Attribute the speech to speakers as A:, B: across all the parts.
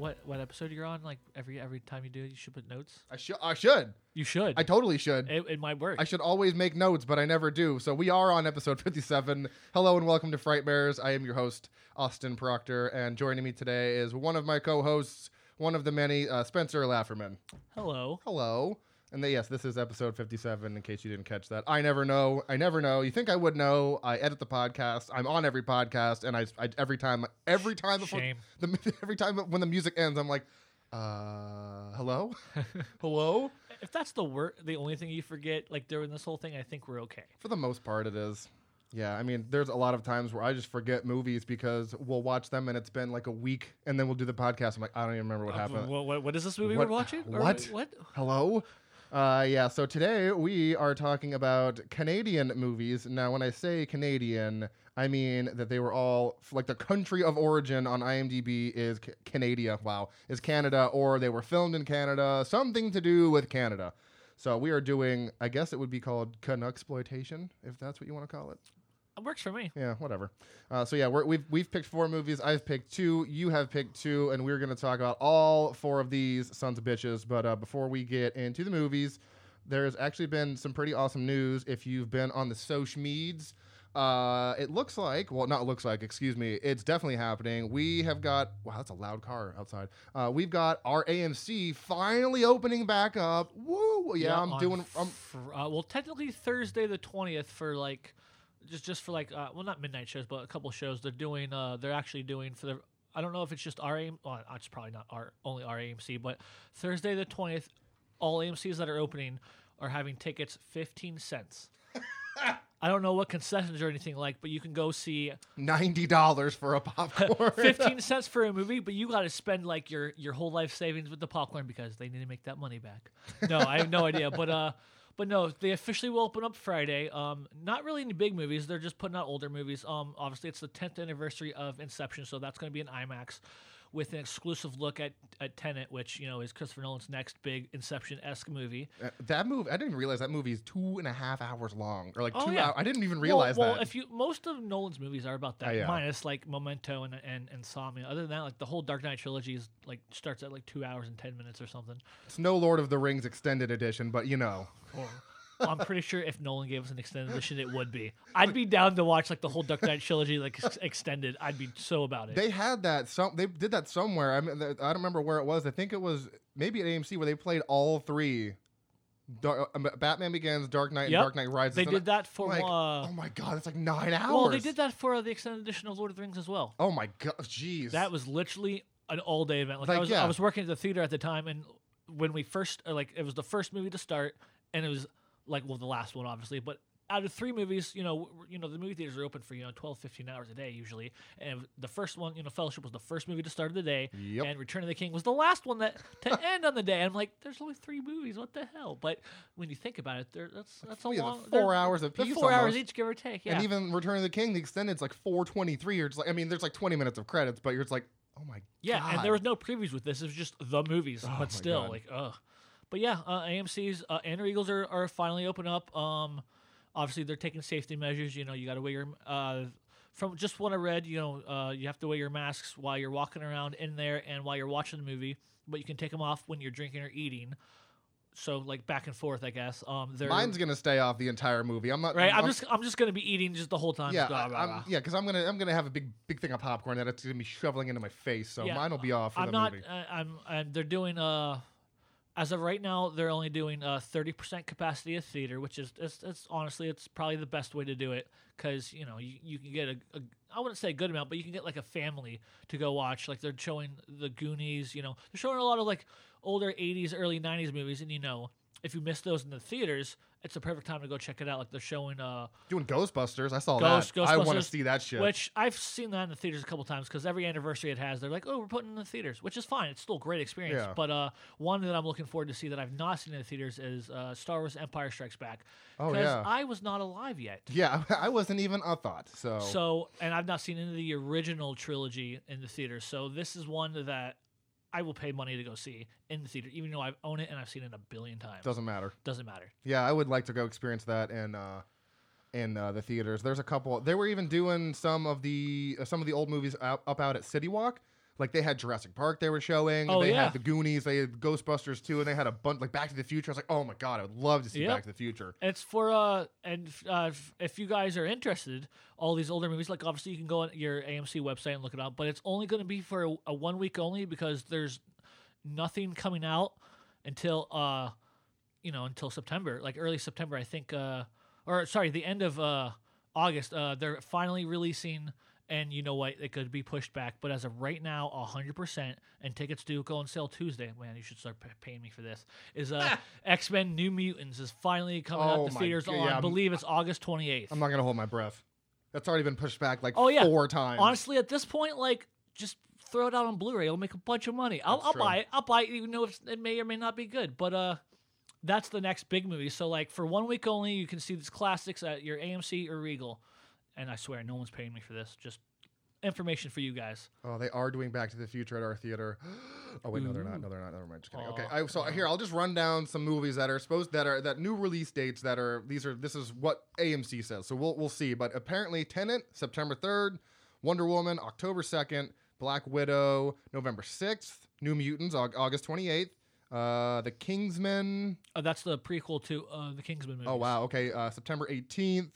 A: what what episode you're on. Like every every time you do it, you should put notes.
B: I should. I should.
A: You should.
B: I totally should.
A: it, it might work.
B: I should always make notes, but I never do. So we are on episode 57. Hello and welcome to Fright Bears. I am your host, Austin Proctor, and joining me today is one of my co-hosts, one of the many, uh, Spencer Lafferman.
A: Hello.
B: Hello. And the, yes, this is episode 57, in case you didn't catch that. I never know. I never know. You think I would know. I edit the podcast. I'm on every podcast, and I, I every time, every time before,
A: Shame.
B: the, every time when the music ends, I'm like, uh, hello? hello?
A: If that's the wor- the only thing you forget, like during this whole thing, I think we're okay.
B: For the most part, it is. Yeah, I mean, there's a lot of times where I just forget movies because we'll watch them and it's been like a week, and then we'll do the podcast. I'm like, I don't even remember what
A: Uh,
B: happened.
A: wh- what, what is this movie
B: What-
A: we're watching? Or
B: what?
A: What?
B: Hello? Uh, yeah, so today we are talking about Canadian movies. Now, when I say Canadian, I mean that they were all, like, the country of origin on IMDb is C- Canada. Wow. Is Canada, or they were filmed in Canada, something to do with Canada. So we are doing, I guess it would be called Canucksploitation, if that's what you want to call it.
A: It works for me.
B: Yeah, whatever. Uh, so yeah, we're, we've we've picked four movies. I've picked two. You have picked two, and we're going to talk about all four of these sons of bitches. But uh, before we get into the movies, there's actually been some pretty awesome news. If you've been on the social meds, uh, it looks like well, not looks like. Excuse me. It's definitely happening. We have got wow, that's a loud car outside. Uh, we've got our AMC finally opening back up. Woo! Yeah, I'm
A: on
B: doing. I'm,
A: fr- uh, well, technically Thursday the twentieth for like, just just for like, uh, well, not midnight shows, but a couple shows. They're doing. Uh, they're actually doing for the. I don't know if it's just our AMC. Well, it's probably not our only our AMC, but Thursday the twentieth, all AMC's that are opening are having tickets fifteen cents. I don't know what concessions or anything like, but you can go see
B: Ninety dollars for a popcorn.
A: 15 cents for a movie, but you got to spend like your your whole life savings with the popcorn because they need to make that money back. No, I have no idea, but uh but no, they officially will open up Friday. Um not really any big movies, they're just putting out older movies. Um obviously it's the 10th anniversary of Inception, so that's going to be an IMAX with an exclusive look at at Tenet, which, you know, is Christopher Nolan's next big Inception-esque movie.
B: Uh, that movie, I didn't realize that movie is two and a half hours long, or like
A: Oh,
B: two
A: yeah.
B: hours. I didn't even
A: Well-
B: realize
A: well,
B: that.
A: if you most of Nolan's movies are about that,
B: Uh, yeah.
A: minus like Memento and, and Insomnia. Other than that, like the whole Dark Knight trilogy is like starts at like two hours and ten minutes or something.
B: it's no Lord of the Rings extended edition, but you know,
A: Or I'm pretty sure if Nolan gave us an extended edition, it would be. I'd be down to watch like the whole Dark Knight trilogy like ex- extended. I'd be so about it.
B: they had that. Some they did that somewhere. I mean, I don't remember where it was. I think it was maybe at AMC where they played all three. Dar- uh, Batman Begins, Dark Knight, and Dark Knight Rises.
A: they
B: And
A: did that for
B: like,
A: uh,
B: oh my god, it's like nine hours.
A: well, they did that for uh, the extended edition of Lord of the Rings as well.
B: Oh my god, jeez.
A: That was literally an all day event. Like,
B: Like,
A: I was
B: yeah.
A: I was working at the theater at the time, and when we first uh, like it was the first movie to start, and it was like well the last one obviously, but out of three movies, you know, you know the movie theaters are open for you know 12, 15 hours a day usually, and the first one, you know, Fellowship was the first movie to start of the day,
B: Yep.
A: and Return of the King was the last one that to end on the day. I'm like, there's only three movies, what the hell? But when you think about it, there that's that's a long
B: four hours apiece
A: four hours each, give or take. Yeah,
B: And even Return of the King, the extended's like four twenty three. You're just like, I mean, there's like twenty minutes of credits, but you're just like, oh my god.
A: Yeah,
B: god.
A: and there was no previews with this. It was just the movies,
B: Oh
A: but still,
B: God.
A: like, ugh. But yeah, uh, AMC's uh, and Regals are, are finally open up. Um, obviously they're taking safety measures. You know, you got to wear your uh, from just what I read. You know, uh, you have to wear your masks while you're walking around in there and while you're watching the movie, but you can take them off when you're drinking or eating. So like back and forth, I guess. Um,
B: Mine's gonna stay off the entire movie. I'm not.
A: right. I'm just I'm just gonna be eating just the whole time.
B: Yeah,
A: Blah,
B: I-
A: blah,
B: I'm,
A: blah.
B: yeah, because I'm gonna I'm gonna have a big big thing of popcorn that it's gonna be shoveling into my face. So
A: Yeah,
B: mine will be off for
A: I'm
B: the
A: not.
B: movie.
A: Uh, I'm. And they're doing. Uh, as of right now, they're only doing uh, a 30% capacity of theater, which is it's, it's honestly it's probably the best way to do it because you know you, you can get a, a I wouldn't say a good amount, but you can get like a family to go watch. Like they're showing the Goonies, you know, they're showing a lot of like older 80s, early 90s movies, and you know if you miss those in the theaters, it's a perfect time to go check it out. Like they're showing uh
B: Doing Ghostbusters, I saw
A: Ghost-
B: that. Ghostbusters, I want to see that shit.
A: Which I've seen that in the theaters a couple times because every anniversary it has, they're like, "Oh, we're putting it in the theaters," which is fine. It's still a great experience.
B: Yeah.
A: But uh, one that I'm looking forward to see that I've not seen in the theaters is uh, Star Wars: Empire Strikes Back.
B: Oh, yeah.
A: I was not alive yet.
B: yeah, I wasn't even a thought. So,
A: So, and I've not seen any of the original trilogy in the theaters. So this is one that I will pay money to go see in the theater, even though I own it and I've seen it a billion times.
B: doesn't matter.
A: Doesn't matter.
B: Yeah, I would like to go experience that in uh, in uh, the theaters. There's a couple. They were even doing some of the uh, some of the old movies out, up out at City Walk. Like they had Jurassic Park they were showing.
A: Oh,
B: they
A: yeah.
B: had the Goonies. They had Ghostbusters too, and they had a bunch like Back to the Future. I was like, oh my god, I would love to see
A: Yep.
B: Back to the Future.
A: It's for uh and uh, if, if you guys are interested, all these older movies, like obviously you can go on your AMC website and look it up, but it's only going to be for a, a one week only because there's nothing coming out until uh you know until September, like early September, I think. Uh, or sorry, the end of uh August. Uh, they're finally releasing. And you know what? It could be pushed back, but as of right now, hundred percent, and tickets do go on sale Tuesday. Man, you should start p- paying me for this. Is uh, X Men New Mutants is finally coming
B: Oh
A: out to
B: my
A: theaters
B: God,
A: on.
B: yeah,
A: I
B: I'm-
A: believe it's August twenty eighth.
B: I'm not gonna hold my breath. That's already been pushed back like
A: Oh, yeah.
B: four times.
A: Honestly, at this point, like just throw it out on Blu-ray. It'll make a bunch of money. I'll,
B: That's
A: I'll
B: true.
A: buy it. I'll buy it, even though it's, it may or may not be good. But uh, that's the next big movie. So like for one week only, you can see these classics at your AMC or Regal. And I swear, no one's paying me for this. Just information for you guys.
B: Oh, they are doing Back to the Future at our theater. oh wait, no, they're not. No, they're not. Never mind. Just kidding.
A: Aw,
B: okay, I, so here I'll just run down some movies that are supposed that are that new release dates that are these are this is what AMC says. So we'll we'll see. But apparently, Tenet September third, Wonder Woman October second, Black Widow November sixth, New Mutants Au- August twenty eighth. Uh, the Kingsman.
A: Uh, that's the prequel to uh, the Kingsman movie.
B: Oh wow. Okay. Uh, September eighteenth.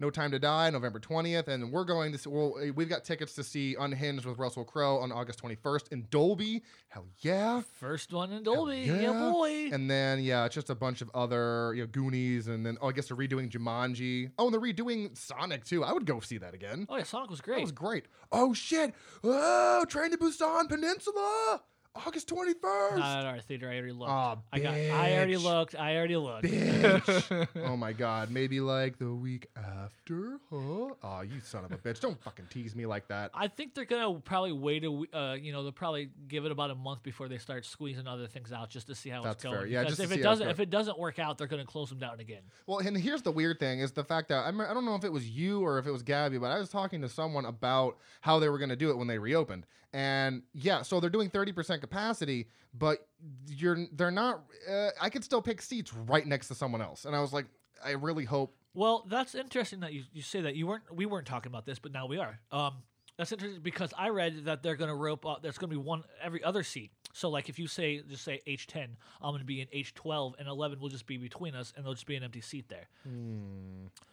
B: No Time to Die, November 20th, and we're going to. See, well, eh, we've got tickets to see Unhinged with Russell Crowe on August 21st in Dolby. Hell yeah!
A: First one in Dolby.
B: yeah.
A: Yeah, boy.
B: And then yeah, it's just a bunch of other you know Goonies, and then oh, I guess they're redoing Jumanji. Oh, and they're redoing Sonic too. I would go see that again.
A: oh yeah, Sonic was great.
B: That was great. Oh shit! Oh, Train to Busan Peninsula, August 21st.
A: Not at our theater. I already looked.
B: Aw,
A: I got. I already
B: bitch.
A: looked. I already looked.
B: bitch. oh my god, maybe like the week after, huh? Oh, you son of a bitch! Don't fucking tease me like that.
A: I think they're gonna probably wait a, w- uh, you know, they'll probably give it about a month before they start squeezing other things out just to see how
B: That's
A: it's going.
B: fair. Yeah,
A: because
B: just
A: if it doesn't, if it doesn't work out, they're gonna close them down again.
B: Well, and here's the weird thing is the fact that I, remember, I don't know if it was you or if it was Gabby, but I was talking to someone about how they were going to do it when they reopened. And yeah, so they're doing 30% capacity, but you're they're not uh, I could still pick seats right next to someone else. And I was like I really hope
A: Well, that's interesting that you, you say that. You weren't we weren't talking about this, but now we are. Um, that's interesting because I read that they're gonna rope. Uh, there's gonna be one every other seat. So like if you say just say H ten, I'm gonna be in H twelve, and eleven will just be between us, and there'll just be an empty seat there.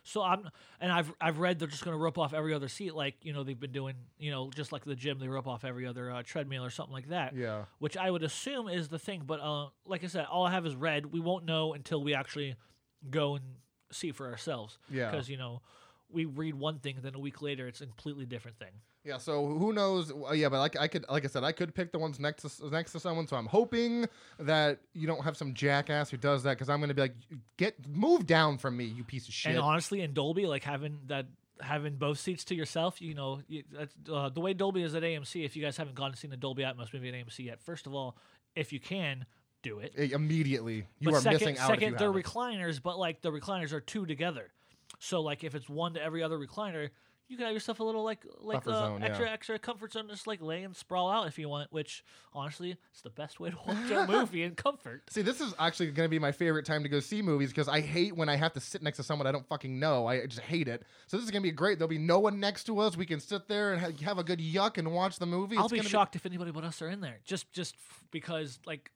A: So I'm and I've I've read they're just gonna rope off every other seat, like you know they've been doing, you know, just like the gym, they rope off every other uh, treadmill or something like that.
B: yeah.
A: Which I would assume is the thing, but uh, like I said, all I have is read. We won't know until we actually go and see for ourselves.
B: Yeah.
A: Because you know, we read one thing, then a week later it's a completely different thing.
B: Yeah, so who knows? uh, Yeah, but like I could, like I said, I could pick the ones next to next to someone. So I'm hoping that you don't have some jackass who does that because I'm going to be like, get move down from me, you piece of shit.
A: And honestly, in Dolby, like having that having both seats to yourself, you know, you, that's, uh, the way Dolby is at AMC. If you guys haven't gone and seen the Dolby Atmos movie at AMC yet, first of all, if you can do it.
B: Immediately, you
A: but
B: are
A: second,
B: missing out.
A: second, they're recliners, but like the recliners are two together. So like if it's one to every other recliner, you can have yourself a little like like uh,
B: zone, yeah.
A: extra extra comfort zone, just like lay and sprawl out if you want. Which honestly, it's the best way to watch a movie in comfort.
B: See, this is actually going to be my favorite time to go see movies because I hate when I have to sit next to someone I don't fucking know. I just hate it. So this is going to be great. There'll be no one next to us. We can sit there and ha- have a good yuck and watch the movie.
A: I'll
B: It's
A: be shocked if anybody but us are in there. Just just f- because like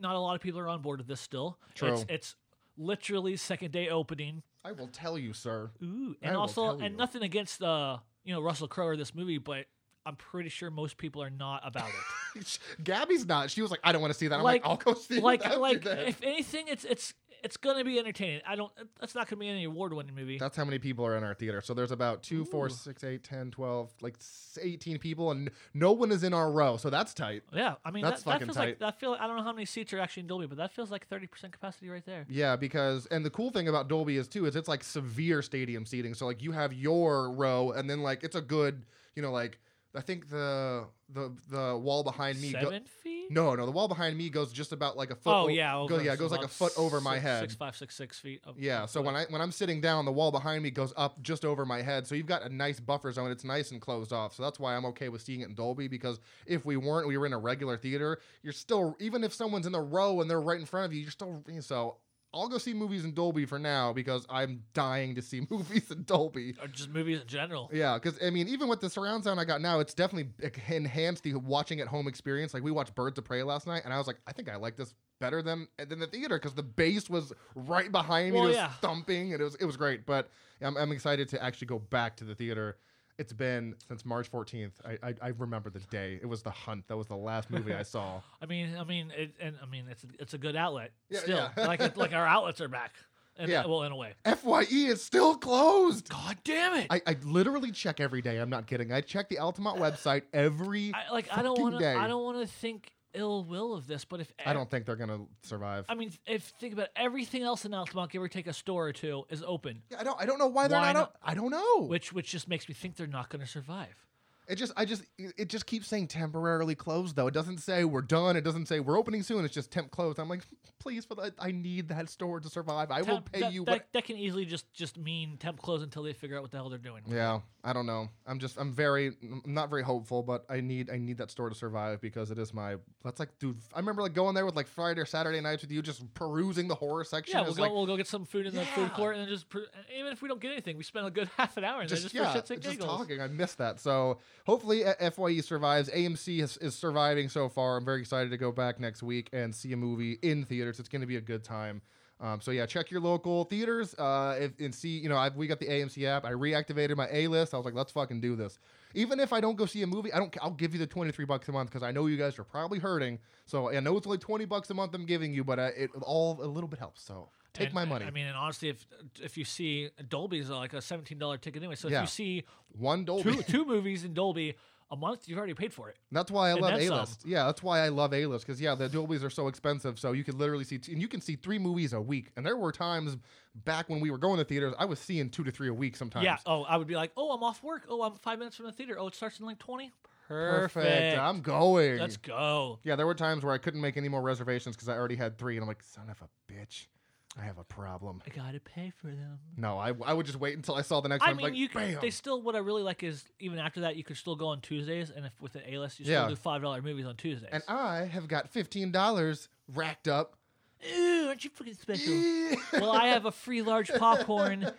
A: not a lot of people are on board with this still.
B: True.
A: It's, it's literally second day opening.
B: I will tell you, sir.
A: Ooh, and
B: will
A: also and
B: you.
A: nothing against uh you know Russell Crowe or this movie, but I'm pretty sure most people are not about it.
B: Gabby's not. She was like, I don't want to see that. I'm like,
A: Like-
B: I'll go see it
A: like like
B: then."
A: if anything, it's it's it's gonna be entertaining. I don't. That's not gonna be any award winning movie.
B: That's how many people are in our theater. So there's about two,
A: Ooh.
B: six, eight, 10, 12, like 18 people, and no one is in our row. So that's tight.
A: yeah, I mean
B: That's
A: that, that
B: fucking
A: feels
B: tight.
A: like that feel. I don't know how many seats are actually in Dolby, but that feels like 30 percent capacity right there.
B: Yeah, because and the cool thing about Dolby is too is it's like severe stadium seating. So like you have your row, and then like it's a good, you know, like I think the the the wall behind me. go-
A: Seven feet.
B: no, no, the wall behind me goes just about like a foot.
A: Oh
B: o-
A: yeah,
B: go,
A: over-
B: yeah, it goes like a foot over my head.
A: Six five, six six feet.
B: Yeah, so when I when I'm sitting down, the wall behind me goes up just over my head. So you've got a nice buffer zone. It's nice and closed off. So that's why I'm okay with seeing it in Dolby because if we weren't, we were in a regular theater. You're still even if someone's in the row and they're right in front of you, you're still so. I'll go see movies in Dolby for now because I'm dying to see movies in Dolby.
A: Or just movies in general.
B: Yeah, because I mean, even with the surround sound I got now, it's definitely enhanced the watching at home experience. Like we watched Birds of Prey last night, and I was like, I think I like this better than than the theater because the bass was right behind me,
A: Well,
B: it was
A: yeah.
B: thumping, and it was it was great. But I'm, I'm excited to actually go back to the theater. It's been since March 14th. I, I I remember the day. It was The Hunt. That was the last movie I saw.
A: I mean, I mean, it, and I mean, it's a, it's a good outlet.
B: Yeah,
A: still,
B: yeah.
A: like it, like our outlets are back. And,
B: Yeah.
A: Well, in a way.
B: FYE is still closed.
A: God damn it!
B: I, I literally check every day. I'm not kidding. I check the Altamonte website every.
A: I, like I don't want to. I don't want to think ill will of this, but if
B: I don't think they're gonna survive.
A: I mean, if think about it, everything else in Altamonte, give or take a store or two, is open,
B: Yeah, I don't. I don't know why they're
A: Why
B: not.
A: not?
B: o- I don't know.
A: which which just makes me think they're not going to survive.
B: It just, I just, it just keeps saying temporarily closed though. It doesn't say we're done. It doesn't say we're opening soon. It's just temp closed. I'm like, please, for that, I need that store to survive. I will
A: Temp-
B: pay
A: that,
B: you
A: that,
B: what.
A: that can easily just just mean temp close until they figure out what the hell they're doing.
B: Yeah, I don't know. I'm just, I'm very, I'm not very hopeful, but I need, I need that store to survive because it is my. That's like, dude, I remember like going there with like Friday or Saturday nights with you, just perusing the horror section.
A: Yeah,
B: It's
A: we'll go.
B: like,
A: we'll go get some food in the
B: Yeah.
A: food court, and then just pr- even if we don't get anything, we spend a good half an hour there
B: just,
A: just
B: yeah,
A: for shits and
B: just
A: giggles.
B: talking. I missed that. So hopefully FYE survives. AMC is, is surviving so far. I'm very excited to go back next week and see a movie in theaters. It's going to be a good time. Um, so yeah, check your local theaters uh, if, and see. You know, I've, we got the AMC app. I reactivated my A list. I was like, let's fucking do this. Even if I don't go see a movie, I don't. I'll give you the 23 bucks a month because I know you guys are probably hurting. So I know it's only 20 bucks a month I'm giving you, but uh, it all a little bit helps. So take
A: And,
B: my money.
A: I mean, and honestly, if if you see Dolby's like a seventeen dollar ticket anyway, so
B: Yeah.
A: if you see
B: One Dolby.
A: two two movies in Dolby a month, you've already paid for it.
B: That's why I
A: And
B: love A list. Yeah, that's why I love A list because yeah, the Dolbys are so expensive. So you can literally see, and you can see three movies a week. And there were times back when we were going to theaters, I was seeing two to three a week sometimes.
A: Yeah. Oh, I would be like, oh, I'm off work. Oh, I'm five minutes from the theater. Oh, it starts in like twenty. Perfect.
B: perfect. I'm going.
A: Let's go.
B: yeah, there were times where I couldn't make any more reservations because I already had three, and I'm like, son of a bitch, I have a problem.
A: I gotta pay for them.
B: No, I, I would just wait until I saw the next
A: I
B: one.
A: mean,
B: like,
A: you can, they still. What I really like is even after that, you could still go on Tuesdays, and if with the A list, you still
B: Yeah.
A: do five dollar movies on Tuesdays.
B: and I have got fifteen dollars racked up.
A: Ooh, aren't you fucking special? well, I have a free large popcorn,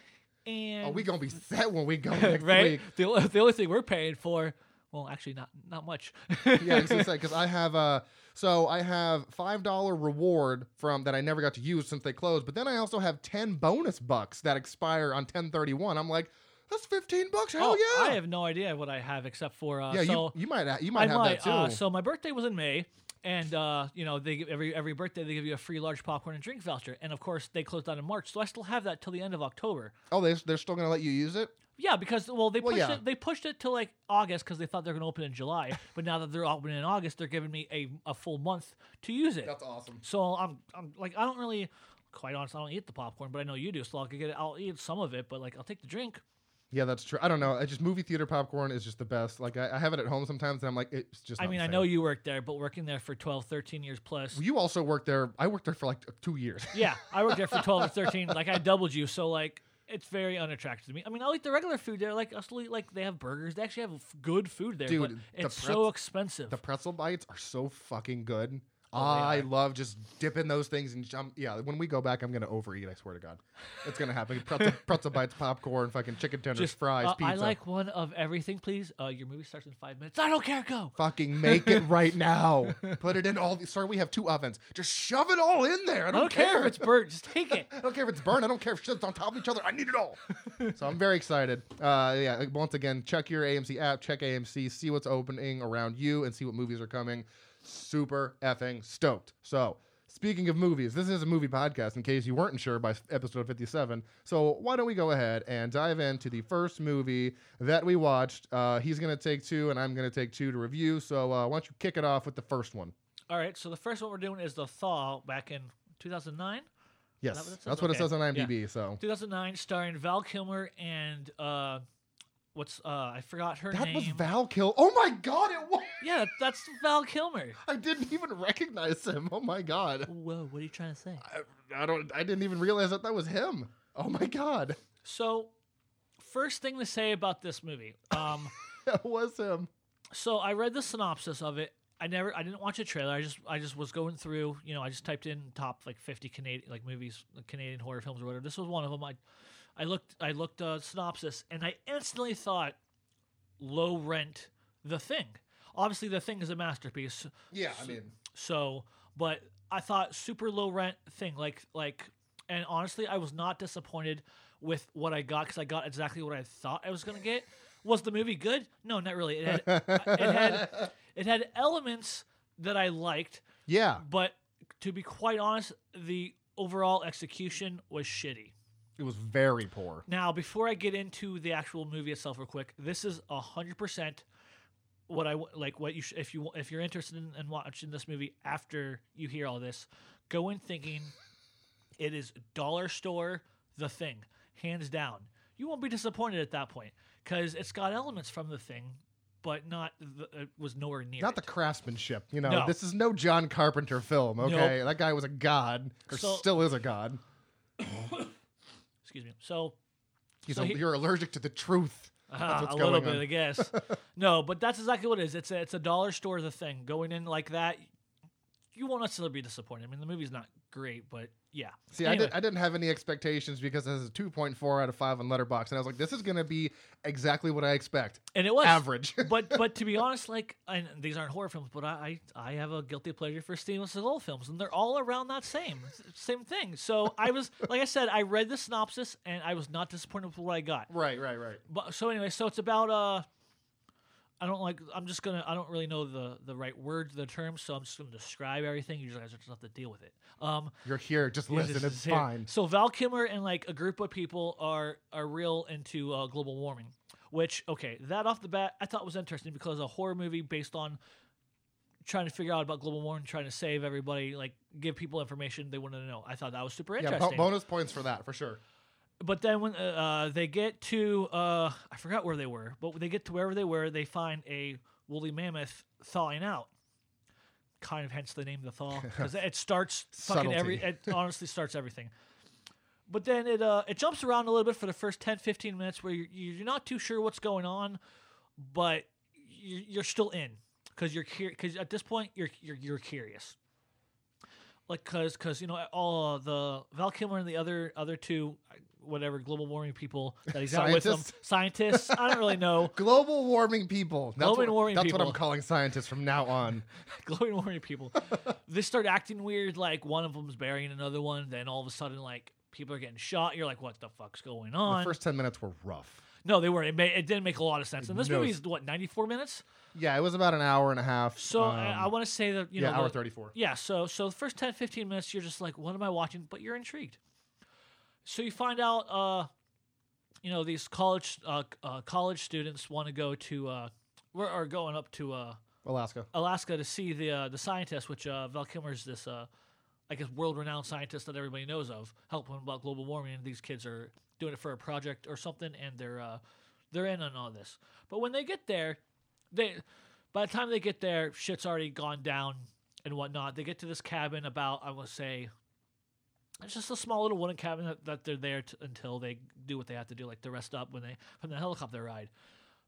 A: and
B: oh, we gonna be set when we go next
A: right.
B: week.
A: The, o- the only thing we're paying for, well, actually, not not much.
B: yeah, gonna because I have uh so I have five dollar reward from that I never got to use since they closed, but then I also have ten bonus bucks that expire on ten thirty one. I'm like, that's fifteen bucks. Hell
A: oh,
B: yeah!
A: I have no idea what I have except for uh,
B: yeah,
A: so
B: you you might ha- you might
A: I
B: have
A: might.
B: that too.
A: Uh, so my birthday was in May, and uh, you know they give every every birthday they give you a free large popcorn and drink voucher, and of course they closed down in March, so I still have that till the end of October.
B: oh, they they're still gonna let you use it.
A: Yeah, because well they
B: Well,
A: pushed
B: yeah.
A: it they pushed it to like August because they thought they're going to open in July, but now that they're opening in August, they're giving me a, a full month to use it.
B: That's awesome.
A: So I'm I'm like I don't really. Quite honest, I don't eat the popcorn, but I know you do, so I'll get it. I'll eat some of it, but like I'll take the drink.
B: Yeah, that's true. I don't know. I just movie theater popcorn is just the best. Like I, I have it at home sometimes, and I'm like, it's just.
A: I
B: not
A: mean,
B: the
A: I
B: same.
A: know you worked there, but working there for 12, 13 years plus.
B: You also worked there. I worked there for like two years.
A: Yeah, I worked there for 12 or 13. Like, I doubled you. So, like, it's very unattractive to me. I mean, I'll eat the regular food there. Like, I'll eat, like, they have burgers. They actually have f- good food there.
B: Dude,
A: but
B: the
A: it's
B: pretz-
A: so expensive.
B: The pretzel bites are so fucking good.
A: Oh,
B: I love just dipping those things and jump. Yeah, when we go back, I'm gonna overeat. I swear to God, it's gonna happen. Pretzel, pretzel bites, popcorn, fucking chicken tenders,
A: Just
B: fries,
A: uh,
B: pizza.
A: I like one of everything, please. Uh, your movie starts in five minutes. I don't care. Go.
B: Fucking make it right now. Put it in all. The, sorry, we have two ovens. Just shove it all in there. I
A: I
B: don't,
A: don't care if it's burnt. Just take it.
B: I don't care if it's burnt. I don't care if shit's on top of each other. I need it all. so I'm very excited. Uh, yeah, once again, check your AMC app, check AMC, see what's opening around you, and see what movies are coming. Super effing stoked. So. Speaking of movies, this is a movie podcast in case you weren't sure by episode 57. So, why don't we go ahead and dive into the first movie that we watched? Uh, he's going to take two, and I'm going to take two to review. So, uh, why don't you kick it off with the first one?
A: All right. So, the first one we're doing is The Thaw back in 2009.
B: Yes,
A: what
B: that's what it says on
A: Yeah.
B: IMDb. So,
A: 2009, starring Val Kilmer and, uh, what's, uh, I forgot her name.
B: that
A: name.
B: was Val Kill. Oh my God, it was.
A: yeah, that's Val Kilmer.
B: I didn't even recognize him. Oh my god.
A: Whoa, what are you trying to say?
B: I, I don't. I didn't even realize that that was him. Oh my god.
A: So, first thing to say about this movie. Um,
B: That was him.
A: so I read the synopsis of it. I never, I didn't watch a trailer. I just, I just was going through. You know, I just typed in top like 50 Canadian like movies, Canadian horror films or whatever. This was one of them. I, I looked, I looked uh, synopsis, and I instantly thought, low rent, The Thing. Obviously, The Thing is a masterpiece.
B: Yeah, I mean,
A: So, but I thought super low rent thing, like like, and honestly, I was not disappointed with what I got because I got exactly what I thought I was gonna get. Was the movie good? No, not really. It had it had it had elements that I liked,
B: yeah,
A: but to be quite honest, the overall execution was shitty.
B: It was very poor.
A: Now, before I get into the actual movie itself, real quick, this is hundred percent what I like. What you sh- if you if you're interested in, in watching this movie after you hear all this, go in thinking it is dollar store the thing, hands down. You won't be disappointed at that point because it's got elements from the thing, but not the, it was nowhere near
B: Not the craftsmanship, you know.
A: No.
B: This is no John Carpenter film, okay? That guy was a god, or
A: So-
B: still is a god.
A: Excuse me. So
B: He's
A: So
B: a,
A: he-
B: you're allergic to the truth.
A: Uh-huh,
B: what's
A: a little bit,
B: on.
A: I guess. no, but that's exactly what it is. It's a, it's a dollar store, the thing. Going in like that, you won't necessarily be disappointed. I mean, the movie's not great, but yeah.
B: See,
A: Anyway,
B: I, did, I didn't have any expectations because it has a 2.4 out of 5 on Letterboxd, and I was like, this is going to be exactly what I expect.
A: and it was
B: Average.
A: but but to be honest, like, and these aren't horror films, but I I, I have a guilty pleasure for Steven Seagal films, and they're all around that same same thing. So I was like I said, I read the synopsis, and I was not disappointed with what I got.
B: right, right, right.
A: But so anyway, so it's about uh I don't like I'm just gonna I don't really know the the right words, the terms, so I'm just gonna describe everything. You guys just have to deal with it. Um
B: You're here. Just listen. It's
A: here.
B: fine.
A: So Val Kilmer and like a group of people are are real into uh, global warming, which okay, that off the bat I thought was interesting because a horror movie based on trying to figure out about global warming, trying to save everybody, like give people information they wanted to know. I thought that was super interesting.
B: Yeah, bonus points for that, for sure.
A: But then when uh, uh, they get to uh, I forgot where they were, but when they get to wherever they were, they find a woolly mammoth thawing out. Kind of hence the name the thaw because it starts fucking every. It honestly starts everything. But then it uh it jumps around a little bit for the first 10, 15 minutes where you're, you're not too sure what's going on, but you're, you're still in because you're because at this point you're you're, you're curious like because because you know all uh, the Val Kilmer and the other other two whatever global warming people that he's got with them
B: Scientists?
A: scientists I don't really know
B: Global warming people. That's,
A: Global
B: what,
A: warming
B: that's what I'm calling scientists from now on.
A: global warming people they start acting weird like one of them's burying another one then all of a sudden like people are getting shot you're like what the fuck's going
B: The
A: on
B: first 10 minutes were rough.
A: no they weren't it, it didn't make a lot of sense and this
B: No.
A: movie is what 94 minutes
B: Yeah, it was about an hour and a half.
A: so
B: um,
A: I, I want to say that you
B: yeah,
A: know
B: hour
A: the-
B: 34.
A: Yeah, so so the first 10 15 minutes you're just like what am I watching but you're intrigued. So you find out uh you know these college uh, uh college students want to go to uh we're are going up to uh
B: Alaska.
A: Alaska to see the uh, the scientist which uh Val Kilmer's this uh I guess world renowned scientist that everybody knows of helping about global warming and these kids are doing it for a project or something and they're uh they're in on all this. But when they get there they by the time they get there, shit's already gone down and whatnot. They get to this cabin about, I want to say, it's just a small little wooden cabin that, that they're there to, until they do what they have to do, like to rest up when they from the helicopter ride.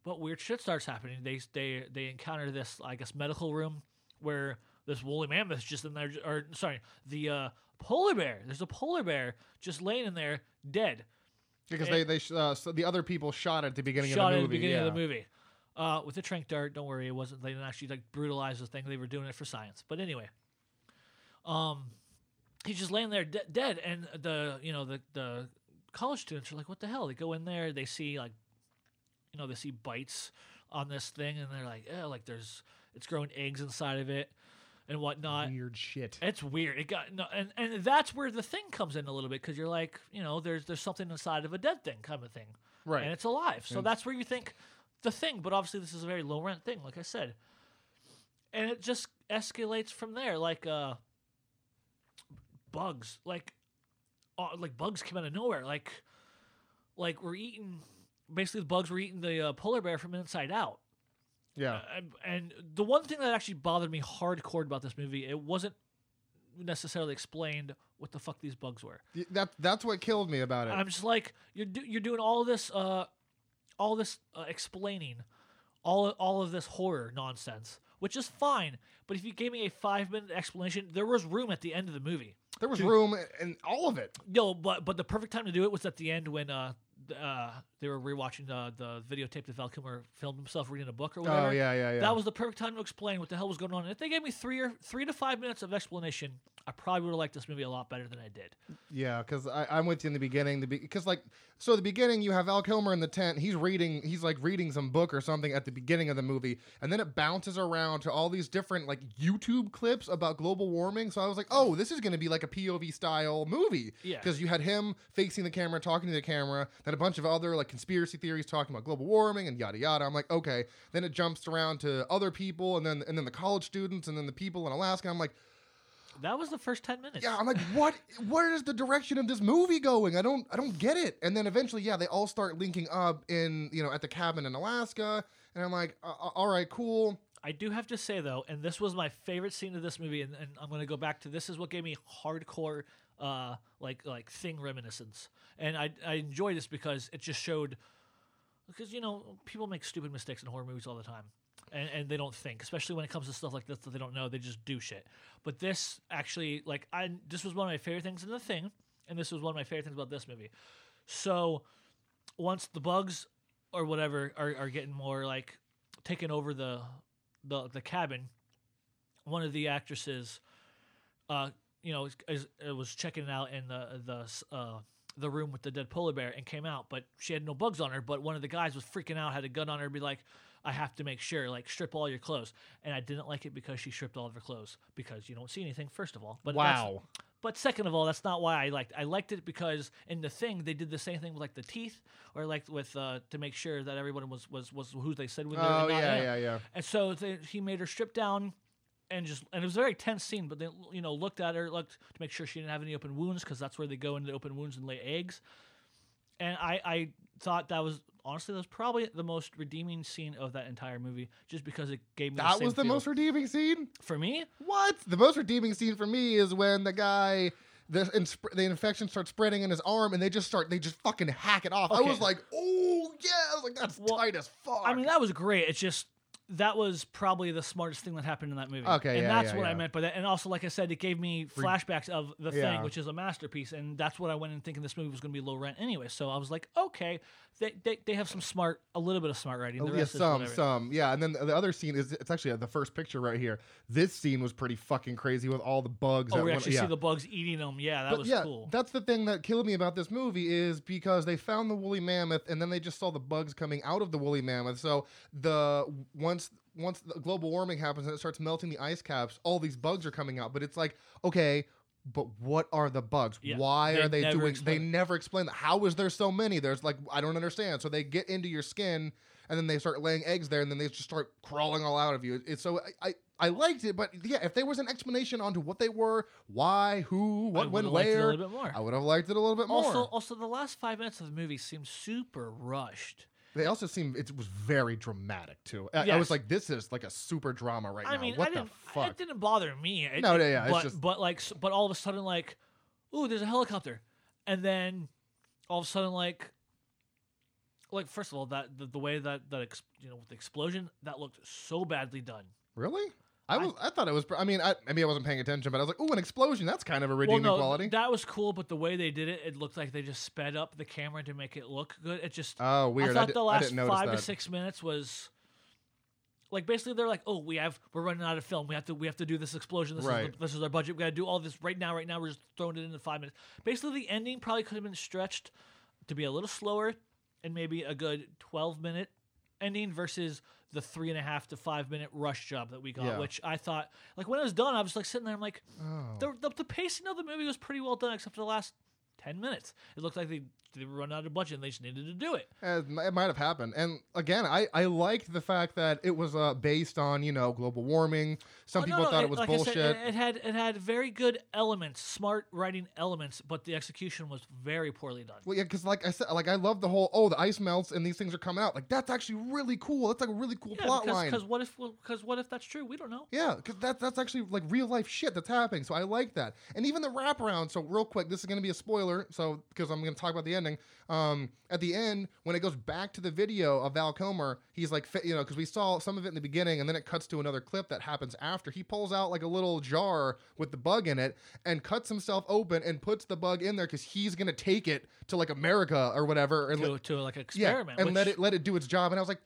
A: But weird shit starts happening. They they they encounter this, I guess, medical room where this woolly mammoth just in there, or sorry, the uh, polar bear. There's a polar bear just laying in there, dead.
B: Because
A: it-
B: they, they uh, so the other people shot at the beginning
A: shot
B: of the movie.
A: at the beginning
B: yeah.
A: of the movie. Uh, with a trank dart, don't worry, it wasn't. They didn't actually like brutalize the thing. They were doing it for science. But anyway, um, he's just laying there de- dead, and the you know the the college students are like, "What the hell?" They go in there, they see like, you know, they see bites on this thing, and they're like, "Yeah, like there's it's growing eggs inside of it and whatnot."
B: Weird shit.
A: It's weird. It got no, and and that's where the thing comes in a little bit because you're like, you know, there's there's something inside of a dead thing, kind of thing
B: Right.
A: and it's alive. So
B: And-
A: that's where you think the thing, but obviously this is a very low rent thing, like I said. And it just escalates from there, like uh bugs, like uh, like bugs came out of nowhere, like like we're eating. Basically, the bugs were eating the uh, polar bear from inside out.
B: yeah.
A: And, and the one thing that actually bothered me hardcore about this movie, it wasn't necessarily explained what the fuck these bugs were.
B: That, that's what killed me about it.
A: I'm just like you're do, you're doing all this uh all this uh, explaining all all of this horror nonsense which is fine. But if you gave me a five minute explanation, there was room at the end of the movie.
B: There was room in all of it.
A: No, but but the perfect time to do it was at the end when uh, uh they were rewatching the the videotape that Val Kilmer filmed himself reading a book or whatever.
B: Oh yeah, yeah, yeah.
A: That was the perfect time to explain what the hell was going on. And if they gave me three or three to five minutes of explanation, I probably would have liked this movie a lot better than I did.
B: Yeah, because I'm with you in the beginning. The because like so the beginning you have Val Kilmer in the tent. He's reading. He's like reading some book or something at the beginning of the movie, and then it bounces around to all these different like YouTube clips about global warming. So I was like, oh, this is going to be like a POV style movie.
A: Yeah.
B: Because you had him facing the camera, talking to the camera, then a bunch of other like conspiracy theories talking about global warming and yada yada. I'm like, okay. Then it jumps around to other people, and then and then the college students, and then the people in Alaska. I'm like.
A: That was the first ten minutes.
B: Yeah, I'm like, what? Where is the direction of this movie going? I don't, I don't get it. And then eventually, yeah, they all start linking up in, you know, at the cabin in Alaska, and I'm like, uh, uh, all right, cool.
A: I do have to say though, and this was my favorite scene of this movie, and, and I'm going to go back to this is what gave me hardcore, uh, like like thing reminiscence, and I I enjoy this because it just showed, because you know people make stupid mistakes in horror movies all the time. And, and they don't think, especially when it comes to stuff like this that they don't know. They just do shit. But this actually, like, I this was one of my favorite things in the thing, and this was one of my favorite things about this movie. So once the bugs or whatever are, are getting more like taking over the the the cabin, one of the actresses, uh, you know, is, is, was checking it out in the the uh, the room with the dead polar bear and came out, but she had no bugs on her. But one of the guys was freaking out, had a gun on her, be like, "I have to make sure, like, strip all your clothes." And I didn't like it because she stripped all of her clothes because you don't see anything, first of all. But
B: Wow.
A: but second of all, that's not why I liked. I liked it because in the thing they did the same thing with like the teeth, or like with uh, to make sure that everyone was was was who they said were
B: Oh yeah, yeah, yeah.
A: And so they, he made her strip down, and just and it was a very tense scene. But they you know looked at her, looked to make sure she didn't have any open wounds because that's where they go into open wounds and lay eggs. And I I thought that was honestly that was probably the most redeeming scene of that entire movie, just because it gave me
B: That
A: same
B: was the
A: feel.
B: most redeeming scene.
A: for me.
B: What? The most redeeming scene for me is when the guy. The, insp- the infection starts spreading in his arm, and they just start. They just fucking hack it off. I was like, "Oh yeah!" I was like, "That's
A: Well,
B: tight as fuck."
A: I mean, that was great. It's just that was probably the smartest thing that happened in that movie.
B: Okay,
A: and
B: yeah,
A: that's
B: yeah,
A: what I meant by that. And also, like I said, it gave me flashbacks of the
B: Yeah.
A: thing, which is a masterpiece, and that's what I went in thinking this movie was going to be low rent anyway. So I was like, okay, they, they, they have some smart, a little bit of smart writing. The
B: Oh, yeah, some, some, yeah. And then the the other scene is it's actually uh, the first picture right here. This scene was pretty fucking crazy with all the bugs.
A: Oh,
B: that
A: we
B: went-
A: actually
B: yeah.
A: see the bugs eating them. Yeah, that
B: But
A: was
B: yeah,
A: cool.
B: That's the thing that killed me about this movie is because they found the woolly mammoth and then they just saw the bugs coming out of the woolly mammoth. So the once once the global warming happens and it starts melting the ice caps, all these bugs are coming out. But it's like, okay, but what are the bugs?
A: Yeah,
B: Why
A: they
B: are they doing?
A: explain
B: They never explain that. How is there so many? There's like I don't understand. So they get into your skin and then they start laying eggs there and then they just start crawling all out of you. It's so I. I I liked it, but yeah, if there was an explanation onto what they were, why, who, what, when,
A: would've liked it a
B: where,
A: little bit more.
B: I would have liked it a little bit more.
A: Also, also, the last five minutes of the movie seemed super rushed.
B: They also seem it was very dramatic too. I, I was like, this is like a super drama right
A: I
B: now.
A: mean,
B: what
A: I
B: the fuck?
A: it didn't bother me. It,
B: No,
A: it-
B: yeah,
A: But,
B: just-
A: but like, but all of a sudden, like, ooh, there's a helicopter, and then all of a sudden, like, like first of all, that the, the way that that ex, you know with the explosion that looked so badly done.
B: really? I was. I, thought it was. I mean, I, maybe I wasn't paying attention, but I was like, "Oh, an explosion! That's kind of a
A: Well,
B: redeeming
A: no,
B: quality."
A: that was cool, but the way they did it, it looked like they just sped up the camera to make it look good. It just
B: oh, weird!
A: I
B: I,
A: thought the
B: I
A: last
B: didn't notice
A: five
B: that.
A: to six minutes was like basically they're like, oh, we have we're running out of film. We have to we have to do this explosion. This is
B: Right.
A: the, this is our budget. We got to do all this right now. Right now, we're just throwing it in in five minutes. Basically, the ending probably could have been stretched to be a little slower and maybe a good twelve minute ending versus the three and a half to five minute rush job that we got.
B: Yeah.
A: Which I thought like when it was done, I was like sitting there. I'm like,
B: Oh.
A: the, the, the pacing of the movie was pretty well done, except for the last 10 minutes. It looked like they, they run out of budget and they just needed to do it.
B: It, it might have happened. And again, I, I liked the fact that it was uh, based on, you know, global warming. Some
A: Oh,
B: people
A: no,
B: thought it was
A: like I
B: bullshit.
A: said, it, it had it had very good elements, smart writing elements, but the execution was very poorly done.
B: well, yeah, because like I said, like I love the whole oh the ice melts and these things are coming out. Like that's actually really cool. That's like a really cool
A: Yeah,
B: plot
A: because,
B: line.
A: because what if because what if that's true? We don't know.
B: Yeah, because that, that's actually like real life shit that's happening. So I like that. And even the wraparound. So real quick, this is going to be a spoiler. So because I'm going to talk about the ending. Ending. Um, at the end, when it goes back to the video of Val Kilmer, he's like, you know, because we saw some of it in the beginning, and then it cuts to another clip that happens after. He pulls out like a little jar with the bug in it and cuts himself open and puts the bug in there because he's gonna take it to like America or whatever, and
A: to,
B: let-
A: to like
B: yeah,
A: experiment.
B: and let it let it do its job. And I was like,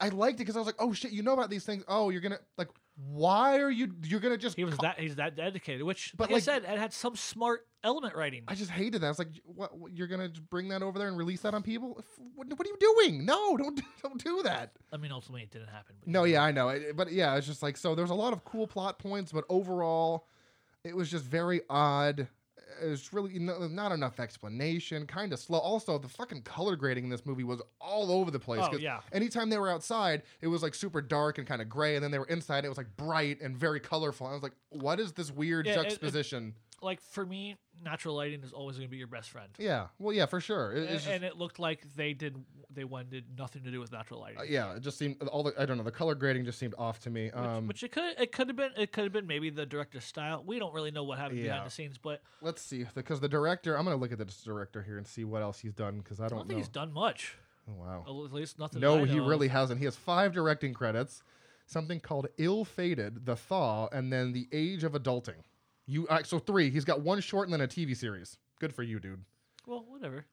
B: I liked it because I was like, oh shit, you know about these things. Oh, you're gonna like, why are you? You're gonna just.
A: He was that he's that dedicated, which,
B: But,
A: like,
B: like-
A: I said, it had some smart element writing.
B: I just hated that. I was like, what? what- You're gonna bring that over there and release that on people? What, what are you doing? No, don't don't do that.
A: I mean, ultimately, it didn't happen.
B: No, yeah, I know, It- but yeah, it's just like so. There's a lot of cool plot points, but overall, it was just very odd. It was really no, not enough explanation. Kind of slow. Also, the fucking color grading in this movie was all over the place.
A: Oh, yeah.
B: Anytime they were outside, it was like super dark and kind of gray, and then they were inside, it was like bright and very colorful. I was like, what is this weird
A: Yeah, it- it-
B: juxtaposition?
A: Like for me, natural lighting is always going to be your best friend.
B: yeah, well, yeah, for sure. It,
A: A-
B: it's just,
A: and it looked like they did they wanted nothing to do with natural lighting.
B: Uh, yeah, it just seemed all the I don't know the color grading just seemed off to me.
A: Which,
B: Um,
A: which it could it could have been it could have been maybe the director's style. We don't really know what happened
B: Yeah.
A: behind the scenes, but
B: let's see because the director. I'm gonna look at the director here and see what else he's done because I
A: I
B: don't,
A: don't think
B: know.
A: he's done much.
B: oh, wow.
A: At least nothing.
B: No, he really hasn't. He has five directing credits. Something called Ill Fated, The Thaw, and then The Age of Adulting. You uh, so three. He's got one short and then a TV series. Good for you, dude.
A: Well, whatever.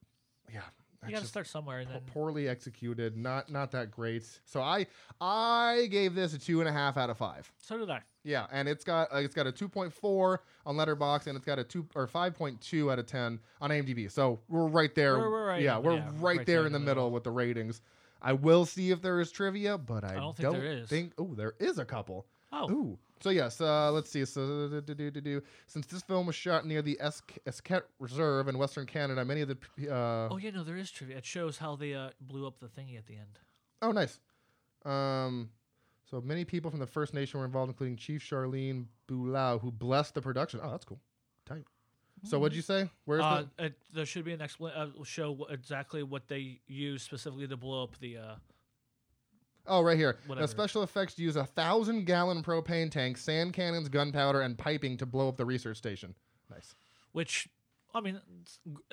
B: Yeah,
A: You got to start somewhere, then
B: poorly executed. Not not that great. So I I gave this a two and a half out of five.
A: so did I.
B: Yeah, and it's got uh, it's got a 2.4 on Letterboxd and it's got a two or 5.2 out of 10 on IMDb. So we're right there.
A: We're- we're right
B: yeah, we're
A: yeah,
B: right, there in the middle. with the ratings. I will see if there is trivia, but I,
A: don't think there is.
B: think- oh, there is a couple.
A: Oh,
B: Ooh. So yes, uh, let's see. So since this film was shot near the Esk- Esquette Reserve in Western Canada, many of the uh,
A: oh yeah, no, there is trivia. It shows how they uh, blew up the thingy at the end.
B: Oh, nice. Um, so many people from the First Nation were involved, including Chief Charlene Belleau, who blessed the production. Oh, that's cool. Tight. So what'd you say? Where's
A: Uh,
B: the?
A: it, there should be an expla- uh, show exactly what they used specifically to blow up the. Uh,
B: Oh, right here. The special effects use a thousand gallon propane tank, sand cannons, gunpowder, and piping to blow up the research station. Nice.
A: which, I mean,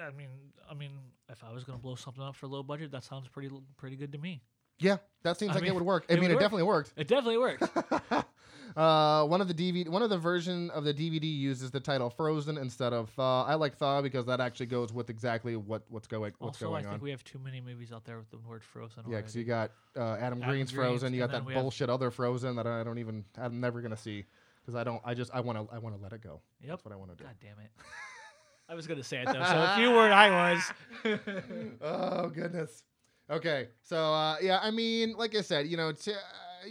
A: I mean, I mean, if I was gonna blow something up for low budget, that sounds pretty pretty good to me.
B: Yeah, that seems
A: I
B: like it would work. I mean, it
A: work.
B: definitely worked.
A: It definitely worked.
B: Uh, one of the DVD, one of the version of the DVD uses the title Frozen instead of Thaw. I like Thaw because that actually goes with exactly what what's going what's
A: also, I think
B: on.
A: we have too many movies out there with the word frozen.
B: Yeah, because
A: already.
B: you got uh, Adam, Green's
A: Green's,
B: Frozen. You got that bullshit other Frozen that I don't even. I'm never gonna see because I don't. I just. I want to. I want to let it go.
A: Yep.
B: That's what I want to do.
A: God damn it. I was gonna say it though. So if you were, I was.
B: oh goodness. Okay, so uh, yeah, I mean, like I said, you know, t- uh,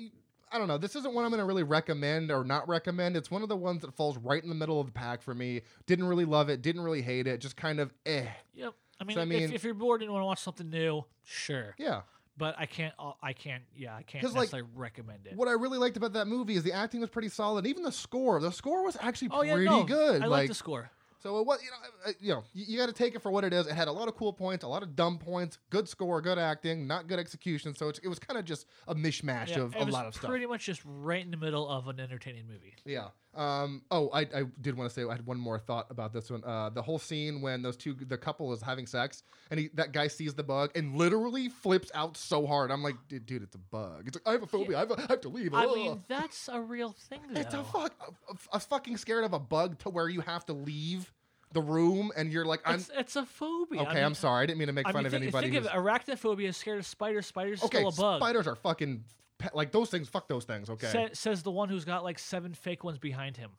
B: I don't know. This isn't one I'm going to really recommend or not recommend. It's one of the ones that falls right in the middle of the pack for me. Didn't really love it. Didn't really hate it. Just kind of eh.
A: Yep. I mean,
B: So, I
A: if,
B: mean-
A: if you're bored and want to watch something new, sure.
B: Yeah.
A: But I can't. uh, I can't. Yeah, I can't
B: 'Cause, like,
A: necessarily recommend it.
B: What I really liked about that movie is the acting was pretty solid. Even the score. The score was actually
A: oh yeah,
B: pretty
A: no,
B: good.
A: I like the score.
B: So it was, you know, you know, you, you got to take it for what it is. It had a lot of cool points, a lot of dumb points, good score, good acting, not good execution. So it's, it was kind of just a mishmash
A: Yeah,
B: of a lot of stuff.
A: pretty much just right in the middle of an entertaining movie.
B: Yeah. Um. Oh, I, I did want to say I had one more thought about this one. Uh, the whole scene when those two, the couple is having sex, and he, that guy sees the bug and literally flips out so hard. I'm like, dude, dude it's a bug. It's like I have a phobia. I, have a, I have to leave.
A: I
B: Ugh."
A: mean, that's a real thing. Though.
B: It's a fuck. A, a- a fucking scared of a bug to where you have to leave the room and you're like, I'm
A: It's, it's a phobia.
B: okay.
A: I mean,
B: I'm sorry. I didn't mean to make
A: I
B: fun
A: mean,
B: of
A: think,
B: anybody.
A: think of arachnophobia, scared of spiders. Spiders
B: okay,
A: still a bug.
B: spiders are fucking pe- like those things. Fuck those things. Okay.
A: Sa- says the one who's got like seven fake ones behind him.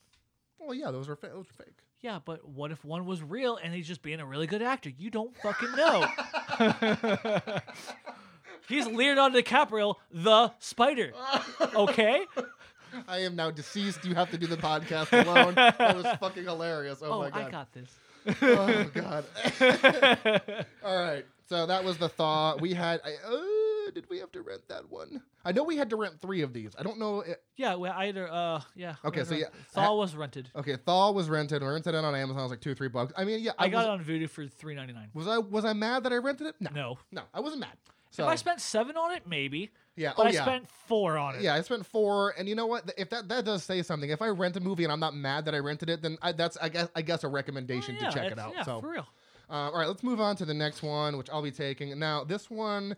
B: well, yeah, those are fa- those are fake.
A: Yeah, but what if one was real and he's just being a really good actor? You don't fucking know. he's Leonardo DiCaprio, the spider. Okay?
B: I am now deceased. You have to do the podcast alone. that was fucking hilarious. Oh,
A: Oh,
B: my god.
A: I got this.
B: oh god. All right. So that was the thaw. We had. I, uh, did we have to rent that one? I know we had to rent three of these. I don't know. i-
A: Yeah, well, either uh, yeah.
B: Okay, so yeah,
A: Thaw
B: ha-
A: was rented.
B: Okay, thaw was rented. We rented it on Amazon. It was like two, three bucks. I mean, yeah.
A: I, got
B: was,
A: it on Vudu for three ninety nine.
B: Was I was I mad that I rented it? No,
A: No,
B: no, I wasn't mad. So
A: if I spent seven on it, maybe.
B: yeah,
A: But
B: oh
A: I
B: yeah,
A: spent four on it.
B: yeah. I spent four, and you know what? If that that does say something. If I rent a movie and I'm not mad that I rented it, then I, that's I guess I guess a
A: Oh,
B: recommendation
A: yeah,
B: to check it out.
A: Yeah,
B: so
A: for real.
B: Uh, all right, let's move on to the next one, which I'll be taking. Now, this one,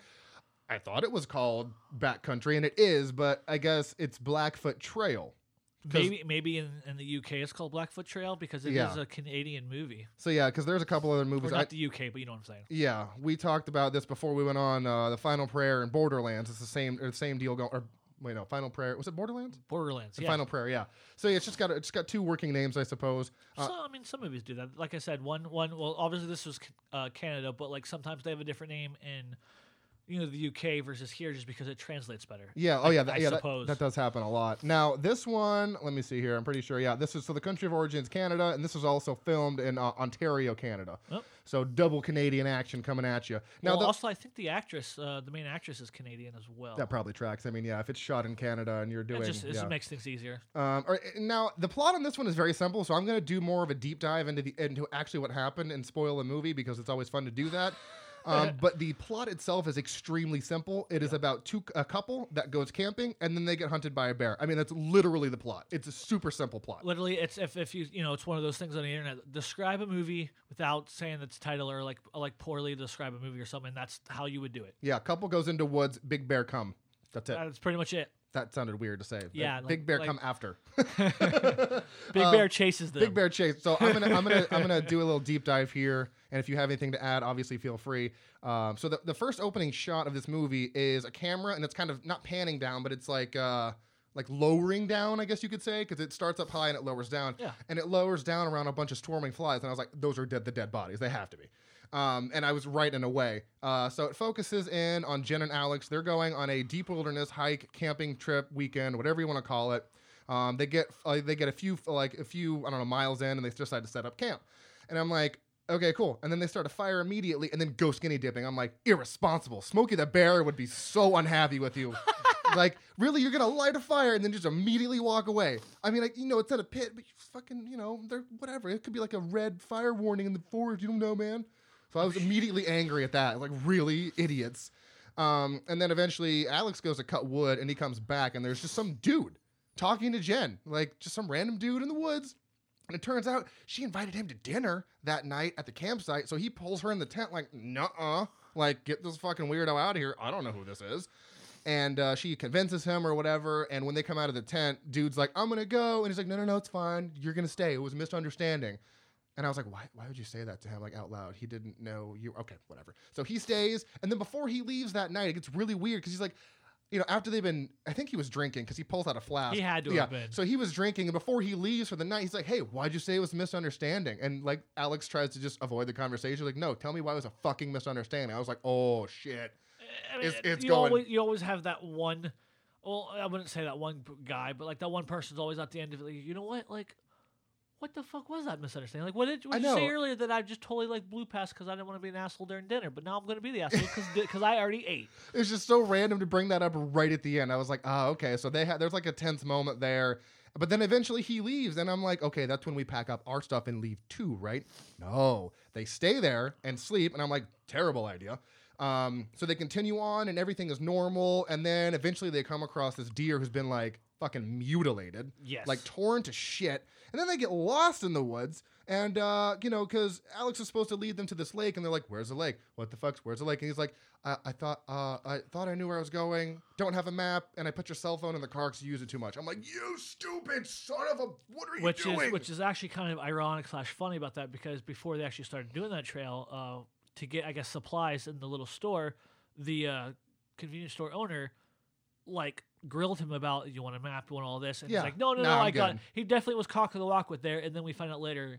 B: I thought it was called Backcountry, and it is, but I guess it's Blackfoot Trail.
A: Maybe maybe in, in the UK it's called Blackfoot Trail because it is
B: Yeah.
A: a Canadian movie.
B: So yeah, because there's a couple other
A: Or
B: movies.
A: not
B: I,
A: the UK, but you know what I'm saying.
B: yeah, we talked about this before we went on uh, the Final Prayer and Borderlands. It's the same, or the same deal going. Or wait, no, Final Prayer was it Borderlands?
A: Borderlands.
B: The
A: Yeah.
B: Final Prayer, yeah. So yeah, it's just got it's just got two working names, I suppose. Uh,
A: so I mean, some movies do that. Like I said, one one. Well, obviously this was uh, Canada, but like sometimes they have a different name in, you know, the UK versus here, just because it translates better.
B: Yeah. Oh, yeah.
A: I
B: That, yeah.
A: Suppose.
B: that does happen a lot. Now, this one, let me see here. I'm pretty sure. Yeah. This is so the country of origin is Canada, and this is also filmed in uh, Ontario, Canada.
A: Oh.
B: So double Canadian action coming at you. Now,
A: well,
B: the-
A: also I think the actress, uh, the main actress, is Canadian as well.
B: that probably tracks. I mean, yeah. If it's shot in Canada and you're
A: It
B: doing,
A: just, it
B: yeah.
A: just makes things easier.
B: Um, or, now the plot on this one is very simple, so I'm going to do more of a deep dive into the into actually what happened and spoil the movie because it's always fun to do that. Um, but the plot itself is extremely simple. It is about two a couple that goes camping and then they get hunted by a bear. I mean, that's literally the plot. It's a super simple plot.
A: Literally, it's if, if you you know it's one of those things on the internet. Describe a movie without saying its title or like like poorly describe a movie or something. That's how you would do it.
B: Yeah, couple goes into woods, big bear come. That's it.
A: That's pretty much it.
B: That sounded weird to say.
A: Yeah, like-
B: big bear
A: like-
B: come after.
A: Big
B: Um,
A: Bear chases them.
B: Big bear chase. So I'm gonna I'm gonna I'm gonna do a little deep dive here, and if you have anything to add, obviously feel free. Um, so the the first opening shot of this movie is a camera, and it's kind of not panning down, but it's like uh like lowering down, I guess you could say, because it starts up high and it lowers down,
A: Yeah.
B: and it lowers down around a bunch of swarming flies, and I was like, those are dead the dead bodies. They have to be. Um, and I was right in a way. Uh, so it focuses in on Jen and Alex. They're going on a deep wilderness hike, camping trip, weekend, whatever you want to call it. Um, they get uh, they get a few like a few I don't know miles in, and they decide to set up camp. And I'm like, okay, cool. And then they start a fire immediately, and then go skinny dipping. I'm like, irresponsible. Smokey the Bear would be so unhappy with you. like, really, you're gonna light a fire and then just immediately walk away? I mean, like, you know, it's at a pit, but you fucking, you know, they're whatever. It could be like a red fire warning in the forest. You don't know, man. So I was immediately angry at that. Like, really, idiots. Um, and then eventually, Alex goes to cut wood, and he comes back, and there's just some dude talking to Jen, like just some random dude in the woods. And it turns out she invited him to dinner that night at the campsite. So he pulls her in the tent, like, nuh-uh. Like, get this fucking weirdo out of here. I don't know who this is. And uh, she convinces him or whatever. And when they come out of the tent, dude's like, I'm to go. And he's like, no, no, no, it's fine. You're to stay. It was a misunderstanding. And I was like, why, why would you say that to him, like out loud? He didn't know you. Okay, whatever. So he stays. And then before he leaves that night, it gets really weird because he's like, you know, after they've been, I think he was drinking because he pulls out a flask.
A: He had to
B: yeah.
A: have been.
B: So he was drinking, and before he leaves for the night, he's like, "Hey, why'd you say it was a misunderstanding?" And like Alex tries to just avoid the conversation, like, "No, tell me why it was a fucking misunderstanding." I was like, "Oh shit."
A: I mean,
B: It's- it's
A: you
B: going-
A: Always, you always have that one. Well, I wouldn't say that one guy, but like that one person's always at the end of it. Like, you know what? Like, what the fuck was that misunderstanding? Like, what did, what did you say earlier that I just totally like blew past because I didn't want to be an asshole during dinner, but now I'm going to be the asshole because I already ate.
B: It's just so random to bring that up right at the end. I was like, "Ah, okay." So they had there's like a tense moment there. But then eventually he leaves, and I'm like, okay, that's when we pack up our stuff and leave too, right? No, they stay there and sleep, and I'm like, terrible idea. Um, so they continue on, and everything is normal, and then eventually they come across this deer who's been like fucking mutilated,
A: Yes.
B: like torn to shit, and then they get lost in the woods, and uh, you know, because Alex is supposed to lead them to this lake, and they're like, "Where's the lake? What the fuck's where's the lake?" And he's like, I, I thought, uh, I thought I knew where I was going. Don't have a map, and I put your cell phone in the car because you use it too much. I'm like, you stupid son of a, what are you
A: which
B: doing?
A: is which is actually kind of ironic slash funny about that because before they actually started doing that trail uh, to get I guess supplies in the little store, the uh, convenience store owner like grilled him about you want a map, you want all this, and
B: Yeah.
A: he's like, no, no, no,
B: I'm
A: I got. It. He definitely was cock of the walk with there, and then we find out later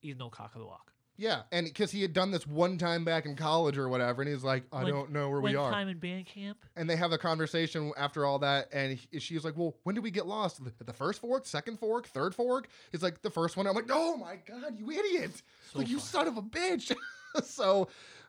A: he's no cock of the walk.
B: yeah, and because he had done this one time back in college or whatever, and he's like, I
A: One-
B: don't know where we are.
A: time in band camp.
B: And they have a conversation after all that, and he, she was like, "Well, when did we get lost? At the first fork, second fork, third fork?" He's like, "The first one." I'm like, "Oh my god, you idiot!
A: So
B: like you son of a bitch!" so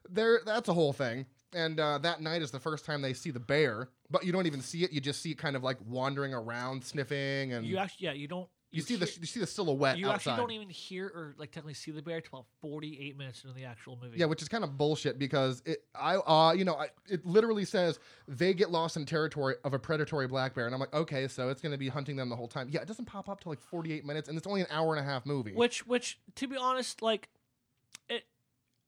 B: there, that's a whole thing. And uh, that night is the first time they see the bear, but you don't even see it. You just see it kind of like wandering around, sniffing, and
A: You actually, yeah, you don't.
B: you see the
A: hear-
B: you see the silhouette
A: You
B: outside.
A: actually don't even hear or like technically see the bear till about forty-eight minutes into the actual movie.
B: Yeah, which is kind of bullshit because it, I, uh, you know, I, it literally says they get lost in territory of a predatory black bear, and I'm like, okay, so it's going to be hunting them the whole time. Yeah, it doesn't pop up till like 48 minutes, and it's only an hour and a half movie.
A: Which, which, to be honest, like, it,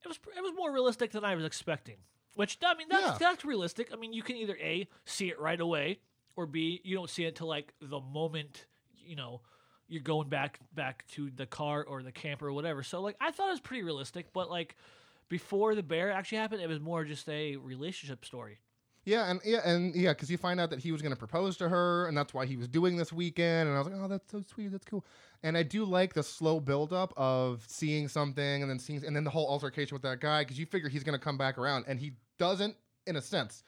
A: it was it was more realistic than I was expecting. Which I mean that's
B: Yeah.
A: that's realistic. I mean you can either a see it right away or b you don't see it till like the moment you know you're going back back to the car or the camper or whatever. So like I thought it was pretty realistic, but like before the bear actually happened, it was more just a relationship story.
B: Yeah, and yeah, and yeah, because you find out that he was going to propose to her, and that's why he was doing this weekend. And I was like, oh, that's so sweet, that's cool. And I do like the slow buildup of seeing something, and then seeing, and then the whole altercation with that guy, because you figure he's going to come back around, and he doesn't, in a sense.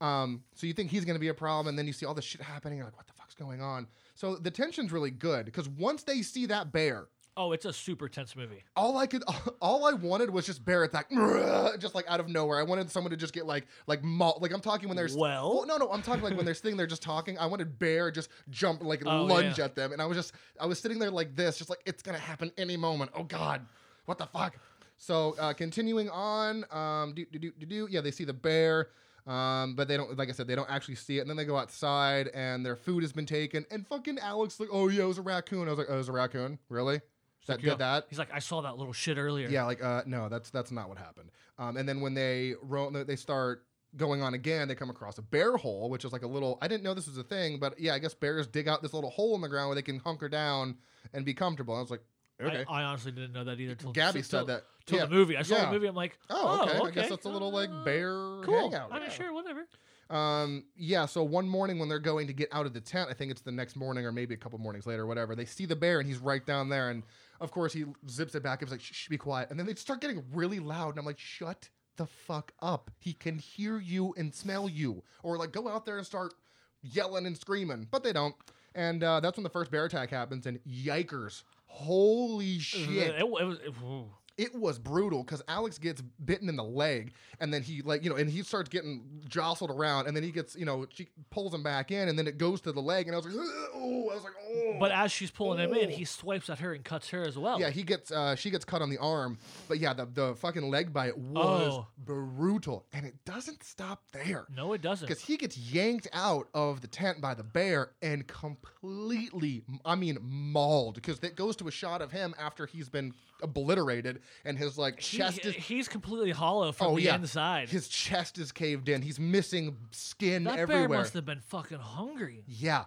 B: Um, so you think he's going to be a problem, and then you see all this shit happening. You're like, what the fuck's going on? So the tension's really good because once they see that bear,
A: Oh, it's a super tense movie.
B: all I could, all I wanted was just bear attack, just like out of nowhere. I wanted someone to just get like, like, maul- like I'm talking when there's
A: Well-
B: no, no, I'm talking like when they're sitting there just talking. I wanted bear just jump like
A: Oh,
B: lunge
A: yeah.
B: at them, and I was just, I was sitting there like this, just like it's gonna happen any moment. Oh God, what the fuck? So uh, continuing on, um, do do do do do. Yeah, they see the bear. Um, but they don't, like I said, they don't actually see it. And then they go outside and their food has been taken. And fucking Alex, like, oh yeah, it was a raccoon. I was like, oh, it was a raccoon? Really? That
A: Yeah.
B: did that?
A: He's like, I saw that little shit earlier.
B: Yeah, like uh, no, that's that's not what happened. Um, and then when they ro- they start going on again, they come across a bear hole, which is like a little. I didn't know this was a thing, but yeah, I guess bears dig out this little hole in the ground where they can hunker down and be comfortable. And I was like, okay.
A: I, I honestly didn't know that either. Till
B: Gabby
A: till-
B: said that.
A: till
B: yeah.
A: the movie. I saw
B: yeah.
A: the movie. I'm like,
B: Oh, okay.
A: okay.
B: I guess that's a little like
A: Uh,
B: bear
A: Cool.
B: hangout.
A: I mean,
B: yeah.
A: sure, whatever.
B: Um, yeah, so one morning when they're going to get out of the tent, I think it's the next morning or maybe a couple mornings later, whatever, they see the bear and he's right down there. And of course, he zips it back. He's like, shh, shh, be quiet. And then they start getting really loud. And I'm like, shut the fuck up. He can hear you and smell you. Or like, go out there and start yelling and screaming. But they don't. And uh, that's when the first bear attack happens. And yikers. Holy shit
A: It, it was. It.
B: It was brutal because Alex gets bitten in the leg, and then he like you know, and he starts getting jostled around, and then he gets you know, she pulls him back in, and then it goes to the leg, and I was like, oh, I was like, oh.
A: But as she's pulling him in,
B: Oh.
A: he swipes at her and cuts her as well.
B: yeah, he gets uh she gets cut on the arm, but yeah, the the fucking leg bite was
A: Oh.
B: brutal, and it doesn't stop there.
A: No, it doesn't.
B: Because he gets yanked out of the tent by the bear and completely, I mean, mauled. Because it goes to a shot of him after he's been obliterated and his like
A: He-
B: chest is
A: he's completely hollow from
B: Oh,
A: the
B: yeah.
A: inside.
B: His chest is caved in. He's missing skin everywhere.
A: that
B: everywhere.
A: bear must have been fucking hungry.
B: yeah,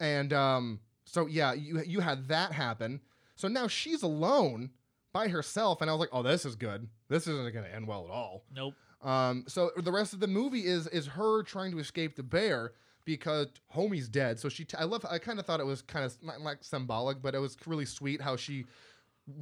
B: and um, so yeah, you you had that happen. So now she's alone by herself, and I was like, oh, this is good. This isn't going to end well at all.
A: Nope.
B: Um, so the rest of the movie is is her trying to escape the bear because homie's dead. So she, t- I love, I kind of thought it was kind of like symbolic, but it was really sweet how she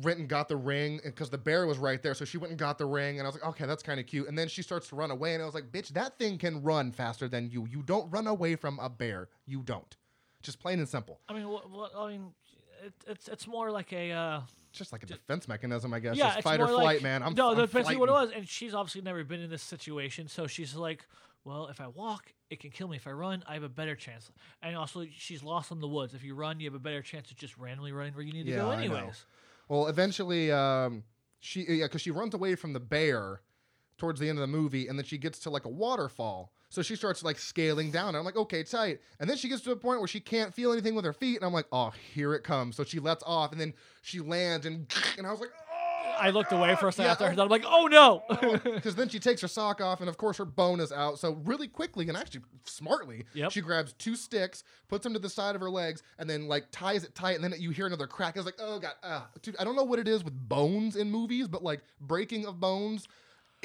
B: went and got the ring because the bear was right there. So she went and got the ring, and I was like, okay, that's kind of cute. And then she starts to run away, and I was like, bitch, that thing can run faster than you. You don't run away from a bear. You don't. Just plain and simple.
A: I mean, what, what, I mean, it, it's it's more like a. Uh,
B: Just like a defense mechanism, I guess.
A: yeah,
B: Just
A: it's
B: fight or flight,
A: like,
B: man. I'm
A: no,
B: I'm
A: that's basically what it was. And she's obviously never been in this situation, so she's like, well, if I walk, it can kill me. If I run, I have a better chance. And also, she's lost in the woods. If you run, you have a better chance of just randomly running where you need to
B: Yeah,
A: go,
B: I know.
A: anyways.
B: Well, eventually, um, she yeah, because she runs away from the bear towards the end of the movie, and then she gets to like a waterfall. So she starts like scaling down. And I'm like, okay, tight. And then she gets to a point where she can't feel anything with her feet, and I'm like, oh, here it comes. So she lets off, and then she lands, and and I was like,
A: I looked away for a second
B: Yeah,
A: after I heard that. I'm like, oh no!
B: because then she takes her sock off, and of course her bone is out. So really quickly and actually smartly,
A: Yep.
B: she grabs two sticks, puts them to the side of her legs, and then like ties it tight. And then you hear another crack. I was like, oh god, uh, dude, I don't know what it is with bones in movies, but like breaking of bones,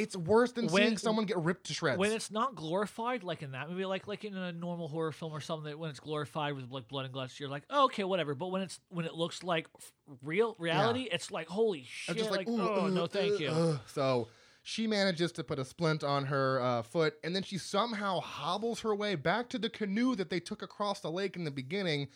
B: it's worse than
A: When-
B: seeing someone get ripped to shreds.
A: when it's not glorified, like in that movie, like like in a normal horror film or something, that when it's glorified with like blood and guts, you're like, oh, okay, whatever. But when it's when it looks like real reality, it's like, holy shit, I'm
B: just like,
A: like,
B: "Ooh,
A: oh
B: uh,
A: no, thank
B: uh,
A: you.
B: uh." So she manages to put a splint on her uh, foot, and then she somehow hobbles her way back to the canoe that they took across the lake in the beginning.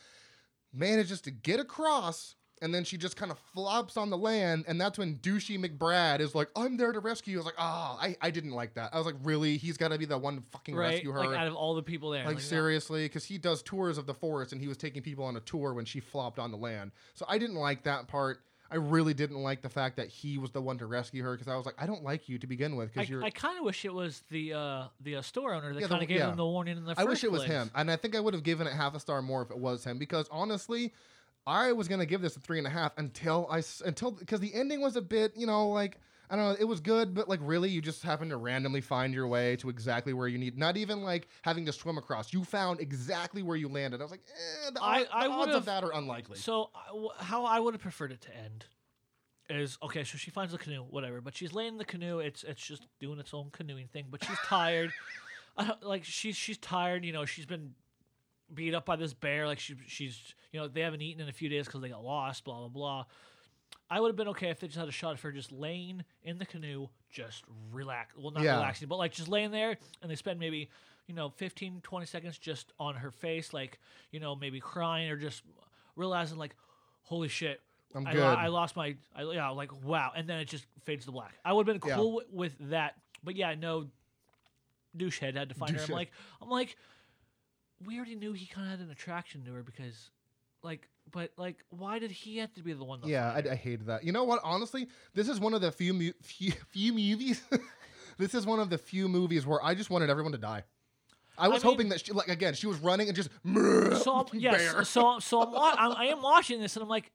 B: Manages to get across, and then she just kind of flops on the land, and that's when douchey McBrad is like, "I'm there to rescue." you." I was like, "Ah, I, I didn't like that." I was like, "Really? He's got to be the one to fucking
A: right?
B: rescue her."
A: Like out of all the people there,
B: Like
A: no.
B: seriously, because he does tours of the forest, and he was taking people on a tour when she flopped on the land. So I didn't like that part. I really didn't like the fact that he was the one to rescue her because I was like, I don't like you to begin with because you're.
A: I kind of wish it was the uh, the uh, store owner that
B: Yeah,
A: kind of gave
B: yeah.
A: him the warning in the first.
B: I wish it was
A: place.
B: him, and I think I would have given it half a star more if it was him because honestly, I was gonna give this a three and a half until I until because the ending was a bit, you know, like I don't know. It was good, but like really, you just happen to randomly find your way to exactly where you need. Not even like having to swim across. You found exactly where you landed. I was like, eh, the,
A: I-
B: odd-
A: I
B: the odds of that are unlikely.
A: So how I would have preferred it to end is okay. So she finds the canoe, whatever, but she's laying in the canoe. It's it's just doing its own canoeing thing, but she's tired. I don't, like she's she's tired. You know, she's been beat up by this bear. Like she she's you know they haven't eaten in a few days because they got lost. Blah blah blah. I would have been okay if they just had a shot of her just laying in the canoe, just relax. Well, not
B: Yeah.
A: relaxing, but like just laying there, and they spend maybe you know 15, 20 seconds just on her face, like you know maybe crying or just realizing like, holy shit.
B: I'm
A: I,
B: good.
A: I lost my, I, yeah, like wow, and then it just fades to black. I would have been
B: Yeah.
A: cool wi- with that, but yeah, no, douchehead had to find her. I'm like, I'm like, we already knew he kind of had an attraction to her because, like, but like, why did he have to be the one? To
B: yeah, I? I hated that. You know what? Honestly, this is one of the few mu- few, few movies. this is one of the few movies where I just wanted everyone to die. I was
A: mean-
B: hoping that she, like again, she was running and just
A: so I'm, yes,
B: bear.
A: so so I'm, I'm I am watching this and I'm like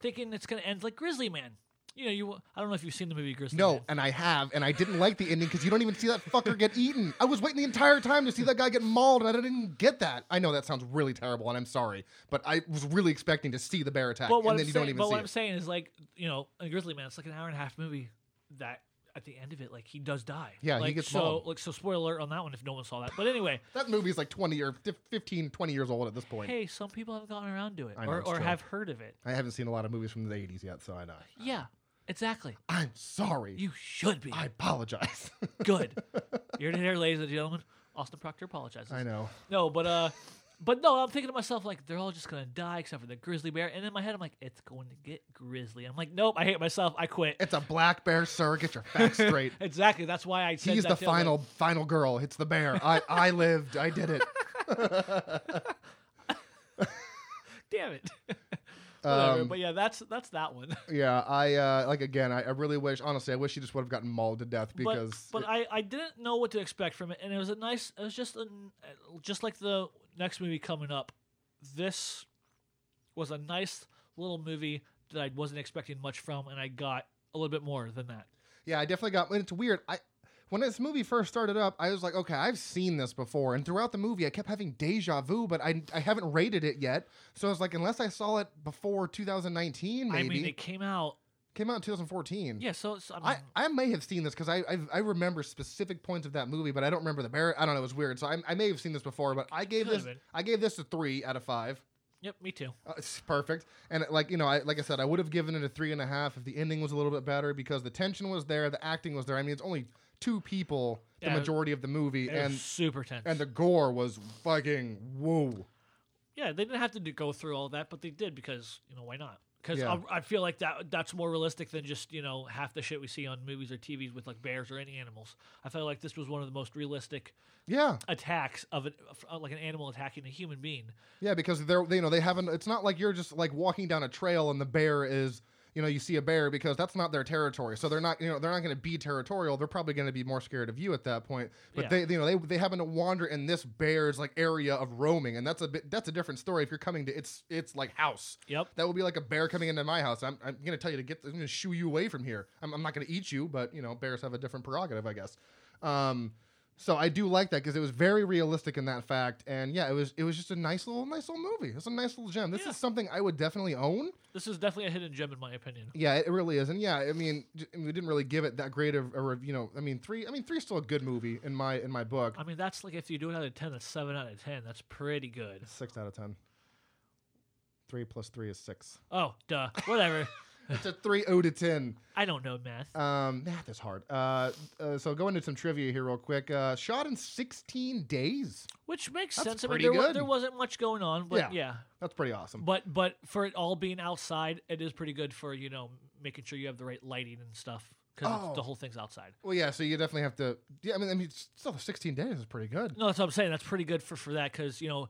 A: thinking it's gonna end like Grizzly Man. You know, you I don't know if you've seen the movie Grizzly
B: No,
A: Man.
B: and I have, and I didn't like the ending because you don't even see that fucker get eaten. I was waiting the entire time to see that guy get mauled, and I didn't get that. I know that sounds really terrible, and I'm sorry, but I was really expecting to see the bear attack,
A: But
B: and
A: what
B: then
A: I'm
B: you
A: saying,
B: don't even
A: but
B: see
A: what
B: it.
A: I'm saying is like you know, in Grizzly Man, it's like an hour and a half movie that at the end of it, like he does die.
B: Yeah, he
A: like,
B: gets
A: so
B: mauled.
A: like so spoiler alert on that one if no one saw that. But anyway,
B: that movie's like 20 or 15, 20 years old at this point.
A: hey, some people haven't gotten around to it
B: know,
A: or, or have heard of it.
B: I haven't seen a lot of movies from the 80s yet, so I know.
A: Yeah, exactly.
B: I'm sorry.
A: You should be
B: I apologize.
A: good. You're in here, ladies and gentlemen. Austin Proctor apologizes.
B: I know.
A: No, but uh, but no, I'm thinking to myself like they're all just gonna die except for the grizzly bear, and in my head I'm like it's going to get grizzly. I'm like nope, I hate myself. I quit.
B: It's a black bear, sir. Get your facts straight.
A: Exactly. That's why I said
B: He's
A: that
B: the
A: too. I was
B: final, final girl. It's the bear. I, I lived. I did it.
A: Damn it. Whatever.
B: Um,
A: but yeah, that's that's that one.
B: Yeah, I uh, like again. I, I really wish, honestly, I wish he just would have gotten mauled to death because.
A: but but I, I didn't know what to expect from it, and it was a nice. It was just a, just like the next movie coming up. This was a nice little movie that I wasn't expecting much from, and I got a little bit more than that.
B: yeah, I definitely got. And it's weird. I when this movie first started up, I was like, okay, I've seen this before, and throughout the movie, I kept having deja vu, but I I haven't rated it yet. So I was like, unless I saw it before 2019, maybe
A: I mean, it came out.
B: came out in 2014.
A: Yeah, so it's, I, mean,
B: I, I may have seen this because I, I I remember specific points of that movie, but I don't remember the bear. I don't know. It was weird. So I, I may have seen this before, but I gave this. I gave this a three out of five.
A: Yep, me too.
B: Uh, it's perfect. And like you know, I like I said, I would have given it a three and a half if the ending was a little bit better because the tension was there, the acting was there. I mean, it's only two people the
A: Yeah,
B: majority of the movie, and
A: super tense.
B: and the gore was fucking whoa.
A: yeah, they didn't have to do, go through all that, but they did because you know why not? Because
B: Yeah.
A: I, I feel like that that's more realistic than just you know half the shit we see on movies or TVs with like bears or any animals. I felt like this was one of the most realistic
B: Yeah,
A: attacks of it, uh, like an animal attacking a human being.
B: yeah, because they're they, you know they haven't. It's not like you're just like walking down a trail and the bear is. You know, you see a bear because that's not their territory, so they're not. You know, they're not going to be territorial. They're probably going to be more scared of you at that point. But
A: Yeah.
B: they, you know, they they happen to wander in this bear's like area of roaming, and that's a bit. That's a different story. If you're coming to its its like house,
A: Yep.
B: That would be like a bear coming into my house. I'm, I'm going to tell you to get, I'm going to shoo you away from here. I'm, I'm not going to eat you, but you know, bears have a different prerogative, I guess. Um, so I do like that because it was very realistic in that fact, and yeah, it was it was just a nice little nice little movie. It's a nice little gem. This
A: Yeah.
B: is something I would definitely own.
A: This is definitely a hidden gem in my opinion.
B: Yeah, it really is, and yeah, I mean, j- we didn't really give it that great of a rev- you know. I mean, three. I mean, three is still a good movie in my in my book.
A: I mean, that's like if you do it out of ten, that's seven out of ten. That's pretty good.
B: Six out of ten. Three plus three is six.
A: Oh, duh. Whatever.
B: It's a three out of ten.
A: I don't know math.
B: Um, math is hard. Uh, uh, so go into some trivia here real quick. Uh, shot in 16 days.
A: Which makes
B: That's
A: sense. I mean,
B: pretty
A: there, wa-
B: good.
A: there wasn't much going on, but
B: Yeah.
A: yeah.
B: That's pretty awesome.
A: But but for it all being outside, it is pretty good for you know making sure you have the right lighting and stuff because
B: Oh.
A: the whole thing's outside.
B: Well, yeah. So you definitely have to. Yeah, I mean, I mean, still 16 days is pretty good.
A: No, that's what I'm saying. That's pretty good for for that because you know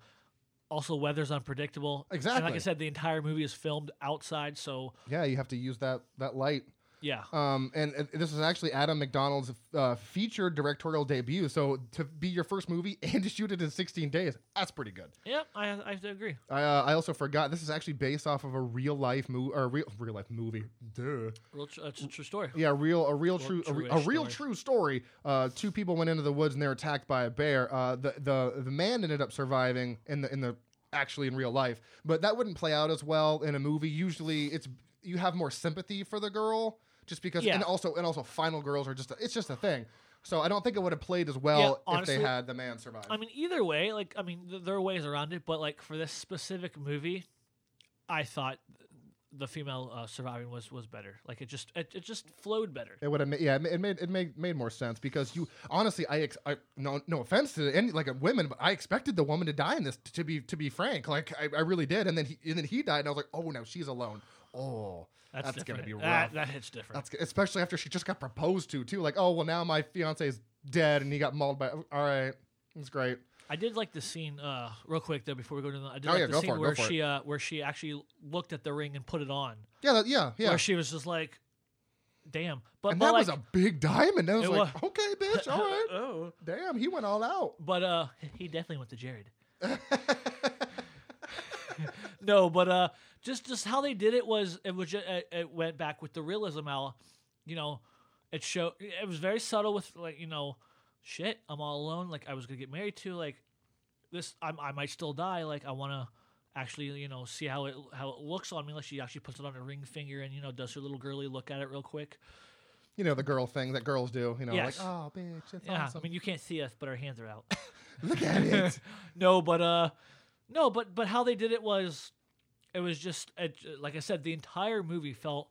A: also weather's unpredictable. And like I said, the entire movie is filmed outside, so
B: Yeah, you have to use that that light.
A: Yeah.
B: Um, and, this is actually Adam MacDonald's uh, featured directorial debut. So to be your first movie and to shoot it in 16 days, that's pretty good.
A: Yep, I, I agree.
B: I, uh, I also forgot this is actually based off of a real life movie or real real life movie. Duh.
A: Real tr- it's a true story.
B: Yeah, real a real true a, re- a real
A: story.
B: true story. Uh, two people went into the woods and they're attacked by a bear. Uh, the the the man ended up surviving in the in the actually in real life, but that wouldn't play out as well in a movie. Usually, it's you have more sympathy for the girl just because,
A: Yeah.
B: and also and also final girls are just a, it's just a thing. So I don't think it would have played as well if
A: honestly,
B: they had the man survive.
A: I mean, either way, like I mean, th- there are ways around it, but like for this specific movie, I thought the female uh, surviving was was better. Like it just it, it just flowed better.
B: It would have, made, yeah, it made it made made more sense because you honestly, I, ex- I no no offense to any like women, but I expected the woman to die in this. To be to be frank, like I, I really did, and then he and then he died, and I was like, oh no, she's alone. Oh,
A: That's,
B: that's, gonna be rough.
A: That, that hits different.
B: that's especially after she just got proposed to too. Like, oh well, now my fiance is dead, and he got mauled by. All right, that's great.
A: I did like the scene, uh, real quick though, before we go to the. I did
B: Oh,
A: like
B: yeah,
A: the
B: go
A: scene
B: for it,
A: where she uh, where she actually looked at the ring and put it on.
B: Yeah, that, yeah, yeah.
A: Where she was just like, "Damn!" But
B: and
A: but
B: that
A: like,
B: was a big diamond. I was like,
A: was.
B: okay, bitch, all right.
A: oh.
B: Damn, he went all out.
A: But uh, he definitely went to Jared. no, but uh, just just how they did it was it was just, it, it went back with the realism. How, you know, it showed it was very subtle with like you know, shit. I'm all alone. Like I was gonna get married to like this. I I might still die. Like I want to actually you know see how it how it looks on me. Like she actually puts it on her ring finger and you know does her little girly look at it real quick.
B: You know the girl thing that girls do. You know,
A: Yes.
B: like, oh, bitch, it's
A: Yeah,
B: awesome.
A: I mean you can't see us, but our hands are out.
B: Look at it.
A: no, but uh, no, but but how they did it was, it was just it, like I said, the entire movie felt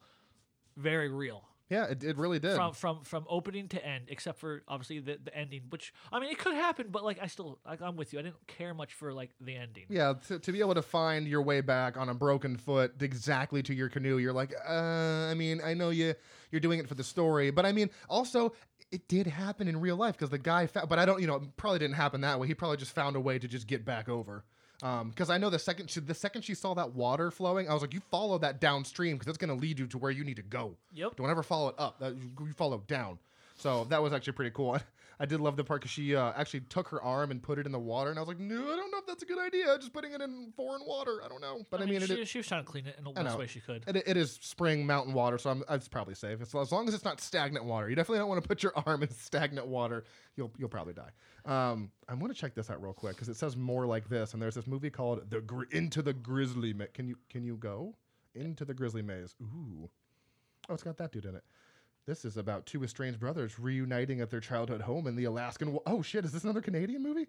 A: very real
B: yeah, it, it really did.
A: from from from opening to end, except for obviously the the ending, which I mean it could happen, but like I still like, I'm with you. I didn't care much for like the ending.
B: Yeah, to, to be able to find your way back on a broken foot exactly to your canoe, you're like, uh, I mean, I know you you're doing it for the story, but I mean, also it did happen in real life because the guy, fa- but I don't, you know, probably didn't happen that way. He probably just found a way to just get back over. Um, because I know the second she, the second she saw that water flowing, I was like, you follow that downstream because it's going to lead you to where you need to go.
A: Yep.
B: Don't ever follow it up. That, you you follow down. So that was actually pretty cool. I did love the part because she uh, actually took her arm and put it in the water, and I was like, no, I don't know if that's a good idea. Just putting it in foreign water. I don't know. But I, mean,
A: she,
B: it,
A: she was trying to clean it in the
B: I
A: best way she could.
B: it, it is spring mountain water, so I'm, it's probably safe. It's, as long as it's not stagnant water. You definitely don't want to put your arm in stagnant water. You'll you'll probably die. Um, I'm going to check this out real quick because it says more like this, and there's this movie called The Gri- Into the Grizzly. Ma- can you can you go into the Grizzly Maze? Ooh, oh, it's got that dude in it. This is about two estranged brothers reuniting at their childhood home in the Alaskan. wa- Oh shit! Is this another Canadian movie?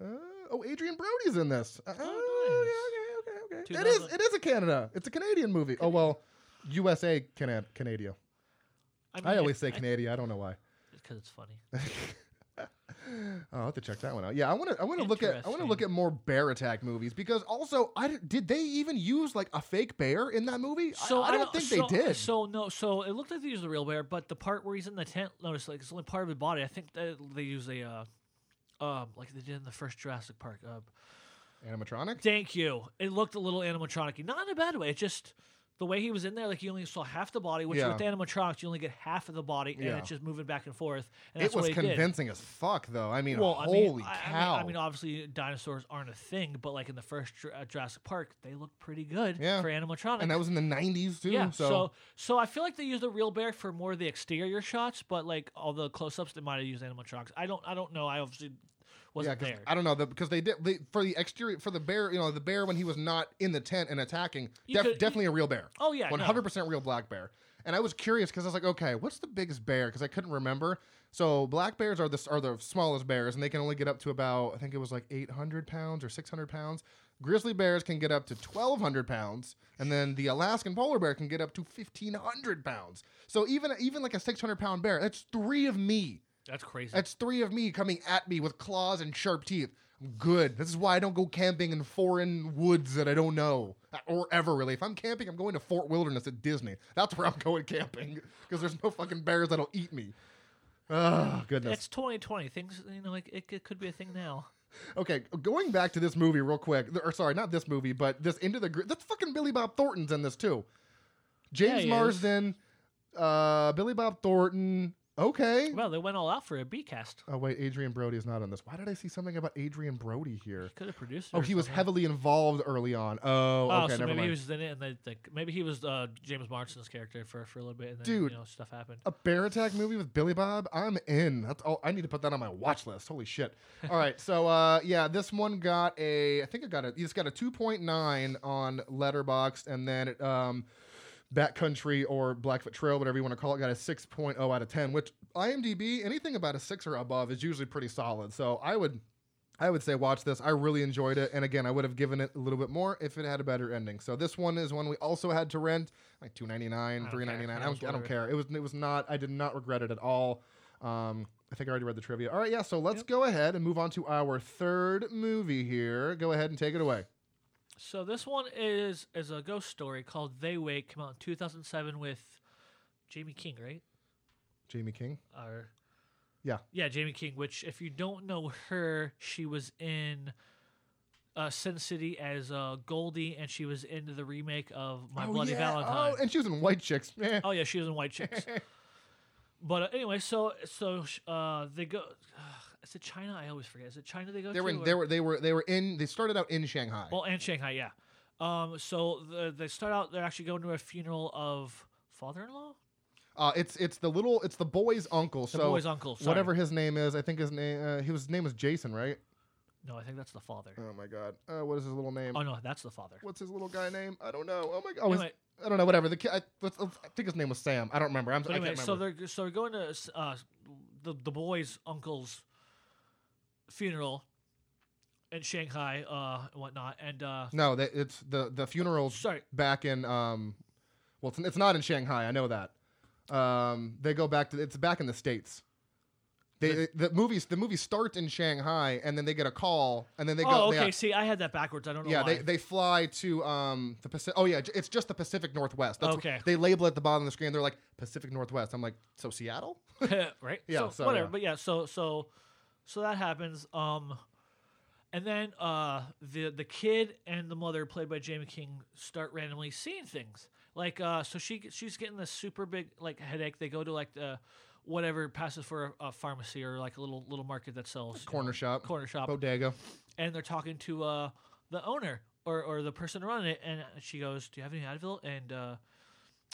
B: Uh, oh, Adrien Brody's in this. Uh,
A: Oh,
B: okay, okay, okay, okay. It is. It is a Canada. It's a Canadian movie. Oh well, USA Canada. Canada.
A: mean,
B: I always say
A: I-
B: Canada. I don't know why.
A: because it's funny.
B: Oh, I'll have to check that one out. Yeah, I want to. I want to look at. I want to look at more bear attack movies because also, I did they even use like a fake bear in that movie? I-
A: So
B: I, don't think
A: so,
B: they did.
A: So no, so it looked like they used the real bear, but the part where he's in the tent, notice like it's only part of his body. I think that they use a, uh, um, like they did in the first Jurassic Park. Uh,
B: Animatronic.
A: thank you. It looked a little animatronic, not in a bad way. It just the way he was in there, like you only saw half the body, which
B: Yeah.
A: with animatronics you only get half of the body, and
B: Yeah.
A: it's just moving back and forth. And
B: It was
A: what he did.
B: convincing as fuck, though. I mean,
A: Well, I
B: holy
A: mean, I- I mean-
B: cow!
A: I mean, obviously dinosaurs aren't a thing, but like in the first Jur- uh, Jurassic Park, they look pretty good
B: Yeah.
A: for animatronics.
B: and that was in the '90s too.
A: Yeah,
B: so,
A: so. so I feel like they used the real bear for more of the exterior shots, but like all the close-ups, they might have used animatronics. I don't, I don't know. I obviously wasn't
B: 'cause
A: there.
B: I don't know the, because they did they, for the exterior for the bear. You know, the bear when he was not in the tent and attacking, def-
A: could- you-
B: definitely a real bear.
A: oh yeah.
B: One hundred percent real black bear. And I was curious because I was like, okay, what's the biggest bear? Because I couldn't remember. So black bears are the are the smallest bears, and they can only get up to about I think it was like eight hundred pounds or six hundred pounds. Grizzly bears can get up to twelve hundred pounds, and then the Alaskan polar bear can get up to fifteen hundred pounds. So even even like a six hundred pound bear, that's three of me.
A: That's crazy.
B: That's three of me coming at me with claws and sharp teeth. I'm good. This is why I don't go camping in foreign woods that I don't know or ever really. If I'm camping, I'm going to Fort Wilderness at Disney. That's where I'm going camping because there's no fucking bears that'll eat me. Oh goodness.
A: it's 2020. Things, you know, like it, it could be a thing now.
B: Okay, going back to this movie real quick. Or sorry, not this movie, but this Into the Gri- That's fucking Billy Bob Thornton's in this too. James
A: is.
B: Marsden, Uh, Billy Bob Thornton. Okay.
A: Well, they went all out for a B cast.
B: Oh wait, Adrien Brody is not on this. Why did I see something about Adrien Brody here?
A: Could have produced. it
B: Oh, he was
A: something.
B: heavily involved early on. Oh,
A: Oh,
B: okay,
A: so maybe
B: mind.
A: he was in it, and they, they, maybe he was uh, James Marsden's character for, for a little bit, and then
B: Dude.
A: you know stuff happened.
B: A bear attack movie with Billy Bob? I'm in. That's all. I need to put that on my watch list. Holy shit! All right, so uh, yeah, this one got a. I think it got a. It's got a 2.9 on Letterboxd, and then it, um, Backcountry or Blackfoot Trail, whatever you want to call it, got a 6.0 out of 10. Which IMDb, anything about a six or above is usually pretty solid. So I would. I would say watch this. I really enjoyed it, and again, I would have given it a little bit more if it had a better ending. So this one is one we also had to rent, like two ninety nine, three ninety nine. I don't, I don't care. It was it was not. I did not regret it at all. Um, I think I already read the trivia. All right, yeah. So let's
A: Yep.
B: go ahead and move on to our third movie here. Go ahead and take it away.
A: So this one is is a ghost story called They Wait. Came out in 2007 with Jaime King, right?
B: Jaime King.
A: Or
B: Yeah.
A: yeah, Jaime King. Which, if you don't know her, she was in uh, Sin City as uh, Goldie, and she was in the remake of My
B: oh,
A: Bloody
B: yeah.
A: Valentine.
B: Oh, and she was in White Chicks. Eh.
A: Oh yeah, she was in White Chicks. but uh, anyway, so so uh, they go. Is it China? I always forget. Is it China they go
B: They
A: to?
B: were in, they were they were they were in. They started out in Shanghai.
A: Well, and Shanghai, yeah. Um, so the, they start out. They're actually going to a funeral of father-in-law,
B: Uh, it's it's the little it's the boy's uncle.
A: the
B: so
A: boy's uncle. Sorry.
B: whatever his name is, I think his name uh, his name was Jason, right?
A: No, I think that's the father.
B: Oh my god. Uh, what is his little name?
A: Oh no, that's the father.
B: What's his little guy name? I don't know. Oh my god. Oh,
A: Anyway,
B: I don't know. Whatever. The kid. I, I think his name was Sam. I don't remember. I'm,
A: but
B: I
A: anyway,
B: can't
A: so they're so they're going to uh, the the boy's uncle's funeral in Shanghai, uh, and whatnot, and uh,
B: no, they, it's the the funerals
A: sorry,
B: back in um, well, it's, it's not in Shanghai. I know that. Um, they go back to it's back in the states. They the movies the movie starts in Shanghai and then they get a call and then they go.
A: oh,
B: they-
A: okay. See, I had that backwards. I don't know
B: Yeah,
A: why.
B: they, they fly to um the Pacific. Oh yeah, it's just the Pacific Northwest. That's
A: Okay.
B: What, they label at the bottom of the screen. They're like Pacific Northwest. I'm like, so Seattle?
A: right?
B: Yeah,
A: So,
B: so,
A: whatever.
B: yeah.
A: But yeah, so so so that happens. Um, and then uh, the the kid and the mother, played by Jaime King, start randomly seeing things. Like uh, so she she's getting this super big like headache. They go to like the whatever passes for a, a pharmacy or like a little little market that sells you
B: Corner
A: know,
B: shop.
A: corner shop,
B: Bodega.
A: and they're talking to uh, the owner or, or the person running it, and she goes, "Do you have any Advil and uh,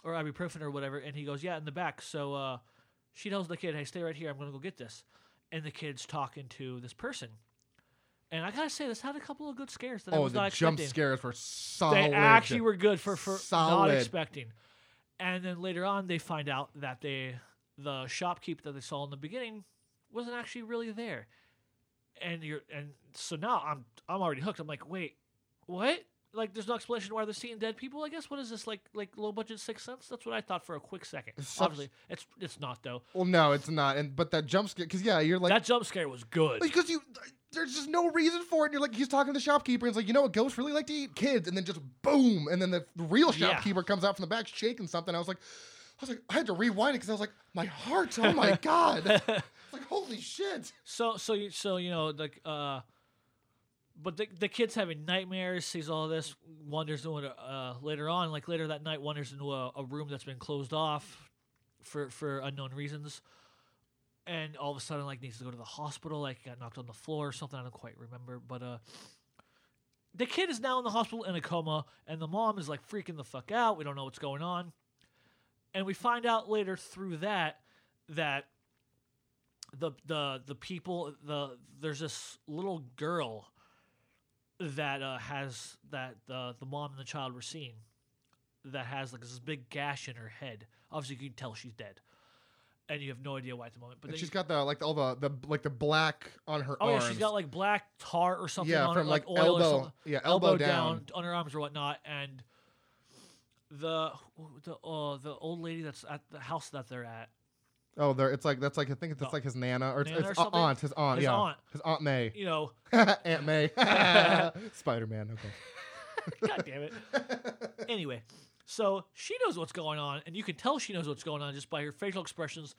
A: or ibuprofen or whatever?" And he goes, "Yeah, in the back." So uh, she tells the kid, "Hey, stay right here. I'm gonna go get this." And the kid's talking to this person, and I gotta say, this had a couple of good scares that I
B: Oh,
A: was
B: the
A: not
B: jump
A: expecting.
B: scares were solid.
A: They actually were good for for not expecting. And then later on, they find out that they the shopkeep that they saw in the beginning wasn't actually really there. And you're and so now I'm I'm already hooked. I'm like, wait, what? Like, there's no explanation why they're seeing dead people. I guess what is this like? Like low budget Sixth Sense? That's what I thought for a quick second.
B: It's such-
A: Obviously, it's it's not though.
B: Well, no, it's not. And but that jump scare, because yeah, you're like
A: that jump scare was good.
B: because you there's just no reason for it. And you're like he's talking to the shopkeeper, and it's like you know what ghosts really like to eat kids, and then just boom, and then the real
A: Yeah.
B: shopkeeper comes out from the back shaking something. I was like, I was like, I had to rewind it because I was like, my heart, oh my god, it's like holy shit.
A: So so you so you know like uh, but the the kid's having nightmares. Sees all this. Wanders into uh later on, like later that night, wanders into a, a room that's been closed off for for unknown reasons. And all of a sudden, like needs to go to the hospital. Like got knocked on the floor or something. I don't quite remember, but uh. The kid is now in the hospital in a coma, and the mom is like freaking the fuck out. We don't know what's going on. And we find out later through that that the the the people the there's this little girl that uh, has that the the mom and the child were seeing that has like this big gash in her head. Obviously, you can tell she's dead, and you have no idea why at the moment. But
B: And
A: then
B: she's
A: you-
B: got the like all the the like the black on her
A: oh
B: arms.
A: yeah, she's got like black tar or something.
B: yeah
A: on
B: from
A: her,
B: like,
A: oil
B: elbow yeah elbow, down.
A: on her arms or whatnot, and the the uh, the old lady that's at the house that they're at.
B: Oh, there it's like that's like I think it's like his nana or it's,
A: Nana
B: it's
A: or something?
B: aunt his aunt
A: His
B: yeah
A: aunt.
B: his aunt May
A: You know,
B: Aunt May Spider Man okay.
A: God damn it. anyway, so she knows what's going on, and you can tell she knows what's going on just by her facial expressions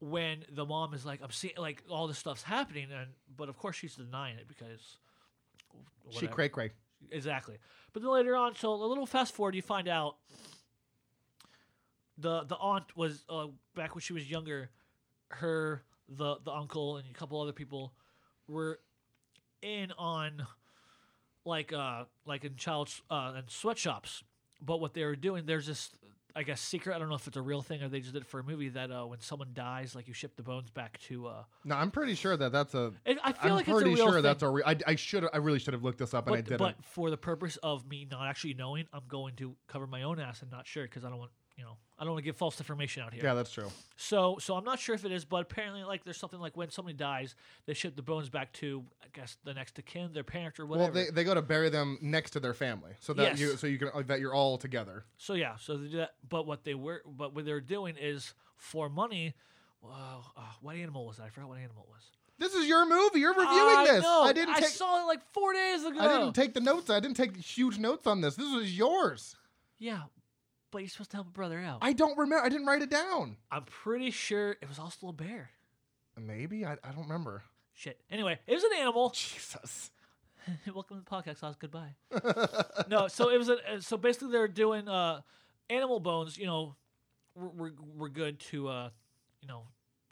A: when the mom is like, "I'm seeing like all this stuff's happening," and but of course she's denying it because
B: She
A: whatever.
B: cray cray.
A: exactly. But then later on, so a little fast forward, you find out the the aunt was uh, back when she was younger. Her the the uncle and a couple other people were in on like uh like in child uh in sweatshops. But what they were doing, there's this I guess secret. I don't know if it's a real thing or they just did it for a movie. That uh, when someone dies, like you ship the bones back to. Uh,
B: No, I'm pretty sure that that's a.
A: it, I feel
B: I'm
A: like it's a
B: pretty
A: real
B: sure
A: thing.
B: that's a. Re- I, I should. I really should have looked this up and I
A: but,
B: didn't.
A: but for the purpose of me not actually knowing, I'm going to cover my own ass and not sure because I don't want you know I don't want to give false information out here.
B: yeah, that's true.
A: So so I'm not sure if it is, but apparently like there's something like when somebody dies, they ship the bones back to I guess the next of kin, their parent or whatever.
B: Well, they, they go to bury them next to their family, so that
A: Yes.
B: you so you can uh, that you're all together.
A: so yeah, so they do that. But what they were, but what they're doing is for money. Wow, uh, what animal was that? I forgot what animal it was.
B: This is your movie. You're reviewing
A: I
B: this.
A: know.
B: I didn't
A: I
B: take.
A: saw it like four days ago.
B: I didn't take the notes. I didn't take huge notes on this. This was yours.
A: Yeah, but you're supposed to help a brother out.
B: I don't remember. I didn't write it down.
A: I'm pretty sure it was also a bear.
B: Maybe I, I don't remember.
A: Shit. Anyway, it was an animal.
B: Jesus.
A: Welcome to the podcast, Oz. Goodbye. no, so it was a uh, so basically they're doing uh animal bones. You know, we're we're good to uh you know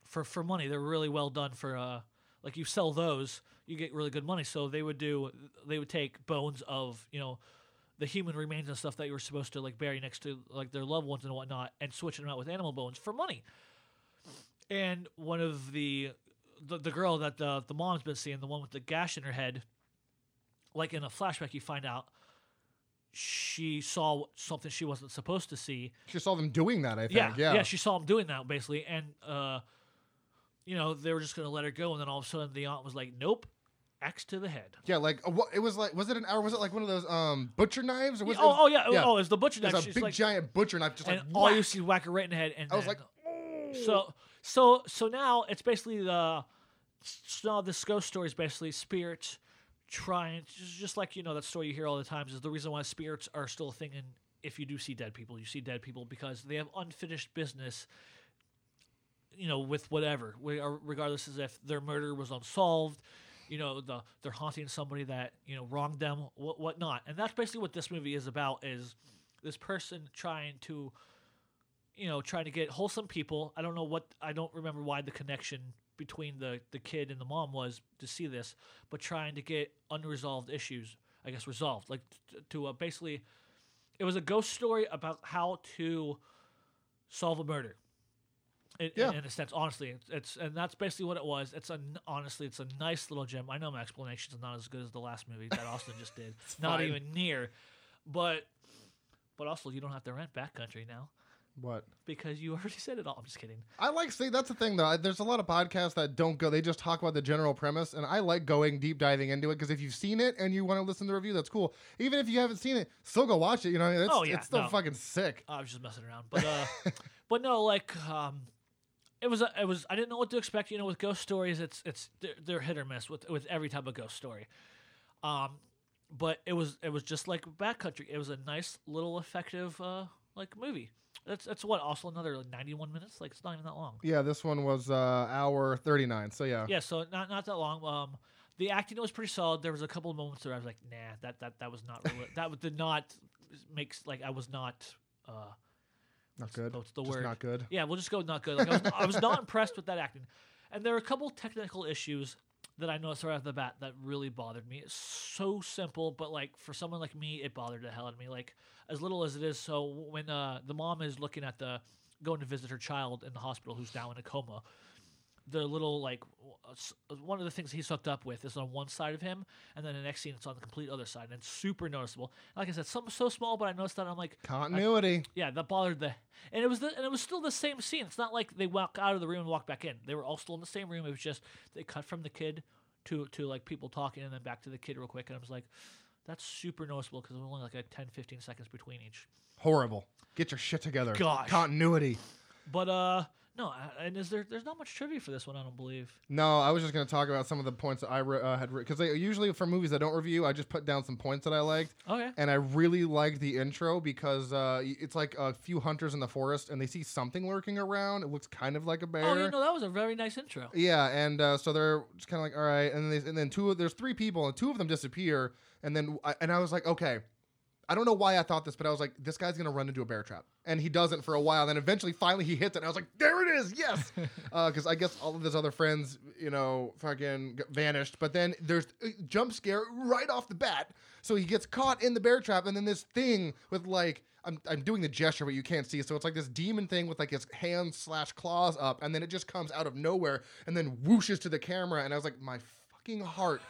A: for for money. They're really well done for uh like you sell those, you get really good money. So they would do they would take bones of you know the human remains and stuff that you were supposed to like bury next to like their loved ones and whatnot, and switching them out with animal bones for money. And one of the the, the girl that the the mom's been seeing, the one with the gash in her head, like in a flashback, you find out she saw something she wasn't supposed to see.
B: She saw them doing that. I think.
A: Yeah,
B: Yeah.
A: yeah, she saw them doing that basically, and uh, you know they were just gonna let her go, and then all of a sudden the aunt was like, "Nope, axe to the head."
B: Yeah, like uh, what, it was like. Was it an hour? Was it like one of those um butcher knives? Or was
A: oh,
B: it,
A: oh yeah, oh, it's the butcher knife.
B: was a
A: She's
B: big
A: like,
B: giant butcher knife, just
A: and
B: like
A: all you see is whack her right in the head, and
B: I was
A: then-
B: like, oh.
A: So so so now it's basically the so now this ghost story is basically spirits trying just, just like you know that story you hear all the times is the reason why spirits are still a thing and if you do see dead people you see dead people because they have unfinished business you know with whatever we are- regardless as if their murder was unsolved you know the they're haunting somebody that you know wronged them what whatnot and that's basically what this movie is about is this person trying to you know, trying to get wholesome people. I don't know what I don't remember why the connection between the the kid and the mom was to see this, but trying to get unresolved issues, I guess, resolved. Like to uh, basically, it was a ghost story about how to solve a murder. In,
B: Yeah.
A: in, in a sense, honestly, it's, it's and that's basically what it was. It's a n- honestly, it's a nice little gem. I know my explanations are not as good as the last movie that Austin just did, not
B: fine.
A: even near, but but also you don't have to rent backcountry now
B: what?
A: because you already said it all. I'm just kidding.
B: I like see that's the thing though. I- There's a lot of podcasts that don't go. They just talk about the general premise, and I like going deep diving into it because if you've seen it and you want to listen to the review, that's cool. Even if you haven't seen it, still go watch it. You know, it's,
A: Oh, yeah,
B: it's still
A: no.
B: fucking sick.
A: I was just messing around, but uh, but no, like um, it was it was. I didn't know what to expect. You know, with ghost stories, it's it's they're, they're hit or miss with with every type of ghost story. Um, but it was it was just like Backcountry. It was a nice little effective uh like movie. That's that's what also another like 91 minutes. Like it's not even that long.
B: Yeah, this one was uh, hour 39. So yeah,
A: Yeah, so not not that long. Um, the acting was pretty solid. There was a couple of moments where I was like, nah, that that that was not really, that did not makes like I was not uh
B: not good.
A: what's the
B: Just
A: word?
B: not good.
A: Yeah, we'll just go not good. Like I was, I was not impressed with that acting, and there are a couple technical issues that I noticed right off the bat that really bothered me. It's so simple, but like for someone like me, it bothered the hell out of me. Like as little as it is. So when uh, the mom is looking at the going to visit her child in the hospital who's now in a coma, the little like one of the things he's hooked up with is on one side of him, and then the next scene it's on the complete other side, and it's super noticeable. Like I said, something so small, but I noticed that I'm like,
B: Continuity.
A: yeah, that bothered the, and it was the, and it was still the same scene. It's not like they walk out of the room and walk back in. They were all still in the same room. It was just they cut from the kid to to like people talking and then back to the kid real quick. And I was like, that's super noticeable because it was only like a 10, 15 seconds between each.
B: Horrible. Get your shit together.
A: Gosh.
B: Continuity.
A: But uh, no, I- and is there? There's not much trivia for this one. I don't believe.
B: No, I was just going to talk about some of the points that I re- uh, had because usually for movies I don't review, I just put down some points that I liked,
A: Okay.
B: and I really liked the intro because uh, it's like a few hunters in the forest and they see something lurking around. It looks kind of like a bear.
A: Oh, you know that was a very nice intro.
B: Yeah, and uh, so they're just kind of like, all right, and then they, and then two, of- there's three people, and two of them disappear, and then I, and I was like, okay, I don't know why I thought this, but I was like, this guy's gonna run into a bear trap, and he doesn't for a while. Then eventually, finally, he hits it. And I was like, there it is, yes, uh, because I guess all of his other friends, you know, fucking vanished. But then there's a jump scare right off the bat, so he gets caught in the bear trap, and then this thing with like. I'm, I'm doing the gesture, but you can't see. So it's like this demon thing with like his hands slash claws up, and then it just comes out of nowhere and then whooshes to the camera. And I was like, my fucking heart.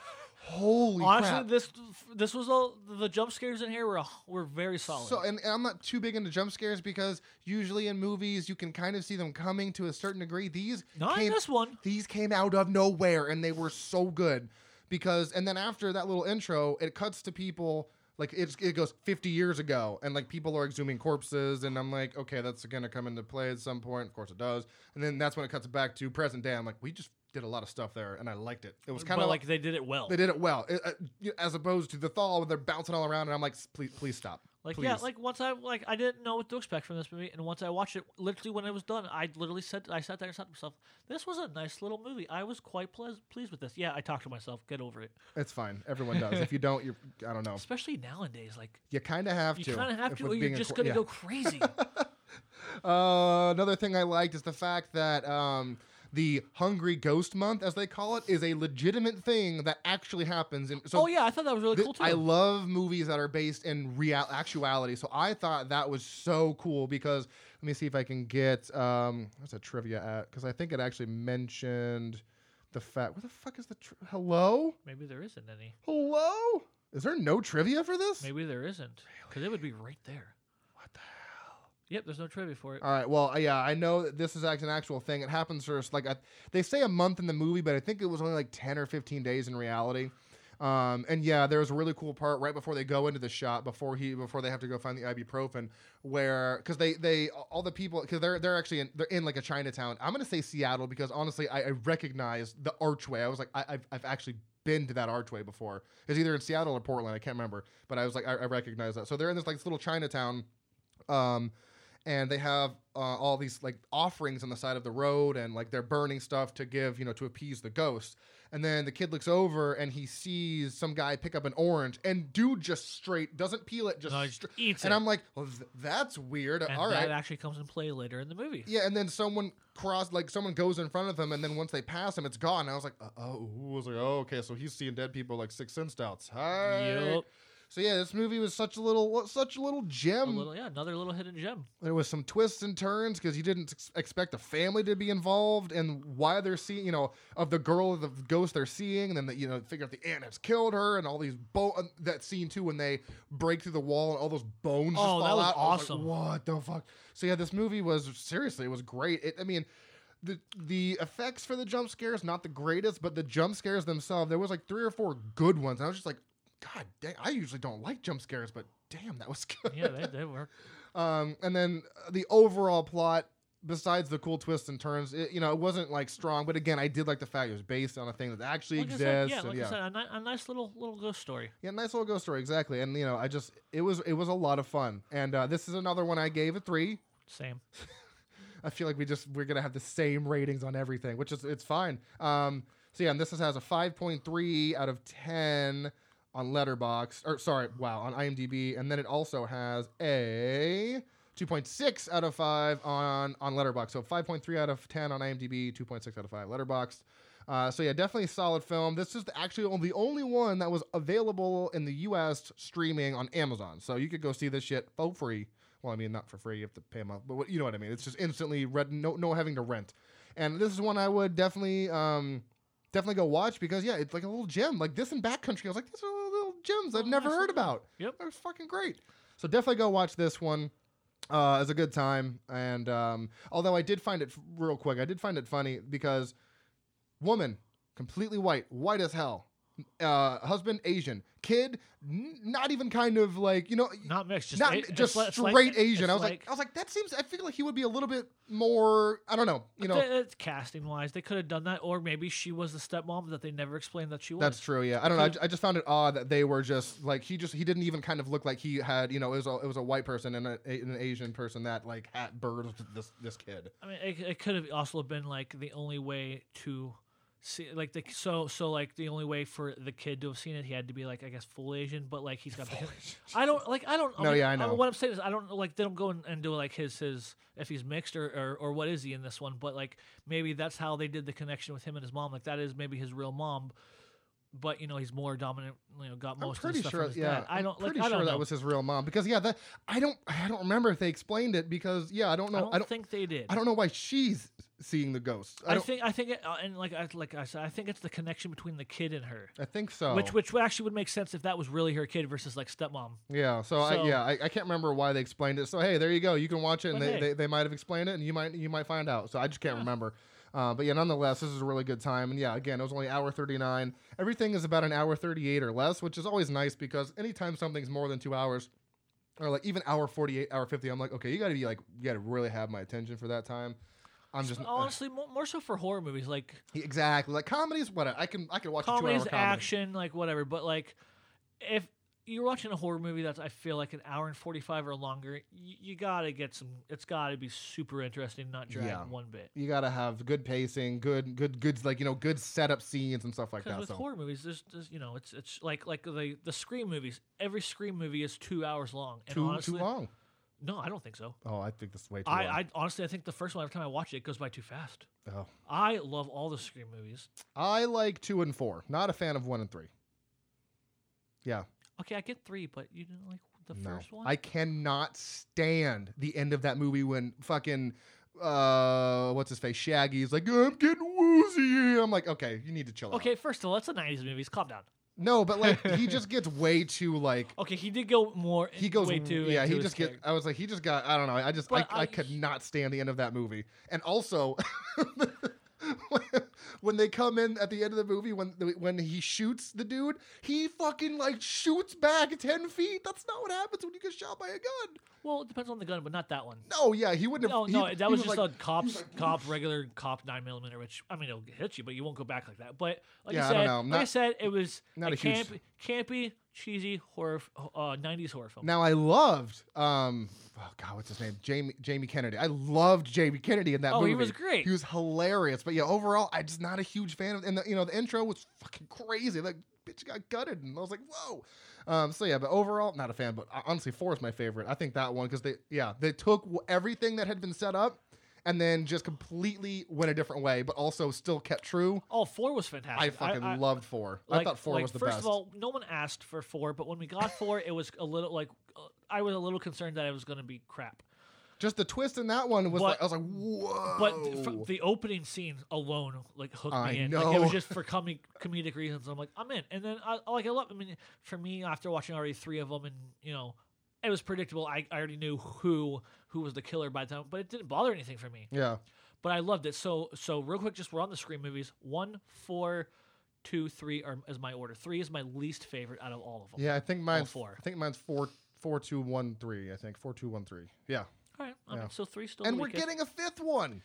B: Holy
A: Honestly,
B: crap.
A: this this was all the jump scares in here were were very solid.
B: So, and, and I'm not too big into jump scares because usually in movies you can kind of see them coming to a certain degree. These
A: Not in
B: came,
A: this one.
B: These came out of nowhere and they were so good because. And then after that little intro, it cuts to people like it's, it goes 50 years ago and like people are exhuming corpses and I'm like, okay, that's gonna come into play at some point. Of course it does. And then that's when it cuts back to present day. I'm like, we just did a lot of stuff there and I liked it. It was kind of
A: like they did it well.
B: they did it well, It- uh, as opposed to the thaw where they're bouncing all around, and I'm like, please, please stop.
A: Like
B: please.
A: yeah, like once I like I didn't know what to expect from this movie, and once I watched it, literally when it was done, I literally said I sat there and said to myself, "This was a nice little movie. I was quite pleas- pleased with this." Yeah, I talked to myself. Get over it.
B: it's fine. Everyone does. if you don't, you're I don't know.
A: Especially nowadays, like
B: You kind of have
A: you
B: to.
A: kind of have to, or you're just gonna
B: yeah.
A: go crazy.
B: Uh, another thing I liked is the fact that um, the Hungry Ghost Month, as they call it, is a legitimate thing that actually happens. And so
A: oh yeah, I thought that was really
B: Th-
A: cool too.
B: I love movies that are based in real actuality. So I thought that was so cool because let me see if I can get um what's a trivia at because I think it actually mentioned the fact. Where the fuck is the tr- hello?
A: Maybe there isn't any.
B: Hello? Is there no trivia for this?
A: Maybe there isn't, because it would be right there. Yep, there's no trivia for it.
B: All right. Well, uh, yeah, I know that this is an actual thing. It happens first. Like I, they say a month in the movie, but I think it was only like ten or fifteen days in reality. Um, and yeah, there was a really cool part right before they go into the shop, before he, before they have to go find the ibuprofen, where because they, they, all the people, because they're they're actually in, they're in like a Chinatown. I'm gonna say Seattle because honestly, I, I recognize the archway. I was like, I, I've I've actually been to that archway before. It's either in Seattle or Portland. I can't remember, but I was like, I, I recognize that. So they're in this like this little Chinatown. Um, and they have uh, all these like offerings on the side of the road and like they're burning stuff to give you know to appease the ghost and then the kid looks over and he sees some guy pick up an orange and dude just straight doesn't peel it just
A: No, he
B: stra-
A: eats
B: and
A: it.
B: i'm like well th- that's weird
A: and
B: all
A: that
B: right
A: actually comes in play later in the movie.
B: yeah and then someone crossed like someone goes in front of him and then once they pass him it's gone and i was like oh I was like oh okay so he's seeing dead people like six sense stouts hi
A: Yep.
B: So yeah this movie was such a little such a little
A: A
B: gem
A: little, yeah, another little hidden gem.
B: there was some twists and turns because you didn't ex- expect a family to be involved and why they're seeing, you know, of the girl the ghost they're seeing, and then the, you know figure out the aunt has killed her, and all these bone uh, that scene too when they break through the wall and all those bones. just
A: Oh, that was
B: out. I like,
A: awesome.
B: what the fuck? So yeah, this movie was seriously, it was great. It, I mean. The, the effects for the jump scares not the greatest, but the jump scares themselves there was like three or four good ones. And I was just like, God dang! I usually don't like jump scares, but damn, that was good.
A: Yeah, they, they were.
B: Um, and then uh, the overall plot, besides the cool twists and turns, it, you know, it wasn't like strong. But again, I did like the fact it was based on a thing that actually
A: Like
B: exists.
A: said, yeah,
B: and
A: like
B: yeah.
A: I said, a, ni- a nice little little ghost story.
B: yeah, nice little ghost story, exactly. And you know, I just it was it was a lot of fun. And uh, this is another one I gave a three.
A: Same.
B: I feel like we just we're gonna have the same ratings on everything, which is it's fine. Um, so yeah, and this is, has a five point three out of ten on Letterboxd, or sorry, wow, on IMDb, and then it also has a two point six out of five on on Letterboxd. So five point three out of ten on IMDb, two point six out of five Letterboxd. Uh, so yeah, definitely a solid film. This is actually the only one that was available in the U.S. streaming on Amazon. So you could go see this shit for free. Well, I mean, not for free. You have to pay them out, but what, you know what I mean. It's just instantly read, no, no having to rent. And this is one I would definitely, um, definitely go watch because yeah, it's like a little gem. Like this in Backcountry, I was like, are little, little gems I've
A: Oh,
B: never heard about.
A: Yep.
B: That was fucking great. So definitely go watch this one. Uh, it's a good time. And um, although I did find it f- real quick, I did find it funny because woman, completely white, white as hell. Uh, husband Asian, kid n- not even kind of like you know
A: Not mixed, just
B: not
A: a-
B: just
A: it's
B: straight
A: like-
B: Asian. I was like,
A: like-
B: I was like, that seems. I feel like he would be a little bit more. I don't know. You know,
A: it's casting wise, they could have done that, or maybe she was the stepmom that they never explained that she was.
B: That's true. Yeah, I don't know. I, I just found it odd that they were just like he just he didn't even kind of look like he had you know it was a, it was a white person and a, a- an Asian person that like had birthed this this kid.
A: I mean, it, it could have also been like the only way to See, like the so so like the only way for the kid to have seen it, he had to be like I guess full Asian, but like he's got. The, I don't like I don't.
B: No,
A: mean,
B: yeah, I know.
A: What I'm saying is I don't like they don't go and, and do like his his if he's mixed or, or or what is he in this one, but like maybe that's how they did the connection with him and his mom. Like that is maybe his real mom, but you know he's more dominant. You know, got most.
B: I'm
A: most of
B: pretty
A: the stuff
B: sure.
A: from his
B: Yeah,
A: dad. I
B: I'm
A: don't like
B: pretty
A: I don't
B: sure
A: know.
B: that was his real mom because yeah, that I don't I don't remember if they explained it because yeah, I don't know.
A: I don't,
B: I don't
A: think they did.
B: I don't know why she's seeing the ghost. I
A: I, think I think it, uh, and like I like I said, I think it's the connection between the kid and her,
B: I think so.
A: which which actually would make sense if that was really her kid versus like stepmom.
B: Yeah, so, I, yeah, I, I can't remember why they explained it. So hey, there you go. You can watch it, and they,
A: hey.
B: they, they might have explained it, and you might you might find out. So I just can't
A: Yeah.
B: remember. Uh, but yeah, nonetheless, this is a really good time. And yeah, again, it was only hour thirty nine. Everything is about an hour thirty eight or less, which is always nice because anytime something's more than two hours, or like even hour forty eight, hour fifty, I'm like, okay, you got to be like, you got to really have my attention for that time. I'm just uh,
A: honestly more, more so for horror movies like
B: exactly like comedies. What I can I can watch
A: comedies,
B: comedy.
A: action, like whatever. But like if you're watching a horror movie that's I feel like an hour and forty five or longer, you, you gotta get some. It's gotta be super interesting, not drag
B: Yeah.
A: one bit.
B: You got to have good pacing, good good good like you know good setup scenes and stuff like that.
A: with
B: So.
A: horror movies, there's, there's you know it's it's like like the the Scream movies. Every Scream movie is two hours long. And
B: too
A: honestly,
B: too long.
A: No, I don't think so.
B: Oh, I think this is way too long.
A: I, I honestly I think the first one every time I watch it, it goes by too fast.
B: oh.
A: I love all the Scream movies.
B: I like two and four. Not a fan of one and three. Yeah,
A: Okay, I get three, but you didn't like the
B: no.
A: first one.
B: I cannot stand the end of that movie when fucking uh what's his face Shaggy Shaggy's like I'm getting woozy. I'm like, okay, you need to chill out.
A: okay, first of all, it's the '90s movies. Calm down.
B: No, but like he just gets way too like
A: Okay, he did go more.
B: he goes
A: way too.
B: yeah
A: into
B: he
A: his
B: just get
A: character.
B: i was like he just got i don't know i just I,
A: But
B: I,
A: I-
B: could not stand the end of that movie and also when they come in at the end of the movie when when he shoots the dude he fucking like shoots back 10 feet that's not what happens when you get shot by a gun
A: Well, it depends on the gun, but not that one.
B: no yeah he wouldn't have
A: No,
B: he-
A: no,
B: he
A: that was, just
B: like,
A: a cop's
B: like,
A: cop regular cop nine millimeter, which I mean it'll hit you, but you won't go back like that. But like
B: Yeah,
A: I
B: I
A: said,
B: know.
A: like I said, it was
B: not
A: a,
B: huge-
A: campy, campy, cheesy horror, uh, '90s horror film.
B: now i loved um oh god what's his name jamie jamie kennedy i loved jamie kennedy in that movie.
A: Oh,
B: movie
A: he was great.
B: he was hilarious but yeah overall i'm just not a huge fan of and the, you know the intro was fucking crazy like bitch got gutted and i was like whoa um so yeah but overall not a fan but uh, honestly four is my favorite i think that one because they yeah they took everything that had been set up and then just completely went a different way but also still kept true
A: oh, four was fantastic.
B: i fucking
A: I,
B: loved four i thought four
A: like,
B: was the
A: first
B: best
A: of all, no one asked for four, but when we got four, it was a little like uh, I was a little concerned that it was going to be crap.
B: just the twist in that one was
A: But-
B: like i was like whoa
A: But th- the opening scene alone like hooked
B: I
A: me in. Like it was just for comic comedic reasons. I'm like I'm in. And then I like I love. I mean, for me, after watching already three of them, and you know, it was predictable. I, I already knew who who was the killer by the time, but it didn't bother anything for me.
B: yeah
A: But I loved it. So so real quick, just we're on the Scream movies. One, four, two, three are is my order. Three is my least favorite out of all of them.
B: yeah i think mine's
A: four.
B: i think mine's four four two one three i think four two one three yeah
A: All right.
B: Yeah.
A: mean, so three still.
B: and we're
A: weakest.
B: getting a fifth one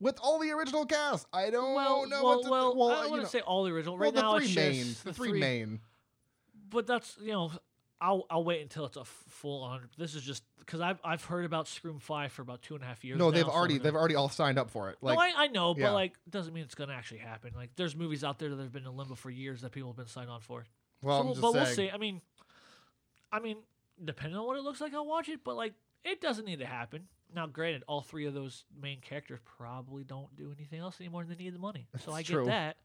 B: with all the original cast. I don't
A: well,
B: know
A: well,
B: what to
A: well,
B: well,
A: I don't want to say all the original.
B: well,
A: Right
B: the
A: now,
B: three
A: it's
B: mains,
A: just
B: the three, main.
A: but that's you know I'll I'll wait until it's a full on. This is just because I've I've heard about Scream Five for about two and a half years.
B: No,
A: now,
B: they've
A: so
B: already they've already all signed up for it. Like
A: no, I, I know,
B: yeah.
A: but like doesn't mean it's gonna actually happen. Like there's movies out there that have been in limbo for years that people have been signed on for.
B: well,
A: So but
B: saying.
A: we'll see. I mean, I mean, depending on what it looks like, I'll watch it. But like, it doesn't need to happen. Now, granted, all three of those main characters probably don't do anything else anymore, and they need the money. So I get
B: true.
A: that.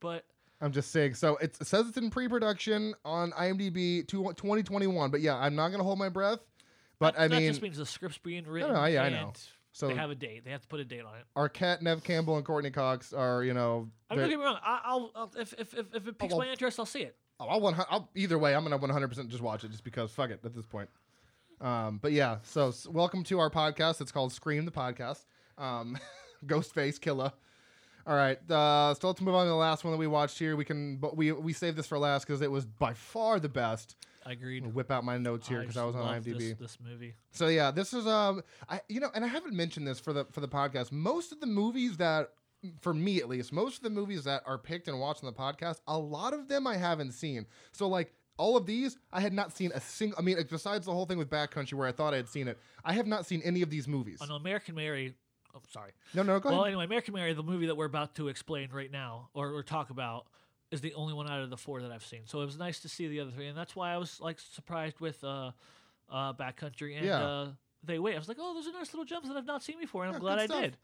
A: But
B: I'm just saying. So it says it's in pre-production on IMDb to 2021. But yeah, I'm not gonna hold my breath. But
A: that,
B: I mean, that
A: just means the script's being written.
B: no, yeah, I know. so
A: they have a date. They have to put a date on it.
B: Arquette, Neve Campbell, and Courteney Cox are you know.
A: I mean,
B: they're-
A: don't get me wrong. I, I'll, I'll if, if, if, if it piques
B: well-
A: my interest, I'll see it.
B: Oh, I'll, one, I'll either way. I'm gonna 100 percent just watch it just because fuck it at this point. Um, but yeah, so s- welcome to our podcast. It's called Scream the Podcast. Um, Ghostface Killer. All right, uh, so let's move on to the last one that we watched here. We can, but we we saved this for last because it was by far the best.
A: I agreed.
B: Whip out my notes here because I,
A: just
B: was on IMDb.
A: This, this movie.
B: So yeah, this is um, I you know, and I haven't mentioned this for the for the podcast. Most of the movies that, for me at least, most of the movies that are picked and watched on the podcast, a lot of them I haven't seen. So like all of these, I had not seen a single. I mean, besides the whole thing with Backcountry where I thought I had seen it, I have not seen any of these movies.
A: On American Mary, Oh, sorry.
B: No, no, go
A: Well,
B: ahead.
A: anyway, American Mary, the movie that we're about to explain right now or, or talk about, is the only one out of the four that I've seen. So it was nice to see the other three, and that's why I was like surprised with uh, uh, Backcountry and
B: Yeah.
A: uh, They Wait. I was like, oh, those are nice little gems that I've not seen before, and I'm
B: Yeah,
A: glad
B: good
A: I
B: stuff.
A: did.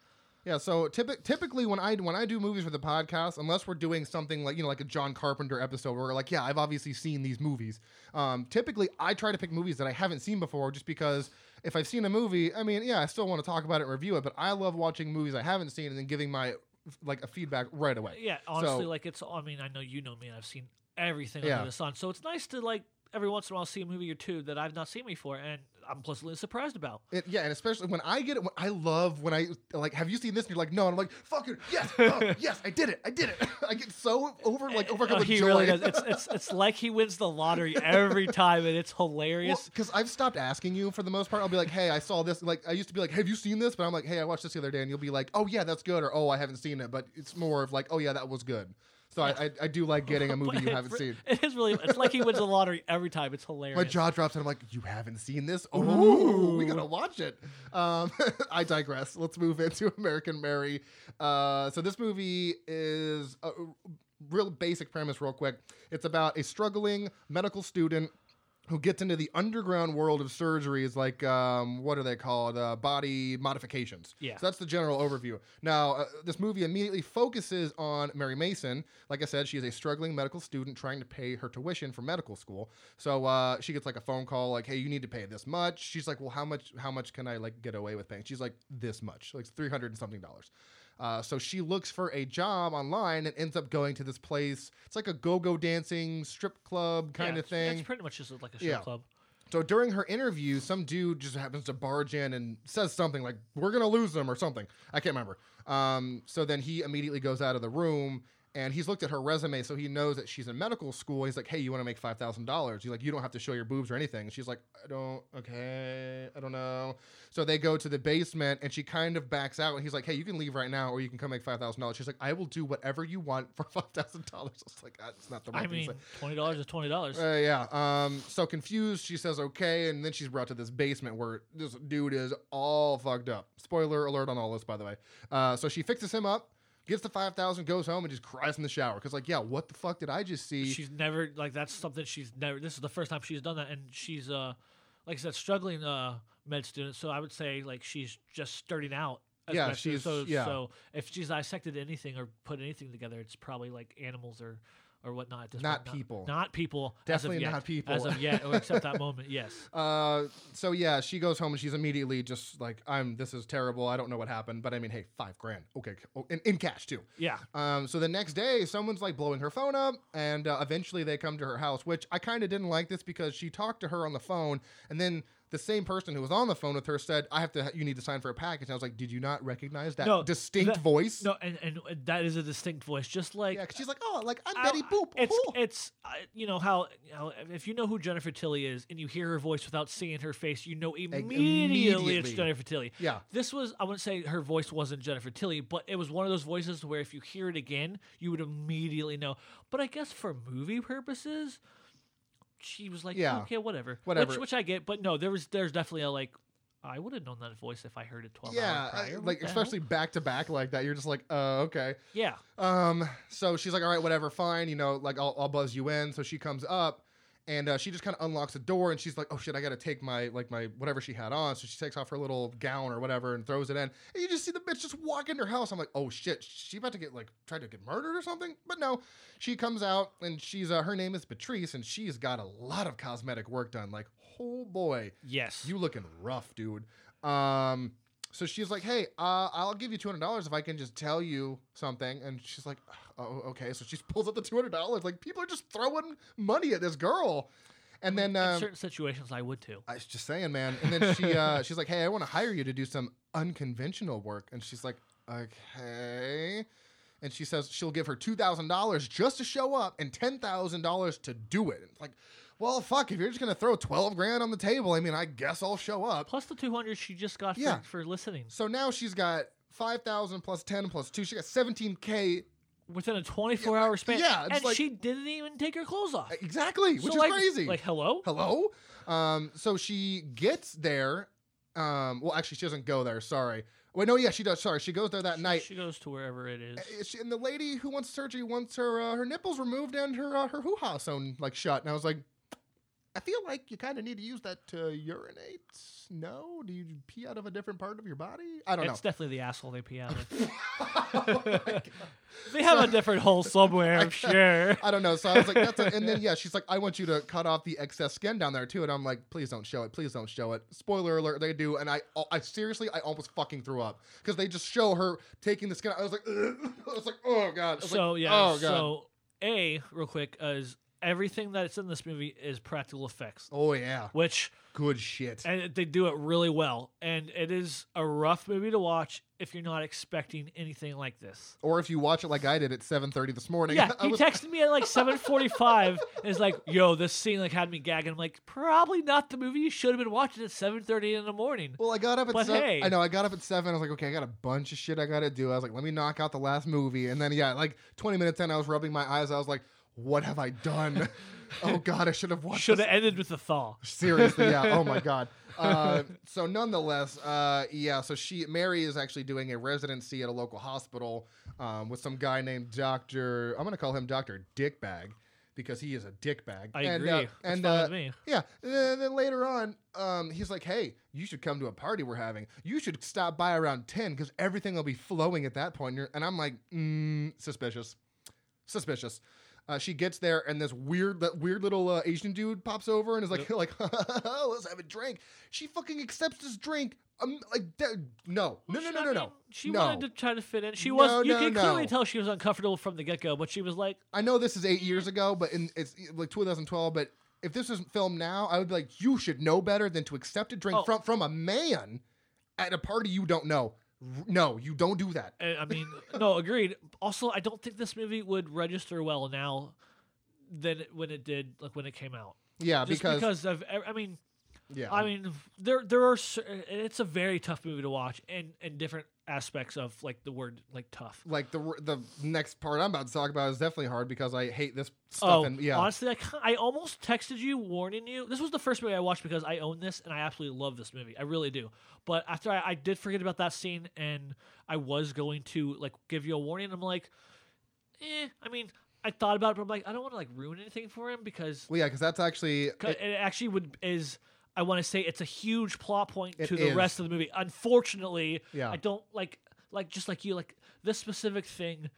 B: Yeah, so typi- typically when I when I do movies for the podcast, unless we're doing something like you know like a John Carpenter episode where we're like, yeah, I've obviously seen these movies. Um, typically, I try to pick movies that I haven't seen before, just because if I've seen a movie, I mean, yeah, I still want to talk about it and review it, but I love watching movies I haven't seen and then giving my like a feedback right away.
A: Yeah, honestly,
B: So-
A: like it's. I mean, I know you know me, and I've seen everything
B: Yeah.
A: under the sun. So it's nice to like every once in a while see a movie or two that I've not seen before, and I'm pleasantly surprised about.
B: It, yeah, and especially when I get it, when I love when I like, have you seen this? And you're like, no, and I'm like, fucking yes, oh, yes, I did it, I did it. I get so over like uh, overcome
A: Oh,
B: with
A: he
B: joy.
A: really does. It's, it's it's like he wins the lottery every time, and it's hilarious.
B: because I've stopped asking you for the most part. I'll be like, "Hey, I saw this." Like I used to be like, "Have you seen this?" But I'm like, "Hey, I watched this the other day," and you'll be like, "Oh yeah, that's good," or "Oh, I haven't seen it." But it's more of like, "Oh yeah, that was good." So I, I, I do like getting a movie you haven't seen.
A: It is really. It's like he wins the lottery every time. It's hilarious.
B: My jaw drops, and I'm like, "You haven't seen this? Oh, we gotta watch it." Um, I digress. Let's move into American Mary. Uh, so this movie is a real basic premise, real quick. It's about a struggling medical student who gets into the underground world of surgeries, like um, what are they called? Uh, body modifications.
A: Yeah.
B: So that's the general overview. Now, uh, this movie immediately focuses on Mary Mason. Like I said, she is a struggling medical student trying to pay her tuition for medical school. So uh, she gets like a phone call, like, "Hey, you need to pay this much." She's like, "Well, how much? How much can I like get away with paying?" She's like, "This much, like three hundred and something dollars." Uh, so she looks for a job online and ends up going to this place. It's like a go-go dancing strip club
A: Yeah,
B: kind of thing.
A: It's pretty much just like a strip
B: Yeah.
A: club.
B: So during her interview, some dude just happens to barge in and says something like, "We're gonna lose them" or something. I can't remember. Um, so then he immediately goes out of the room and he's looked at her resume, so he knows that she's in medical school. He's like, "Hey, you want to make five thousand dollars?" He's like, "You don't have to show your boobs or anything." She's like, "I don't. Okay, I don't know." So they go to the basement and she kind of backs out. And he's like, "Hey, you can leave right now, or you can come make five thousand dollars." She's like, "I will do whatever you want for five thousand dollars." I was like, "That's not the right
A: I
B: thing to
A: mean, twenty dollars is twenty dollars.
B: Uh, yeah. Um. So confused, she says okay, and then she's brought to this basement where this dude is all fucked up. Spoiler alert on all this, by the way. Uh. So she fixes him up, gets the five thousand, goes home, and just cries in the shower because, like, yeah, what the fuck did I just see?
A: she's never like that's something she's never. This is the first time she's done that, and she's uh, like I said, struggling uh med student. So I would say like she's just starting out. as
B: Yeah,
A: student.
B: she's-
A: so
B: yeah.
A: so if she's dissected anything or put anything together, it's probably like animals or or whatnot. at this
B: Not
A: point.
B: people.
A: Not, people.
B: Definitely
A: yet.
B: not people.
A: As of yet, or except that moment. Yes.
B: Uh, so yeah, she goes home and she's immediately just like, "I'm. This is terrible. I don't know what happened, but I mean, hey, five grand, okay, oh, in, in cash too."
A: Yeah.
B: Um, so the next day, someone's like blowing her phone up, and uh, eventually they come to her house, which I kind of didn't like this because she talked to her on the phone, and then the same person who was on the phone with her said, "I have to. You need to sign for a package." And I was like, "Did you not recognize that
A: No,
B: distinct
A: that-
B: voice?"
A: No, and, and that is a distinct voice, just like
B: Yeah, 'cause she's like, "Oh, like I'm
A: I-
B: Betty Boop."
A: It's
B: Ooh."
A: it's uh, you know how you know, if you know who Jennifer Tilly is and you hear her voice without seeing her face, you know immediately, it's. Jennifer Tilly.
B: Yeah.
A: This was I wouldn't say her voice wasn't Jennifer Tilly, but it was one of those voices where if you hear it again, you would immediately know. But I guess for movie purposes, she was like,
B: Yeah.
A: okay, whatever,
B: Whatever.
A: which, which I get. But no, there was there's definitely a like. I would have known that voice if I heard it twelve
B: yeah,
A: hours prior. What
B: like
A: the hell?
B: especially back to back like that. You're just like, "Uh, okay."
A: yeah,
B: Um, so she's like, all right, whatever, fine, you know, like I'll, I'll buzz you in. So she comes up and uh, she just kind of unlocks the door and she's like, oh shit, I got to take my, like my, whatever she had on. So she takes off her little gown or whatever and throws it in. And you just see the bitch just walk into her house. I'm like, oh shit, she about to get like, tried to get murdered or something? But no, she comes out and she's, uh, her name is Patrice and she's got a lot of cosmetic work done. Like, oh boy,
A: yes,
B: you looking rough, dude. Um, so she's like, "Hey, uh, I'll give you two hundred dollars if I can just tell you something." And she's like, "Oh, okay." So she pulls up the two hundred dollars. Like people are just throwing money at this girl. And then
A: in
B: um,
A: certain situations I would too.
B: I was just saying, man. And then she uh, she's like, "Hey, I want to hire you to do some unconventional work." And she's like, "Okay." And she says she'll give her two thousand dollars just to show up and ten thousand dollars to do it. It's like, well, fuck. If you're just gonna throw twelve grand on the table, I mean, I guess I'll show up.
A: Plus the 200 she just got
B: Yeah.
A: for, for listening.
B: So now she's got five thousand plus ten plus two. She got seventeen k
A: Within a 24 hour span.
B: yeah,
A: And
B: like-
A: she didn't even take her clothes off.
B: exactly,
A: So,
B: which is
A: like-
B: crazy.
A: Like, hello?
B: Hello. Um, so she gets there, Um, well, actually, she doesn't go there. Sorry. Wait, no, yeah, she does. Sorry, she goes there that night.
A: She goes to wherever it is.
B: Uh, and the lady who wants surgery wants her uh, her nipples removed and her uh, her hoo ha sewn like shut. And I was like, I feel like you kind of need to use that to urinate. No, do you pee out of a different part of your body? I don't know.
A: It's definitely the asshole they pee out of.
B: Oh
A: they have a different hole somewhere, I'm sure.
B: I don't know. So I was like, that's a, and then yeah, she's like, I want you to cut off the excess skin down there too. And I'm like, please don't show it. Please don't show it. Spoiler alert, they do. And I, I seriously, I almost fucking threw up because they just show her taking the skin. out. I was like, Ugh. I was like, oh god.
A: So
B: like,
A: yeah,
B: oh god.
A: so A, real quick, is everything that's in this movie is practical effects.
B: oh yeah,
A: Which
B: good shit.
A: and they do it really well. And it is a rough movie to watch if you're not expecting anything like this.
B: Or if you watch it like I did at 7:30 this morning.
A: Yeah, he
B: was,
A: texted me at like 7:45 and is like, "Yo, this scene like had me gagging." I'm like, "Probably not the movie you should have been watching at 7:30 in the morning."
B: well, I got up at
A: But
B: seven.
A: hey.
B: I know I got up at seven. I was like, okay, I got a bunch of shit I got to do. I was like, let me knock out the last movie, and then yeah, like 20 minutes in, I was rubbing my eyes. I was like, what have I done? oh god, I should have watched.
A: Should have ended with a thaw.
B: Seriously, yeah. Oh my god. Uh, so nonetheless, uh, yeah. So she Mary is actually doing a residency at a local hospital um, with some guy named Doctor. I'm gonna call him Doctor Dickbag because he is a dickbag.
A: I
B: and,
A: agree.
B: Uh,
A: That's
B: and
A: fine
B: uh,
A: with me.
B: yeah, and then, later on, um, he's like, "Hey, you should come to a party we're having. You should stop by around ten because everything will be flowing at that point." And, and I'm like, mm, suspicious, suspicious. Uh, she gets there, and this weird, that weird little uh, Asian dude pops over and is like, like, let's have a drink. She fucking accepts this drink. Um, like, that- no, no, no, no, no, no.
A: She
B: no.
A: wanted to try to fit in. She
B: No,
A: was. You
B: no,
A: can clearly tell she was uncomfortable from the get go, but she was like,
B: I know this is eight years ago, but in it's like 2012. But if this was filmed now, I would be like, you should know better than to accept a drink
A: Oh.
B: from from a man at a party you don't know. No, you don't do that.
A: I mean, no, agreed. Also, I don't think this movie would register well now than it, when it did, like when it came out.
B: Yeah,
A: Just
B: because,
A: because of, I mean,
B: yeah,
A: I mean, there there are it's a very tough movie to watch, and and different aspects of like the word like tough.
B: like the the next part I'm about to talk about is definitely hard because I hate this stuff.
A: Oh,
B: and yeah,
A: honestly, I, I almost texted you warning you. This was the first movie I watched because I own this and I absolutely love this movie. I really do. But after I, I did forget about that scene and I was going to like give you a warning, I'm like, eh. I mean, I thought about it, but I'm like, I don't want to like ruin anything for him because
B: well, yeah, because that's actually
A: 'cause it, actually would is. I want to say it's a huge plot point
B: It
A: to the
B: is.
A: rest of the movie. Unfortunately,
B: Yeah.
A: I don't like like just like you like this specific thing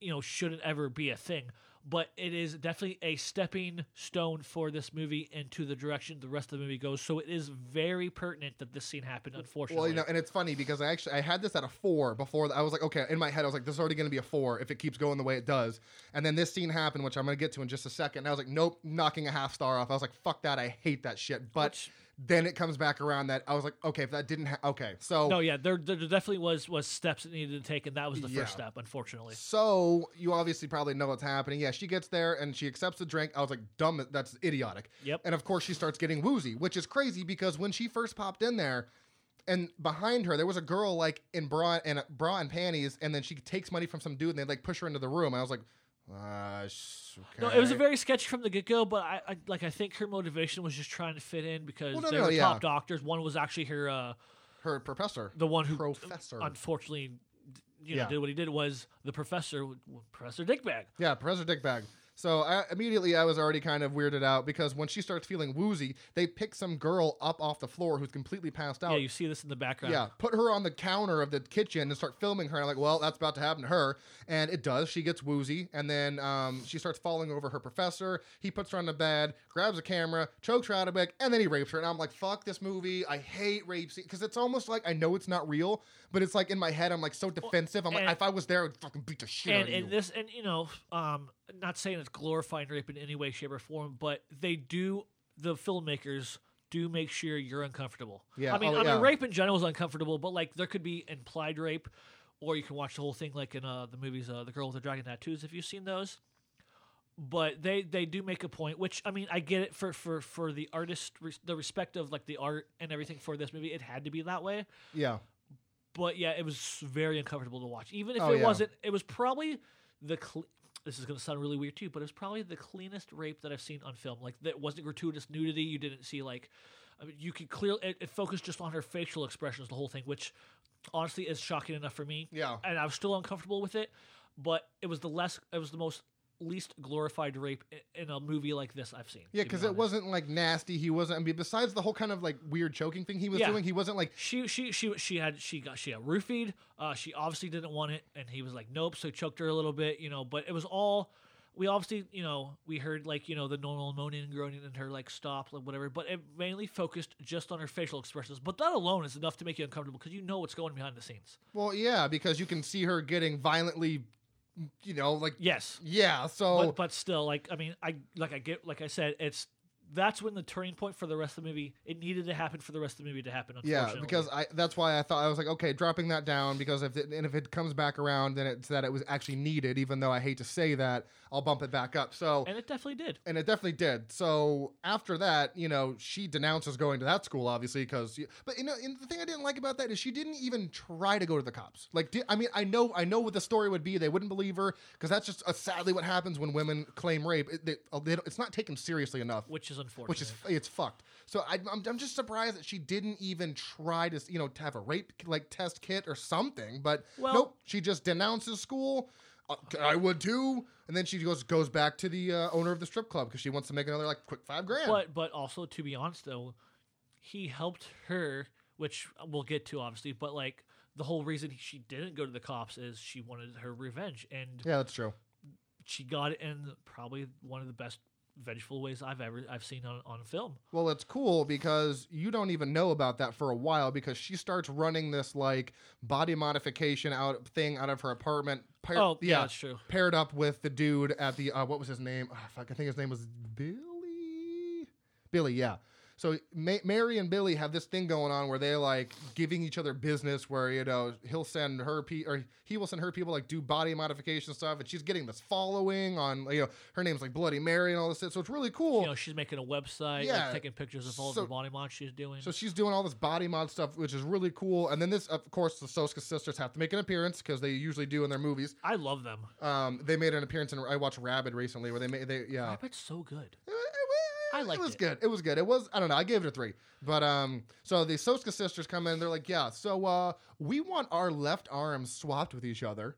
A: you know shouldn't ever be a thing but it is definitely a stepping stone for this movie into the direction the rest of the movie goes so it is very pertinent that this scene happened unfortunately
B: Well, you know, and it's funny because I actually I had this at a four before. I was like, okay, in my head I was like, this is already going to be a four if it keeps going the way it does. And then this scene happened, which I'm going to get to in just a second. And I was like, nope, knocking a half star off. I was like, fuck that, I hate that shit. But
A: Which-
B: then it comes back around that I was like, okay, if that didn't, ha- okay, so
A: no yeah there, there definitely was was steps that needed to take and that was the
B: Yeah.
A: first step unfortunately
B: So you obviously probably know what's happening. Yeah, she gets there and she accepts the drink. I was like, dumb, that's idiotic.
A: Yep.
B: And of course she starts getting woozy, which is crazy because when she first popped in there, and behind her there was a girl like in bra and bra and panties, and then she takes money from some dude and they like push her into the room. I was like, uh, sh-
A: no it was a very sketchy from the get-go but I, I like i think her motivation was just trying to fit in because
B: Well, no,
A: they
B: no,
A: were
B: yeah.
A: top doctors one was actually her uh
B: her professor.
A: the one who
B: Professor.
A: unfortunately you know
B: Yeah.
A: did what he did was the professor professor dickbag
B: Yeah, Professor Dickbag. So I, immediately I was already kind of weirded out because when she starts feeling woozy, they pick some girl up off the floor who's completely passed out.
A: yeah you see this in the background
B: Yeah, put her on the counter of the kitchen and start filming her. And I'm like, well, that's about to happen to her. And it does. She gets woozy. And then um, she starts falling over her professor. He puts her on the bed, grabs a camera, chokes her out of it, and then he rapes her. And I'm like, fuck this movie. I hate rape scenes. Because it's almost like I know it's not real, but it's like in my head, I'm like so defensive. I'm like,
A: and-
B: if I was there, I would fucking beat the shit out
A: and
B: of
A: and
B: you.
A: this and you know um not saying it's glorifying rape in any way shape or form but they do the filmmakers do make sure you're uncomfortable
B: Yeah,
A: i mean
B: oh,
A: i
B: yeah.
A: mean rape in general is uncomfortable but like there could be implied rape or you can watch the whole thing like in uh the movies uh the girl with the dragon tattoos if you've seen those but they they do make a point which i mean i get it for for for the artist res- the respect of like the art and everything for this movie it had to be that way
B: yeah.
A: but yeah, it was very uncomfortable to watch. Even if
B: Oh,
A: it
B: yeah.
A: wasn't, it was probably the. Cle- this is going to sound really weird too, but it was probably the cleanest rape that I've seen on film. Like that wasn't gratuitous nudity. You didn't see like I mean, you could clearly it, it focused just on her facial expressions, the whole thing, which honestly is shocking enough for me.
B: Yeah.
A: and I was still uncomfortable with it, but it was the less, it was the most least glorified rape in a movie like this I've seen.
B: Yeah,
A: to be
B: because it wasn't like nasty. He wasn't. I mean, besides the whole kind of like weird choking thing he was
A: Yeah.
B: doing, he wasn't like.
A: She she she she had she got she got roofied. Uh, she obviously didn't want it, and he was like, nope. So choked her a little bit, you know. But it was all we obviously you know we heard like you know the normal moaning and groaning and her like stop like whatever. But it mainly focused just on her facial expressions. But that alone is enough to make you uncomfortable because you know what's going behind the scenes.
B: Well, yeah, because you can see her getting violently, you know, like
A: Yes,
B: yeah. So
A: but but still like I mean I like I get like I said it's. That's when the turning point for the rest of the movie. It needed to happen for the rest of the movie to happen.
B: yeah, because I that's why I thought I was like, okay, dropping that down because if it, and if it comes back around, then it's that it was actually needed. Even though I hate to say that, I'll bump it back up. So
A: and it definitely did.
B: and it definitely did. So after that, you know, she denounces going to that school, obviously, because. But you know, and the thing I didn't like about that is she didn't even try to go to the cops. Like, di- I mean, I know, I know what the story would be. They wouldn't believe her because that's just uh, sadly what happens when women claim rape. It, they, uh, it's not taken seriously enough,
A: which is unfortunate.
B: which is it's fucked. So I, I'm, I'm just surprised that she didn't even try to, you know, to have a rape like test kit or something. But
A: Well-
B: nope, she just denounces school. Uh, I would too. And then she goes goes back to the uh, owner of the strip club because she wants to make another like quick five grand.
A: But but also to be honest though, he helped her, which we'll get to obviously. But like the whole reason she didn't go to the cops is she wanted her revenge, and
B: yeah, that's true.
A: she got it in probably one of the best vengeful ways I've ever I've seen on on film.
B: Well, it's cool because you don't even know about that for a while because she starts running this like body modification out thing out of her apartment. Pair-
A: Oh, yeah, that's true.
B: Paired up with the dude at the uh, what was his name? Oh, fuck, I think his name was Billy. Billy, yeah. So Ma- Mary and Billy have this thing going on where they're like giving each other business. Where you know he'll send her pe- or he will send her people like do body modification stuff, and she's getting this following on you know her name's like Bloody Mary and all this. shit. So it's really cool.
A: You know, she's making a website,
B: Yeah.
A: like, taking pictures of all
B: So-
A: the body mod she's doing.
B: So she's doing all this body mod stuff, which is really cool. And then this, of course, the Soska sisters have to make an appearance because they usually do in their movies.
A: I love them.
B: Um, they made an appearance in I watched Rabbit recently, where they made they yeah.
A: Rabbit's so good.
B: It, it-
A: I
B: it was
A: it.
B: good. It was good. It was I don't know. I gave it a three. But um, so the Soska sisters come in. They're like, yeah. So uh, we want our left arms swapped with each other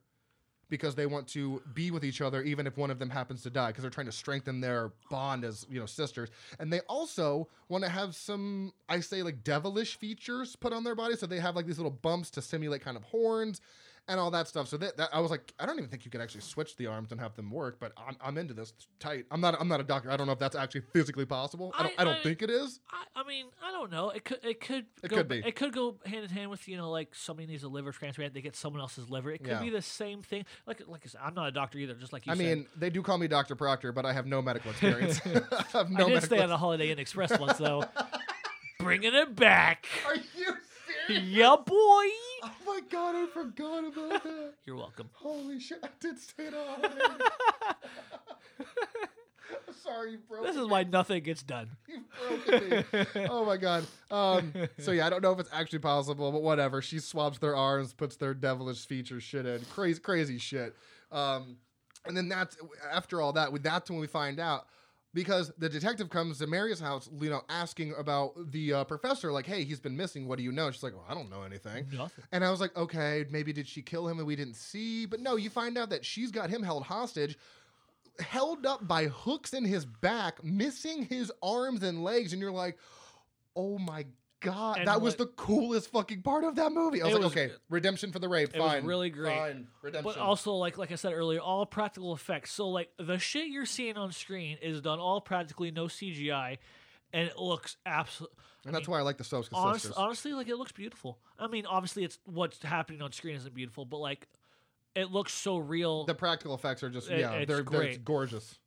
B: because they want to be with each other even if one of them happens to die because they're trying to strengthen their bond as you know sisters and they also want to have some i say like devilish features put on their body so they have like these little bumps to simulate kind of horns and all that stuff so that, that i was like i don't even think you could actually switch the arms and have them work but i'm, I'm into this tight i'm not i'm not a doctor i don't know if that's actually physically possible i don't, I,
A: I-
B: don't
A: I-
B: think it is
A: I, I mean, I don't know. It could, it could,
B: It
A: go,
B: could be.
A: It could go hand in hand with you know, like somebody needs a liver transplant, they get someone else's liver. It could
B: Yeah.
A: be the same thing. Like, like I said, I'm not a doctor either. Just like you
B: i
A: said.
B: mean they do call me dr proctor but i have no medical experience i have no
A: I did stay on a Holiday Inn Express once though, bringing it back.
B: are you serious
A: yeah, boy.
B: oh my god i forgot about that
A: You're welcome.
B: Holy shit, I did say it already. Sorry, you broke
A: This is why nothing gets done.
B: You broke it. oh my god. Um, so yeah, I don't know if it's actually possible, but whatever. She swaps their arms, puts their devilish feature shit in. Crazy, crazy shit. Um, and then that's after all that. That's when we find out because the detective comes to Mary's house, you know, asking about the uh, professor. Like, hey, he's been missing. What do you know? She's like, well, I don't know anything.
A: Nothing.
B: And I was like, okay, maybe did she kill him and we didn't see? But no, you find out that she's got him held hostage, held up by hooks in his back, missing his arms and legs, and you're like, oh my god,
A: And
B: that was the coolest fucking part of that movie. I was like,
A: was-
B: okay, redemption for the rape, fine,
A: really great.
B: fine, redemption.
A: But also, like like I said earlier, all practical effects. So like the shit you're seeing on screen is done all practically, no CGI, and it looks absolutely.
B: and that's why I like the Soska
A: Honest,
B: sisters.
A: honestly, like it looks beautiful. I mean, obviously, it's what's happening on screen isn't beautiful, but like it looks so real.
B: the practical effects are just
A: It-
B: yeah, they're, they're gorgeous.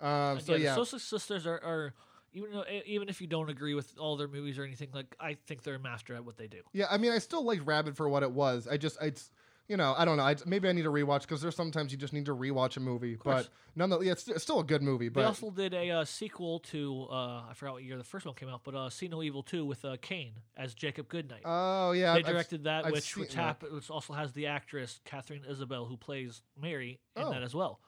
B: Um, so yeah,
A: the Soska Sisters are, are even though, even if you don't agree with all their movies or anything, like I think they're a master at what they do.
B: Yeah, I mean, I still like Rabbit for what it was. I just, it's, you know, I don't know. I, maybe I need to rewatch because there's sometimes you just need to rewatch a movie. But nonetheless, yeah, it's, it's still a good movie. But They
A: also did a uh, sequel to uh, I forgot what year the first one came out, but uh, See No Evil Two with uh, Kane as Jacob Goodnight.
B: oh yeah,
A: they
B: I've-
A: directed that,
B: I've
A: which which, hap- which also has the actress Katharine Isabelle who plays Mary in
B: Oh.
A: that as well.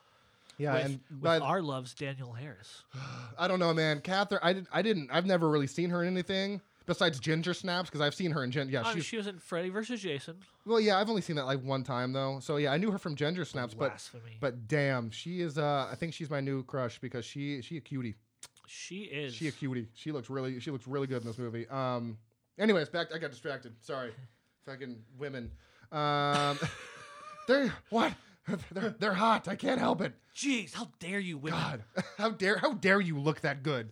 B: Yeah,
A: with,
B: and
A: with our loves Danielle Harris.
B: I don't know, man. Katharine, I didn't, I didn't, I've never really seen her in anything besides Ginger Snaps because I've seen her in Ginger. Yeah,
A: Uh, she was in Freddy versus Jason.
B: well, yeah, I've only seen that like one time though. So yeah, I knew her from Ginger Snaps, but
A: Blasphemy.
B: but damn, she is. Uh, I think she's my new crush because she she a cutie.
A: she is.
B: She a cutie. She looks really she looks really good in this movie. Um. Anyways, back. I got distracted. Sorry, fucking women. Um. they're what? They're they're hot. I can't help it.
A: Jeez, how dare you, women?
B: God, how dare how dare you look that good?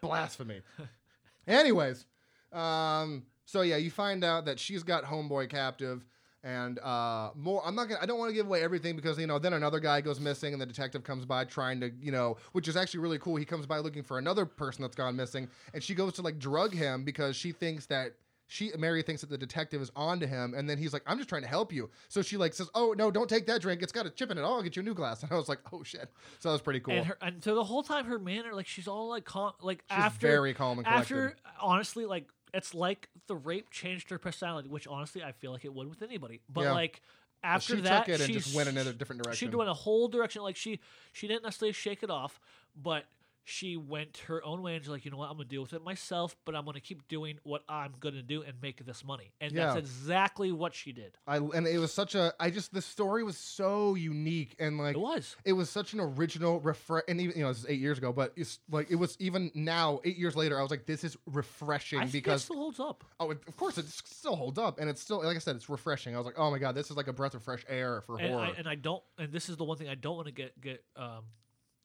B: Blasphemy. Anyways, um, so yeah, you find out that she's got homeboy captive, and uh, more. I'm not gonna. I don't want to give away everything because you know then another guy goes missing, and the detective comes by trying to you know, which is actually really cool. He comes by looking for another person that's gone missing, and she goes to like drug him because she thinks that. She Mary thinks that the detective is onto him, and then he's like, "I'm just trying to help you." So she like says, "Oh no, don't take that drink. It's got a chip in it. I'll get you a new glass." And I was like, "Oh shit!" So that was pretty cool.
A: And her, and so the whole time her manner, like she's all like calm, like
B: She's
A: after
B: very calm and collected.
A: after honestly, like it's like the rape changed her personality, which honestly I feel like it would with anybody. But
B: Yeah.
A: like after
B: she
A: that,
B: took it and
A: she
B: just went in a different direction.
A: She went a whole direction. Like she she didn't necessarily shake it off, but she went her own way and she's like, you know what, I'm gonna deal with it myself, but I'm gonna keep doing what I'm gonna do and make this money. And
B: Yeah.
A: that's exactly what she did.
B: I and it was such a. I just the story was so unique and like
A: It was.
B: it was such an original refresh. And even you know this is eight years ago, but it's like it was even now eight years later. I was like, this is refreshing
A: I think it
B: because
A: still holds up.
B: oh, it, of course it still holds up and it's still like I said, it's refreshing. I was like, oh my god, this is like a breath of fresh air for
A: And
B: horror.
A: I, and I don't and this is the one thing I don't want to get get um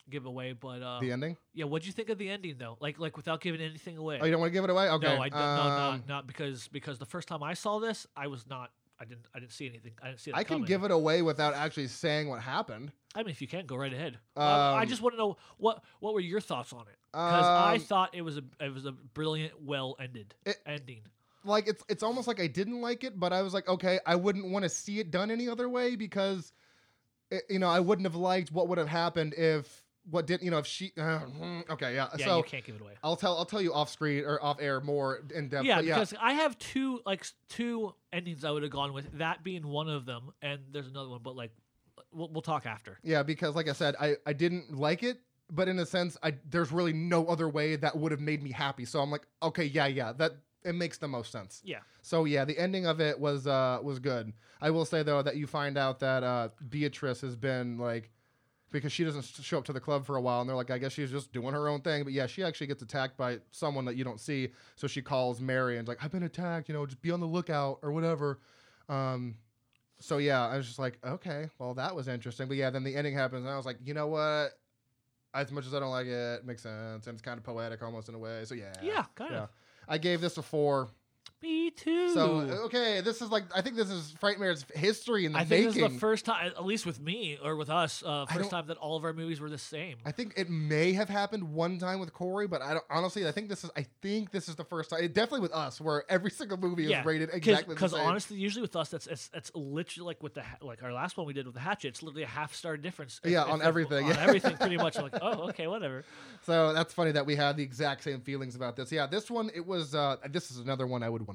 A: give away, but uh
B: the ending.
A: Yeah, what'd you think of the ending though? Like like without giving anything away.
B: Oh, you don't want to give it away? Okay.
A: No, I don't. no,
B: um,
A: not not because because the first time I saw this, I was not. I didn't. I didn't see anything. I didn't see.
B: I can give it away without actually saying what happened.
A: I mean, if you can, go right ahead. Um, I just want to know what what were your thoughts on it? Because I
B: Um,
A: thought it was a it was a brilliant, well ended
B: It-
A: ending.
B: like it's it's almost like I didn't like it, but I was like, okay, I wouldn't want to see it done any other way because, it, you know, I wouldn't have liked what would have happened if what did you know if she. Uh, mm, okay, yeah.
A: Yeah,
B: so
A: you can't give it away.
B: I'll tell I'll tell you off screen or off air more in depth.
A: Yeah,
B: yeah,
A: because I have two like two endings I would have gone with. That being one of them, and there's another one, but like we'll, we'll talk after.
B: yeah, because like I said, I I didn't like it. But in a sense, I there's really no other way that would have made me happy. So I'm like, okay, yeah, yeah, that it makes the most sense.
A: Yeah,
B: So yeah, the ending of it was uh was good. I will say though that you find out that uh Beatrice has been like because she doesn't show up to the club for a while and they're like I guess she's just doing her own thing, but yeah, she actually gets attacked by someone that you don't see. So she calls Mary and's like I've been attacked, you know, just be on the lookout or whatever. Um so yeah, I was just like, okay, well that was interesting. But yeah, then the ending happens and I was like, you know what? As much as I don't like it, it makes sense and it's kind of poetic almost in a way. So yeah.
A: yeah, kind
B: Yeah.
A: of.
B: I gave this a four.
A: Me too.
B: So okay, this is like I think this is Frightmare's history in the
A: I think
B: making.
A: this is the first time, at least with me or with us, uh, first time that all of our movies were the same.
B: I think it may have happened one time with Corey, but I don't honestly. I think this is. I think this is the first time. Definitely with us, where every single movie
A: yeah,
B: is rated exactly the
A: because
B: same.
A: honestly, usually with us, that's it's, it's literally like with the ha- like our last one we did with the hatchet. It's literally a half star difference.
B: Yeah, on everything,
A: on
B: yeah.
A: everything, pretty much. Like, oh, okay, whatever.
B: so that's funny that we had the exact same feelings about this. Yeah, this one it was. Uh, this is another one I would 100%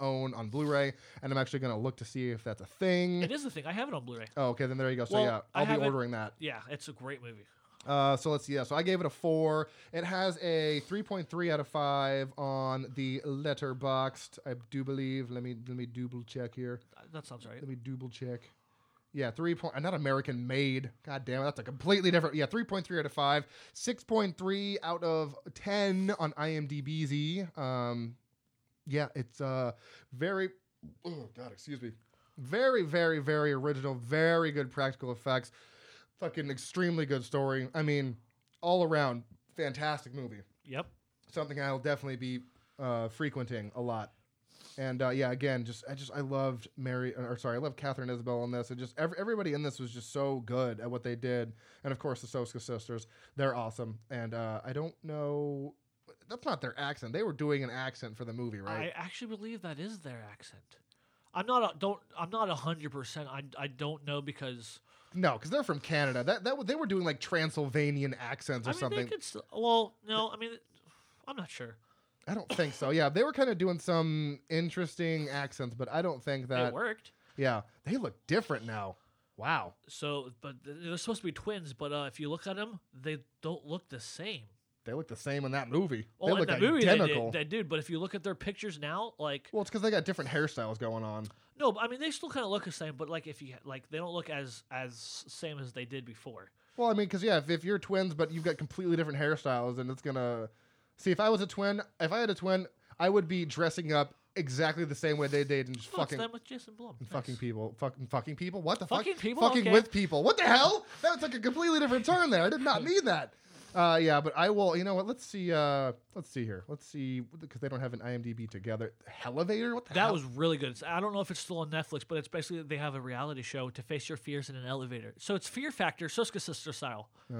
B: own on Blu-ray, and I'm actually going to look to see if that's a thing.
A: It is a thing. I have it on Blu-ray.
B: Oh, okay, then there you go. So
A: Well,
B: yeah,
A: I
B: I'll be
A: it-
B: ordering that.
A: Yeah, it's a great movie.
B: Uh, so let's see. Yeah, so I gave it a four. It has a 3.3 out of five on the Letterboxd. I do believe. Let me let me double check here.
A: Uh, That sounds right.
B: Let me double check. Yeah, three point. Not American made. God damn it, that's a completely different. Yeah, three point three out of five. Six point three out of ten on IMDb's. Um, yeah, it's uh very. Oh God, excuse me. Very, very, very original. Very good practical effects. Fucking extremely good story. I mean, all around fantastic movie
A: Yep.
B: something I'll definitely be uh, frequenting a lot. And uh, yeah, again, just I just I loved Mary, or sorry, I love Katharine Isabelle in this, and just every, everybody in this was just so good at what they did. And of course, the Soska sisters, they're awesome. And uh, I don't know, that's not their accent. They were doing an accent for the movie, right?
A: I actually believe that is their accent. I'm not a, don't I'm not a hundred percent. I I don't know because
B: no, because they're from Canada. That that they were doing like Transylvanian accents or
A: I mean
B: something.
A: they could still. Well, no, I mean I'm not sure.
B: I don't think so. Yeah, they were kind of doing some interesting accents, but I don't think that.
A: it worked.
B: Yeah, they look different now. Wow.
A: So, but they're supposed to be twins. But uh, if you look at them, they don't look the same.
B: They look the same in that movie.
A: Oh,
B: they
A: in
B: look
A: the movie they did, they did. But if you look at their pictures now, like
B: well, it's because they got different hairstyles going on.
A: no, but I mean they still kind of look the same. But like if you like, they don't look as as same as they did before.
B: Well, I mean, because yeah, if, if you're twins but you've got completely different hairstyles, then it's gonna. See, if I was a twin, if I had a twin, I would be dressing up exactly the same way they did and just
A: Oh,
B: fucking.
A: with Jason Blum.
B: and
A: Nice.
B: Fucking people, fucking fucking people. What the fuck?
A: Fucking
B: fuck?
A: people?
B: Fucking
A: Okay.
B: with people. What the hell? That was like a completely different turn there. I did not mean that. Uh, yeah, but I will. You know what? Let's see. Uh, let's see here. Let's see because they don't have an IMDb together. Elevator. What the
A: That
B: hell?
A: was really good. It's- I don't know if it's still on Netflix, but it's basically they have a reality show to face your fears in an elevator. So it's Fear Factor, Soska Sister style. It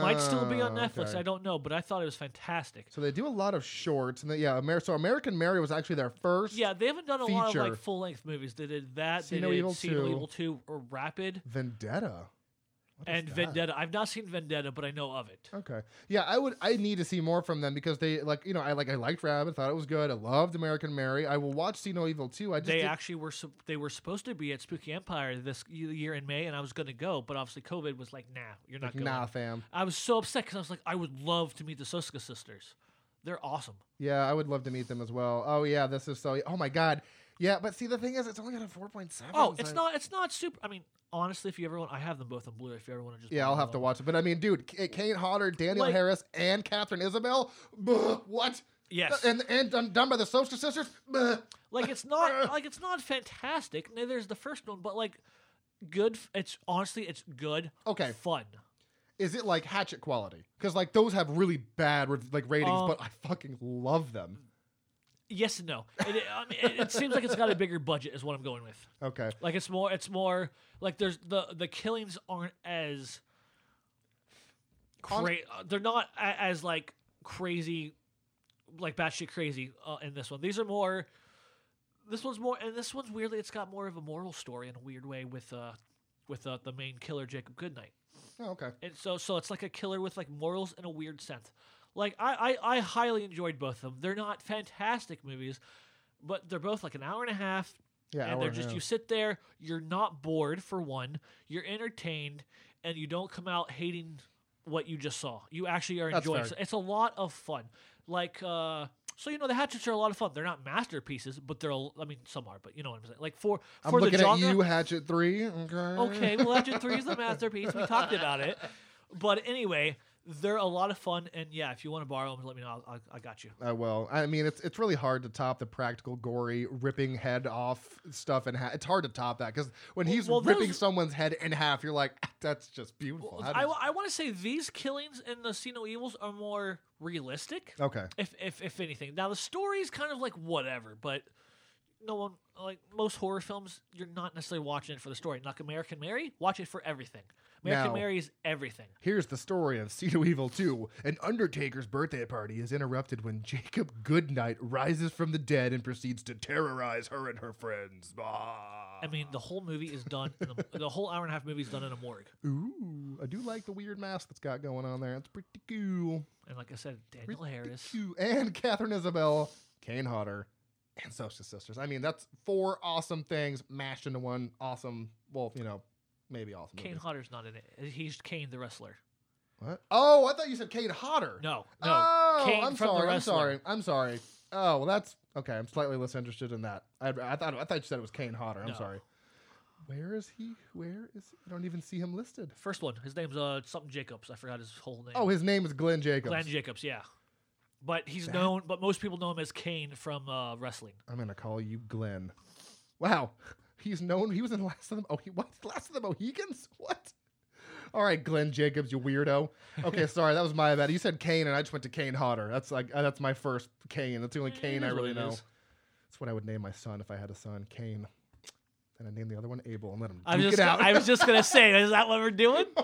A: might still be on
B: Ah,
A: Netflix.
B: okay.
A: I don't know, but I thought it was fantastic.
B: So they do a lot of shorts, and they, yeah, Amer- so American Mary was actually their first.
A: Yeah, they haven't done a lot of like full length movies. They did that.
B: See
A: they
B: No
A: did
B: Evil
A: See No
B: 2.
A: Evil Two or Rabid
B: Vendetta. What
A: and? Vendetta. I've not seen Vendetta, but I know of it.
B: Okay. Yeah, I would. I need to see more from them because they like you know I like I liked Rabid, thought it was good. I loved American Mary. I will watch See No Evil too. I just
A: They
B: did-
A: actually were they were supposed to be at Spooky Empire this year in May, and I was going to go, but obviously COVID was like, nah, you're not
B: like,
A: going.
B: nah, fam.
A: I was so upset because I was like, I would love to meet the Soska sisters. They're awesome.
B: Yeah, I would love to meet them as well. Oh yeah, this is so. Oh my god. Yeah, but see the thing is, it's only got a four point seven.
A: Oh, it's not. It's not super. I mean, honestly, if you ever want, I have them both on Blu-ray. If you ever want to just,
B: Yeah, I'll have to watch it. But I mean, dude, K- Kane Hodder, Danielle
A: Like-
B: Harris, and Katharine Isabelle. Buh, what?
A: Yes,
B: And and done, done by the Soska sisters. Buh.
A: like it's not like it's not fantastic. Neither is the first one, but like good. f- It's honestly, it's good.
B: Okay.
A: fun.
B: Is it like Hatchet quality? Because like those have really bad rev- like ratings,
A: Um,
B: but I fucking love them.
A: Yes and no. It, it, I mean, it, it seems like it's got a bigger budget, is what I'm going with.
B: Okay.
A: Like it's more. It's more like there's the the killings aren't as.
B: On-
A: Cra- uh, they're not a- as like crazy, like batshit crazy uh, in this one. These are more. This one's more, and this one's weirdly, it's got more of a moral story in a weird way with uh, with uh, the main killer Jacob Goodnight.
B: Oh, okay.
A: And so, so it's like a killer with like morals in a weird sense. Like I, I, I highly enjoyed both of them. They're not fantastic movies, but they're both like an hour and a half.
B: Yeah,
A: and they're just you sit there, you're not bored for one, you're entertained, and you don't come out hating what you just saw. You actually are
B: That's
A: enjoying.
B: fair.
A: it. It's a lot of fun. Like uh, so you know the hatchets are a lot of fun. They're not masterpieces, but they're I mean some are, but you know what I'm saying. Like for
B: I'm
A: for the
B: looking
A: genre,
B: at you, Hatchet Three. Okay.
A: Okay, well, Legend 3 is the masterpiece. We talked about it. But anyway, they're a lot of fun. And yeah, if you want to borrow them, let me know. I, I got you.
B: I will. I mean, it's it's really hard to top the practical, gory, ripping head off stuff and ha- it's hard to top that because when
A: Well-
B: he's
A: well,
B: ripping
A: those-
B: someone's head in half, you're like, that's just beautiful. How
A: I,
B: does-
A: I want to say these killings in the See No Evils are more realistic,
B: okay.
A: if, if, if anything. Now, the story is kind of like whatever, but no one, like most horror films, you're not necessarily watching it for the story. Like American Mary, watch it for everything. American
B: Now-
A: Mary is everything.
B: Here's the story of See No Evil 2. An Undertaker's birthday party is interrupted when Jacob Goodnight rises from the dead and proceeds to terrorize her and her friends. Ah.
A: I mean, the whole movie is done, in the, the whole hour and a half movie is done in a morgue.
B: Ooh, I do like the weird mask that's got going on there. It's pretty cool.
A: And like I said, Danielle
B: Pretty
A: Harris.
B: cool. And Katharine Isabelle, Kane Hodder, and Soska Sisters. I mean, that's four awesome things mashed into one awesome, well, you know, maybe awesome.
A: Kane
B: movie.
A: Hodder's not in it. He's Kane the wrestler.
B: What? Oh, I thought you said Kane Hodder.
A: No, no.
B: Oh,
A: Kane
B: I'm
A: from the
B: sorry. I'm sorry. I'm sorry. Oh, well, that's okay. I'm slightly less interested in that. I, I thought I thought you said it was Kane Hodder. I'm
A: No.
B: sorry. Where is he? Where is? I don't even see him listed.
A: First one. His name's uh something Jacobs. I forgot his whole name.
B: Oh, his name is Glenn Jacobs.
A: Glenn Jacobs. Yeah. But he's
B: That-
A: known. But most people know him as Kane from uh, wrestling.
B: I'm gonna call you Glenn. Wow, he's known. He was in Last of the oh he what Last of the Mohicans? What? All right, Glenn Jacobs, you weirdo. Okay, sorry, that was my bad. You said Kane, and I just went to Kane Hodder. That's like uh, that's my first Kane. That's the only Kane I really know. That's what I would name my son if I had a son, Kane. And I named the other one Abel and let him
A: I was
B: duke
A: just.
B: it out.
A: I was just gonna say, is that what we're doing?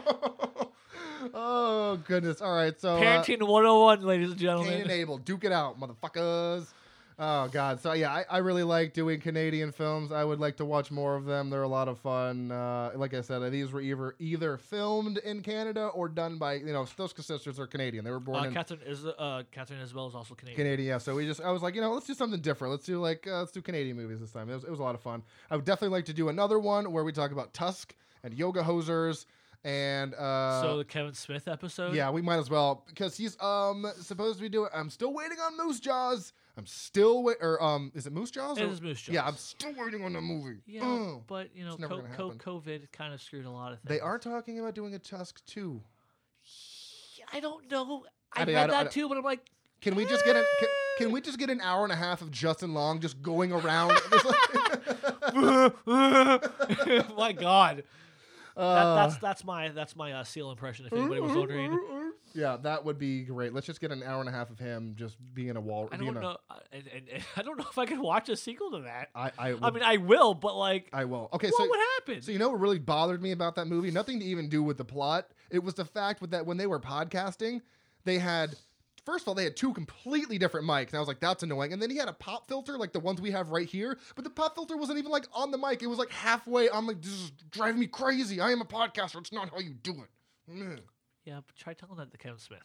B: oh goodness! All right, so uh,
A: Parenting 101, ladies and gentlemen.
B: Cain and. Abel, duke it out, motherfuckers. Oh god, so yeah, I, I really like doing Canadian films. I would like to watch more of them. They're a lot of fun. Uh, like I said, these were either either filmed in Canada or done by you know those sisters are Canadian. They were born
A: Uh,
B: in
A: Katharine is uh Katharine Isabelle is also Canadian.
B: Canadian. Yeah, so we just I was like, you know, let's do something different. Let's do like uh, let's do Canadian movies this time. It was, it was a lot of fun. I would definitely like to do another one where we talk about Tusk and yoga hosers and uh,
A: so the Kevin Smith episode.
B: yeah, we might as well because he's um supposed to be doing. I'm still waiting on Moose Jaws. I'm still wait or um is it Moose Jaws?
A: It
B: or-
A: is Moose
B: Yeah, I'm still waiting on the movie.
A: Yeah,
B: Ugh.
A: but you know, co- co- COVID kind of screwed a lot of things.
B: they are talking about doing a Tusk too.
A: I don't know. I,
B: I mean,
A: read
B: I don't- I
A: that too, but I'm like,
B: Can we just get an can, can we just get an hour and a half of Justin Long just going around?
A: my God, that,
B: Uh,
A: that's that's my that's my uh, seal impression. If anybody was wondering,
B: Yeah, that would be great. Let's just get an hour and a half of him just being a wall.
A: I don't
B: a-
A: know. uh, And, and, and I don't know if I can watch a sequel to that.
B: I I,
A: I
B: would-
A: mean, I will, but like,
B: I will. Okay,
A: what
B: so
A: would happen?
B: So you know what really bothered me about that movie? Nothing to even do with the plot. It was the fact with that when they were podcasting, they had first of all they had two completely different mics, and I was like, that's annoying. And then he had a pop filter like the ones we have right here, but the pop filter wasn't even like on the mic. It was like halfway. I'm like, this is driving me crazy. I am a podcaster. It's not how you do it. Mm.
A: yeah, but try telling that to Kevin Smith.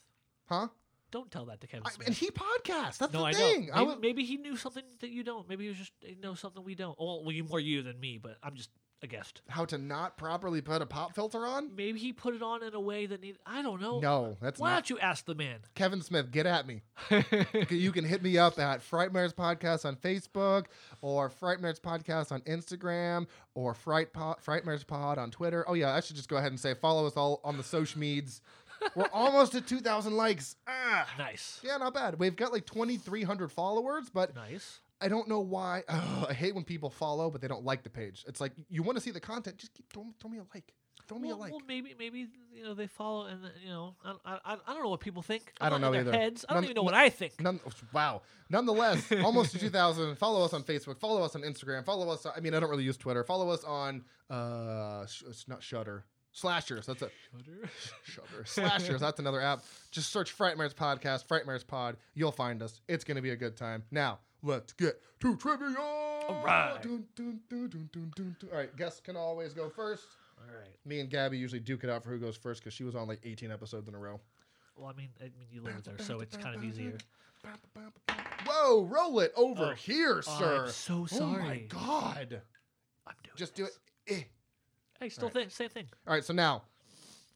B: Huh?
A: Don't tell that to Kevin
B: I,
A: Smith.
B: and he podcasts. That's
A: no,
B: the
A: I know.
B: thing.
A: Maybe,
B: I would-
A: maybe he knew something that you don't. Maybe he was just he knows something we don't. Well, well, you more you than me, but I'm just a guest.
B: how to not properly put a pop filter on?
A: Maybe he put it on in a way that need. I don't know.
B: No, that's
A: Why
B: not.
A: don't you ask the man?
B: Kevin Smith, get at me. you can hit me up at Frightmares Podcast on Facebook or Frightmares Podcast on Instagram or Fright Pod, Frightmares Pod on Twitter. Oh, yeah, I should just go ahead and say follow us all on the social meds. We're almost at 2,000 likes. Ah.
A: nice.
B: Yeah, not bad. We've got like 2,300 followers, but
A: Nice.
B: I don't know why. Ugh, I hate when people follow, but they don't like the page. It's like you want to see the content, just keep, throw, throw me a like. Throw me
A: Well,
B: a like.
A: well, maybe maybe you know they follow and uh, you know I, I, I don't know what people think.
B: I
A: I'm
B: don't know
A: their
B: either.
A: Heads. I don't even know what I think.
B: None, wow. Nonetheless, almost 2,000. Follow us on Facebook. Follow us on Instagram. Follow us. I mean, I don't really use Twitter. Follow us on uh, sh- it's not Shutter. Slashers. That's a Shutter. Slashers. That's another app. Just search Frightmares Podcast, Frightmares Pod. You'll find us. It's gonna be a good time. Now let's get to trivia. All
A: right.
B: Dun, dun, dun, dun, dun, dun, dun. All right. Guests can always go first.
A: All right.
B: Me and Gabby usually duke it out for who goes first because she was on like 18 episodes in a row.
A: Well, I mean, I mean, you live with her, so it's kind of easier.
B: Whoa, roll it over
A: Oh.
B: here,
A: Oh,
B: sir.
A: I'm so sorry.
B: Oh my god.
A: I'm doing.
B: Just do it.
A: this.
B: Eh.
A: Hey, still
B: right.
A: think same thing.
B: All right, so now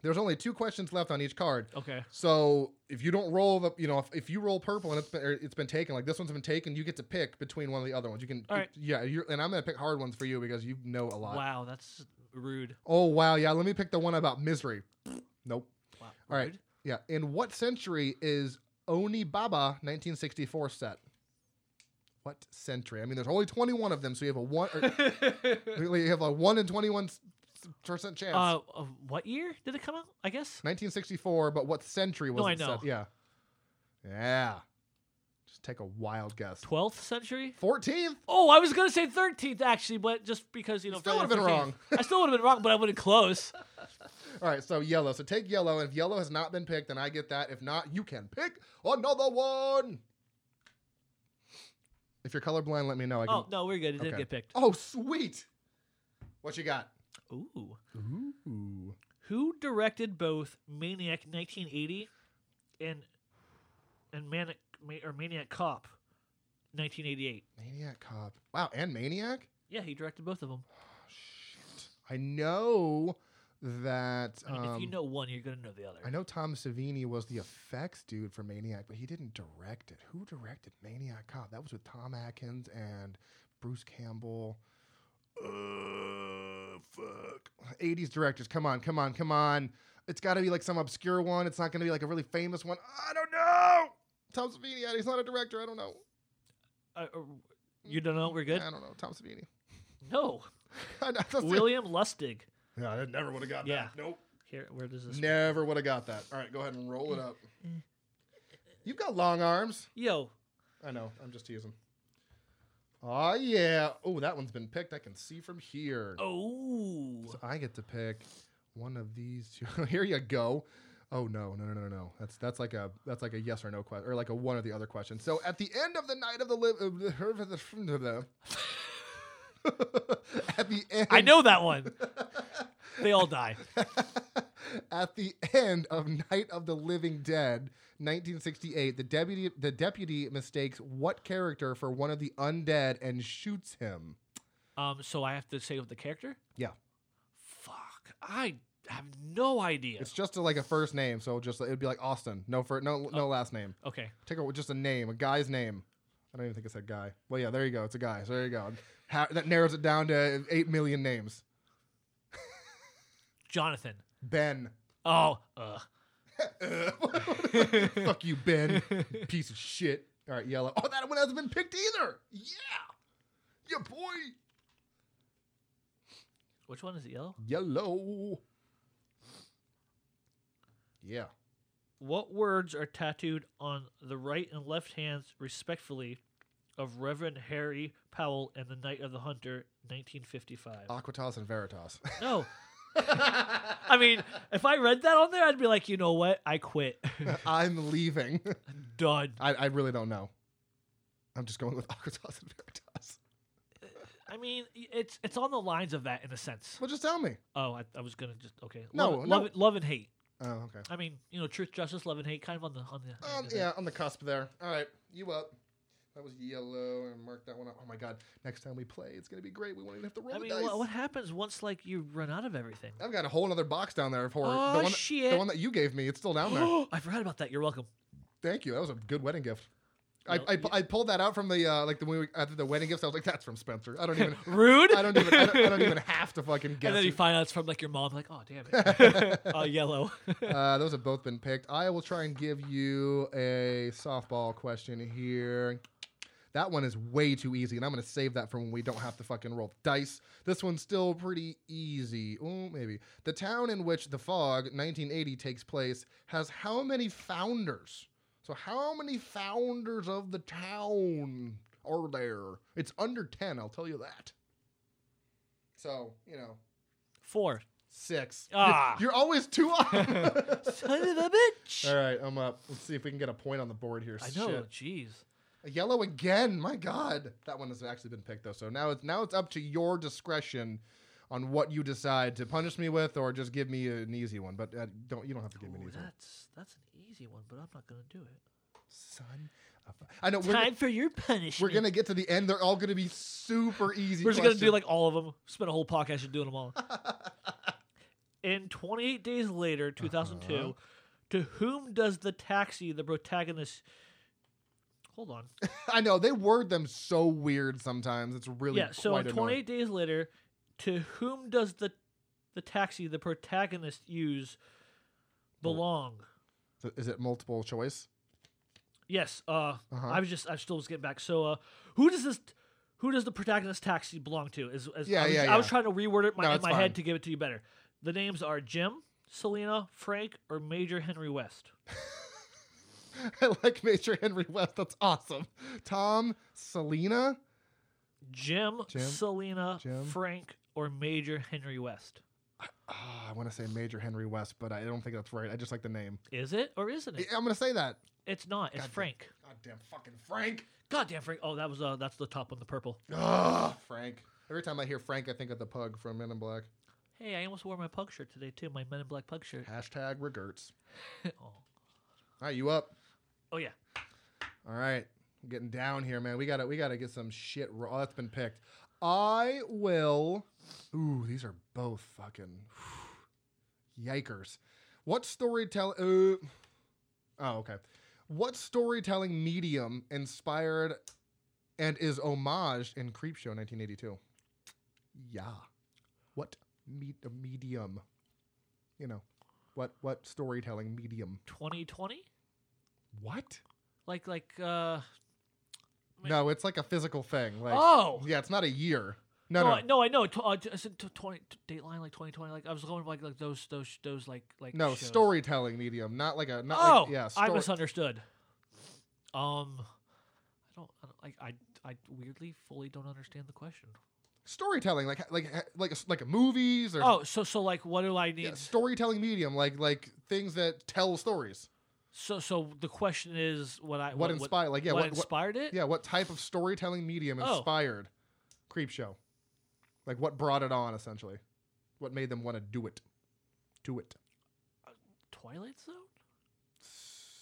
B: there's only two questions left on each card.
A: Okay.
B: So if you don't roll the, you know, if, if you roll purple and it's been, or it's been taken, like this one's been taken, you get to pick between one of the other ones. You can,
A: All right.
B: yeah, you're, and I'm gonna pick hard ones for you because you know a lot.
A: Wow, that's rude.
B: Oh wow, yeah. Let me pick the one about misery. Nope.
A: Wow.
B: All right.
A: rude.
B: Yeah. In what century is Onibaba 1964 set? What century? I mean, there's only 21 of them, so you have a one. Or, you have a one in 21 s- percent chance.
A: uh, uh, what year did it come out? I guess.
B: 1964, but what century was
A: No, I
B: it
A: know.
B: set? Yeah. Yeah. Just take a wild guess.
A: 12th century.
B: 14th?
A: Oh, I was gonna say 13th actually, but just because you know,
B: Still would've been wrong.
A: I still would have been wrong, but I would have close.
B: All right, so yellow. So take yellow, and if yellow has not been picked, then I get that. If not, you can pick another one. If you're colorblind, let me know. I can...
A: Oh no, we're good. It didn't get picked.
B: Oh, sweet. What you got?
A: Ooh.
B: Ooh.
A: Who directed both Maniac 1980 and and Manic Ma- or Maniac Cop 1988?
B: Maniac Cop. Wow, and Maniac?
A: Yeah, he directed both of them.
B: Shit. I know that.
A: I mean, if you
B: um,
A: know one, you're gonna know the other.
B: I know Tom Savini was the effects dude for Maniac, but he didn't direct it. Who directed Maniac Cop? That was with Tom Atkins and Bruce Campbell. Uh, fuck. 80s directors. Come on, come on, come on. It's got to be like some obscure one. It's not going to be like a really famous one. I don't know. Tom Savini. He's not a director. I don't know.
A: Uh, uh, you don't know? We're good.
B: I don't know. Tom Savini.
A: No, William Lustig.
B: Yeah, I never would have got
A: Yeah.
B: that. Nope.
A: Here, where does this?
B: Never would have got that. All right, go ahead and roll it up. You've got long arms.
A: Yo,
B: I know. I'm just teasing. Oh yeah. Oh, that one's been picked. I can see from here.
A: oh,
B: So I get to pick one of these two. here you go. Oh no, no, no, no, no. That's that's like a that's like a yes or no question, or like a one or the other question. So at the end of the night of the live, at the end,
A: I know that one. they all die.
B: at the end of Night of the Living Dead, 1968, the deputy the deputy mistakes what character for one of the undead and shoots him.
A: Um, so I have to say with the character.
B: Yeah.
A: Fuck. I have no idea.
B: It's just a, like a first name, so just it'd be like Austin. No for no no last name.
A: okay.
B: Take a, just a name, a guy's name. I don't even think it said guy. Well, yeah, there you go. It's a guy. So there you go. Ha- that narrows it down to eight million names.
A: Jonathan.
B: Ben.
A: Oh, uh,
B: Fuck you, Ben. Piece of shit. All right, yellow. Oh, that one hasn't been picked either. Yeah. Yeah, boy.
A: which one is it? Yellow.
B: Yellow. Yeah.
A: What words are tattooed on the right and left hands, respectfully, of Reverend Harry Powell and the Night of the Hunter, 1955?
B: Aquitas and Veritas.
A: No. I mean, if I read that on there, I'd be like, you know what? I quit.
B: I'm leaving.
A: Done.
B: I, I really don't know. I'm just going with Aquitas and Veritas.
A: I mean, it's it's on the lines of that in a sense.
B: Well, just tell me.
A: Oh, I, I was gonna just okay.
B: No,
A: love,
B: no.
A: love, love and hate.
B: Oh, okay.
A: I mean, you know, truth, justice, love and hate, kind of on the on the.
B: Um, yeah, on the cusp there. All right, you up. That was yellow, and mark that one up. Oh my god! Next time we play, it's gonna be great. We won't even have to roll
A: I
B: the
A: mean,
B: dice.
A: what, what happens once like you run out of everything?
B: I've got a whole other box down there for
A: Oh,
B: the one. That,
A: shit.
B: The one that you gave me. It's still down there.
A: I forgot about that. You're welcome.
B: Thank you. That was a good wedding gift. I, I, I pulled that out from the uh, like the when we, after the wedding gifts. I was like, that's from Spencer. I don't even.
A: Rude.
B: I don't even. I don't, I don't even have to fucking guess.
A: and then you
B: it.
A: find out it's from like your mom. Like, oh damn it. uh, yellow.
B: uh, those have both been picked. I will try and give you a softball question here. That one is way too easy, and I'm going to save that for when we don't have to fucking roll dice. This one's still pretty easy. Oh, maybe. The town in which The Fog 1980 takes place has how many founders? So, how many founders of the town are there? It's under 10, I'll tell you that. So, you know,
A: Four.
B: six.
A: Ah.
B: You're always two off.
A: Son of a bitch.
B: All right, I'm up. Let's see if we can get a point on the board here.
A: I know.
B: Shit.
A: Jeez.
B: A yellow again. My God, that one has actually been picked though. So now it's now it's up to your discretion on what you decide to punish me with, or just give me an easy one. But uh, don't you don't have to give me an
A: Ooh,
B: easy one.
A: that's that's an easy one, but I'm not gonna do it.
B: Son, of a- I know we're
A: Time for your punishment.
B: we're gonna get to the end. They're all gonna be super easy.
A: We're just gonna do
B: questions.
A: like all of them. Spend a whole podcast just doing them all. In 28 Days Later, 2002,
B: Uh-huh.
A: to whom does the taxi, the protagonist? Hold on.
B: I know they word them so weird sometimes. It's really
A: yeah. So
B: quite
A: in
B: annoying.
A: 28 Days Later, to whom does the the taxi, the protagonist, use belong?
B: So is it multiple choice?
A: Yes. Uh,
B: Uh-huh.
A: I was just I still was getting back. So, uh, who does this? Who does the protagonist taxi belong to? Is, is
B: Yeah,
A: I was,
B: yeah,
A: I was trying to reword it my,
B: No,
A: in my
B: fine.
A: head to give it to you better. The names are Jim, Selena, Frank, or Major Henry West.
B: I like Major Henry West. That's awesome. Tom, Selena.
A: Jim,
B: Jim,
A: Selena,
B: Jim.
A: Frank, or Major Henry West.
B: Ah, I want to say Major Henry West, but I don't think that's right. I just like the name.
A: Is it or isn't it?
B: I'm gonna say that.
A: It's not. It's
B: God damn.
A: Frank.
B: Goddamn fucking Frank.
A: Goddamn Frank. Oh, that was uh, that's the top on the purple.
B: Ah, Frank. Every time I hear Frank, I think of the pug from Men in Black.
A: Hey, I almost wore my pug shirt today too. My Men in Black pug shirt.
B: Hashtag regrets.
A: oh.
B: All right, you up?
A: Oh yeah.
B: All right, I'm getting down here, man. We gotta we gotta get some shit. Ro- oh, that's been picked. I will. Ooh, these are both fucking yikers. What storytelling? Uh, oh, okay. What storytelling medium inspired and is homaged in Creepshow 1982? Yeah. What me- medium? You know, what what storytelling medium?
A: 2020.
B: What?
A: Like like uh.
B: No, it's like a physical thing. Like,
A: oh.
B: yeah, it's not a year. No,
A: no,
B: no,
A: I, no, I know. T- uh, t- is it t- twenty t- Dateline like twenty twenty? Like I was going like like those those those like like
B: no.
A: shows.
B: Storytelling medium, not like a not
A: Oh,
B: like yeah.
A: I
B: Story-
A: misunderstood. Um, I don't, I don't like I I weirdly fully don't understand the question.
B: storytelling, like like like like movies or
A: Oh, so so like what do I need?
B: yeah, storytelling medium, like like things that tell stories.
A: So so the question is what I
B: What, inspired? Like yeah,
A: what,
B: what, what
A: inspired it?
B: yeah, what type of storytelling medium
A: Oh.
B: inspired Creepshow? Like what brought it on essentially? What made them want to do it? Do it.
A: Twilight Zone.